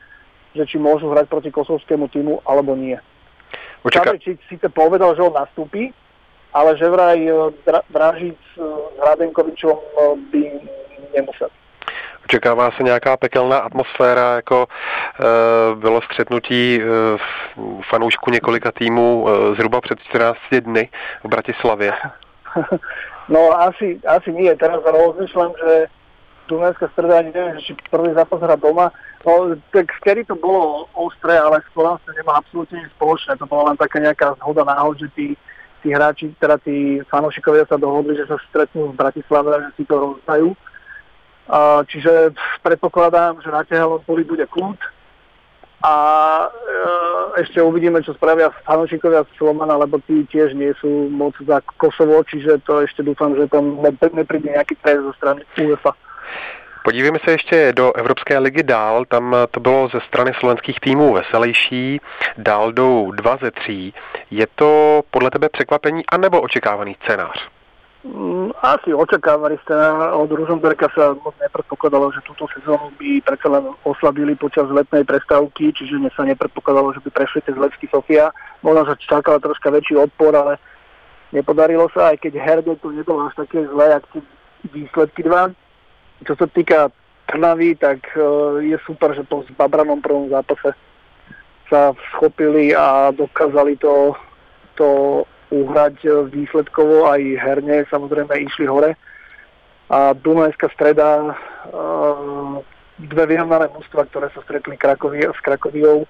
že či môžu hrať proti kosovskému týmu, alebo nie. Očaká... Či síce povedal, že on nastúpi, ale že vraj dra- Dražic s Hradenkovičom by nemusel. Očekává se nějaká pekelná atmosféra, jako e, bylo střetnutí e, fanoušku několika týmů e, zhruba před 14 dny v Bratislavě? No asi, asi nie. Teraz rozmýšľam, že Dunajská streda, neviem, či prvý zápas hra doma. No, tak vtedy to bolo ostré, ale s Slovenskom nemá absolútne nič spoločné. To bola len taká nejaká zhoda náhod, že tí, tí hráči, teda tí fanúšikovia sa dohodli, že sa stretnú v Bratislave a že si to rozdajú. Čiže predpokladám, že na Tehelopoli bude kľud a uh, ešte uvidíme, čo spravia fanúšikovia z Slomana, lebo tí tiež nie sú moc za Kosovo, čiže to ešte dúfam, že tam nepríde nejaký trest zo strany UEFA. Podívejme se ještě do Evropské ligy dál. Tam to bylo ze strany slovenských týmů veselější. Dál jdou dva ze tří. Je to podle tebe překvapení anebo očekávaný scénář? Mm, asi očakávaný scénář. Od Ružomberka sa moc nepredpokladalo, že túto sezónu by predsa len oslabili počas letnej prestávky, čiže sa nepredpokladalo, že by prešli tie zlecky Sofia. Možno, že čakala troška väčší odpor, ale nepodarilo sa, aj keď herde to nebolo až také zlé, ak tie výsledky dva. Čo sa týka Trnavy, tak uh, je super, že po Babranom prvom zápase sa schopili a dokázali to, to uhrať e, výsledkovo aj herne, samozrejme išli hore. A Dunajská streda, uh, dve vyrovnané mústva, ktoré sa stretli Krakovi, s Krakoviou,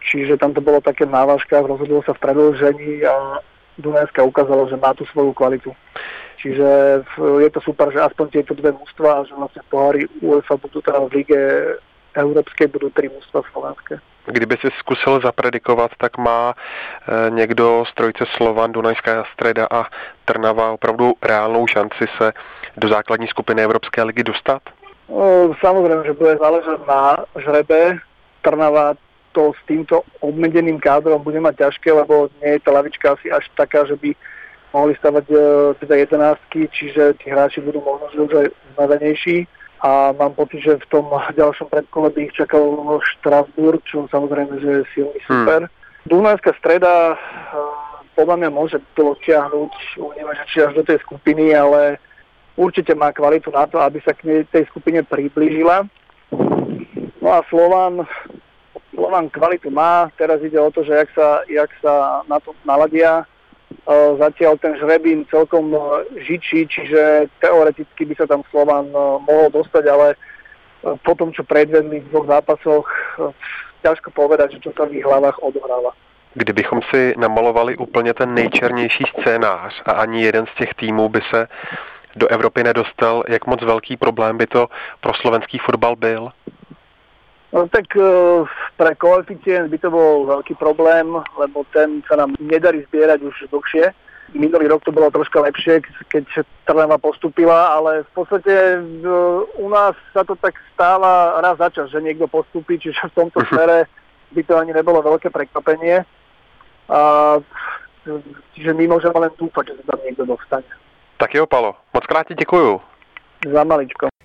čiže tam to bolo také v návažkách, rozhodlo sa v predĺžení a Dunajská ukázalo, že má tú svoju kvalitu. Čiže je to super, že aspoň tieto dve mústva a že vlastne pohári UEFA budú teda v lige európskej budú tri mústva slovenské. Kdyby si zkusil zapredikovat, tak má e, někdo z trojice Slovan, Dunajská streda a Trnava opravdu reálnou šanci se do základní skupiny Evropské ligy dostat? No, samozrejme, že bude záležať na žrebe. Trnava to s týmto obmedeným kádrom bude mať ťažké, lebo nie je tá lavička asi až taká, že by mohli stavať e, teda jedenáctky, čiže tí hráči budú možno že už aj znavenejší a mám pocit, že v tom ďalšom predkole by ich čakal Štrasburg, čo samozrejme, že je silný hmm. super. Hmm. Dunajská streda podľa mňa môže to odtiahnuť, uvidíme, že či až do tej skupiny, ale určite má kvalitu na to, aby sa k nej tej skupine priblížila. No a Slovan, Slovan kvalitu má, teraz ide o to, že jak sa, jak sa na to naladia, Zatiaľ ten žrebín celkom žičí, čiže teoreticky by sa tam Slovan mohol dostať, ale po tom, čo predvedli v dvoch zápasoch, ťažko povedať, že čo sa v ich hlavách odohráva. Kdybychom si namalovali úplně ten nejčernější scénář a ani jeden z těch týmů by se do Evropy nedostal, jak moc velký problém by to pro slovenský fotbal byl? No tak uh, pre koeficient by to bol veľký problém, lebo ten sa nám nedarí zbierať už dlhšie. Minulý rok to bolo troška lepšie, keď Trnava postupila, ale v podstate uh, u nás sa to tak stáva raz za čas, že niekto postupí, čiže v tomto mhm. smere by to ani nebolo veľké prekvapenie. A, čiže my môžeme len dúfať, že sa tam niekto dostane. Tak jo, Palo, moc krát ti děkuju. Za maličko.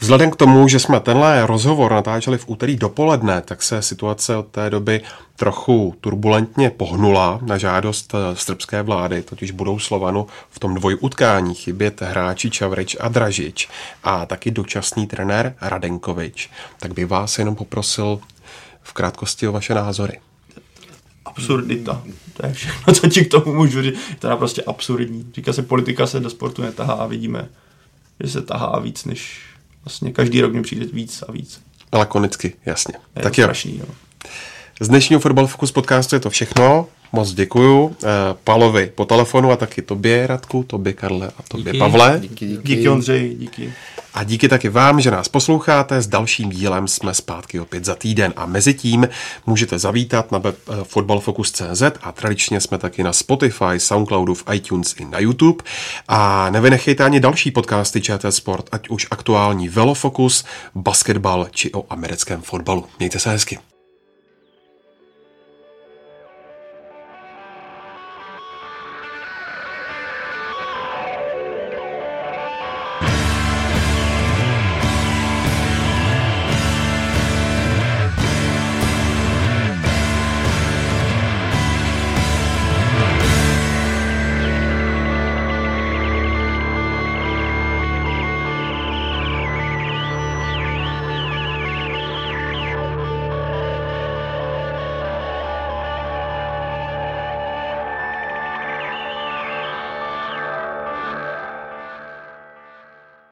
Vzhledem k tomu, že jsme tenhle rozhovor natáčeli v úterý dopoledne, tak se situace od té doby trochu turbulentně pohnula na žádost eh, srbské vlády, totiž budou Slovanu v tom dvojutkání chybět hráči Čavrič a Dražič a taky dočasný trenér Radenkovič. Tak by vás jenom poprosil v krátkosti o vaše názory. Absurdita. To je všechno, co ti k tomu můžu říct. Je prostě absurdní. Říká se, politika se do sportu netahá a vidíme, že se tahá víc než vlastně každý rok mi přijde víc a víc. Lakonicky, jasně. Je tak to strašný, jo. Z dnešního Fotbal Focus podcastu je to všechno. Moc děkuju eh, Palovi po telefonu a taky tobě, Radku, tobě, Karle a tobě, díky. Pavle. Díky, díky. díky Ondřej, díky. A díky taky vám, že nás posloucháte. S dalším dílem jsme zpátky opět za týden a mezi tím můžete zavítat na web eh, fotbalfocus.cz a tradičně jsme taky na Spotify, Soundcloudu, v iTunes i na YouTube. A nevynechejte ani další podcasty ČT Sport, ať už aktuální Velofokus, basketbal či o americkém fotbalu. Mějte se hezky.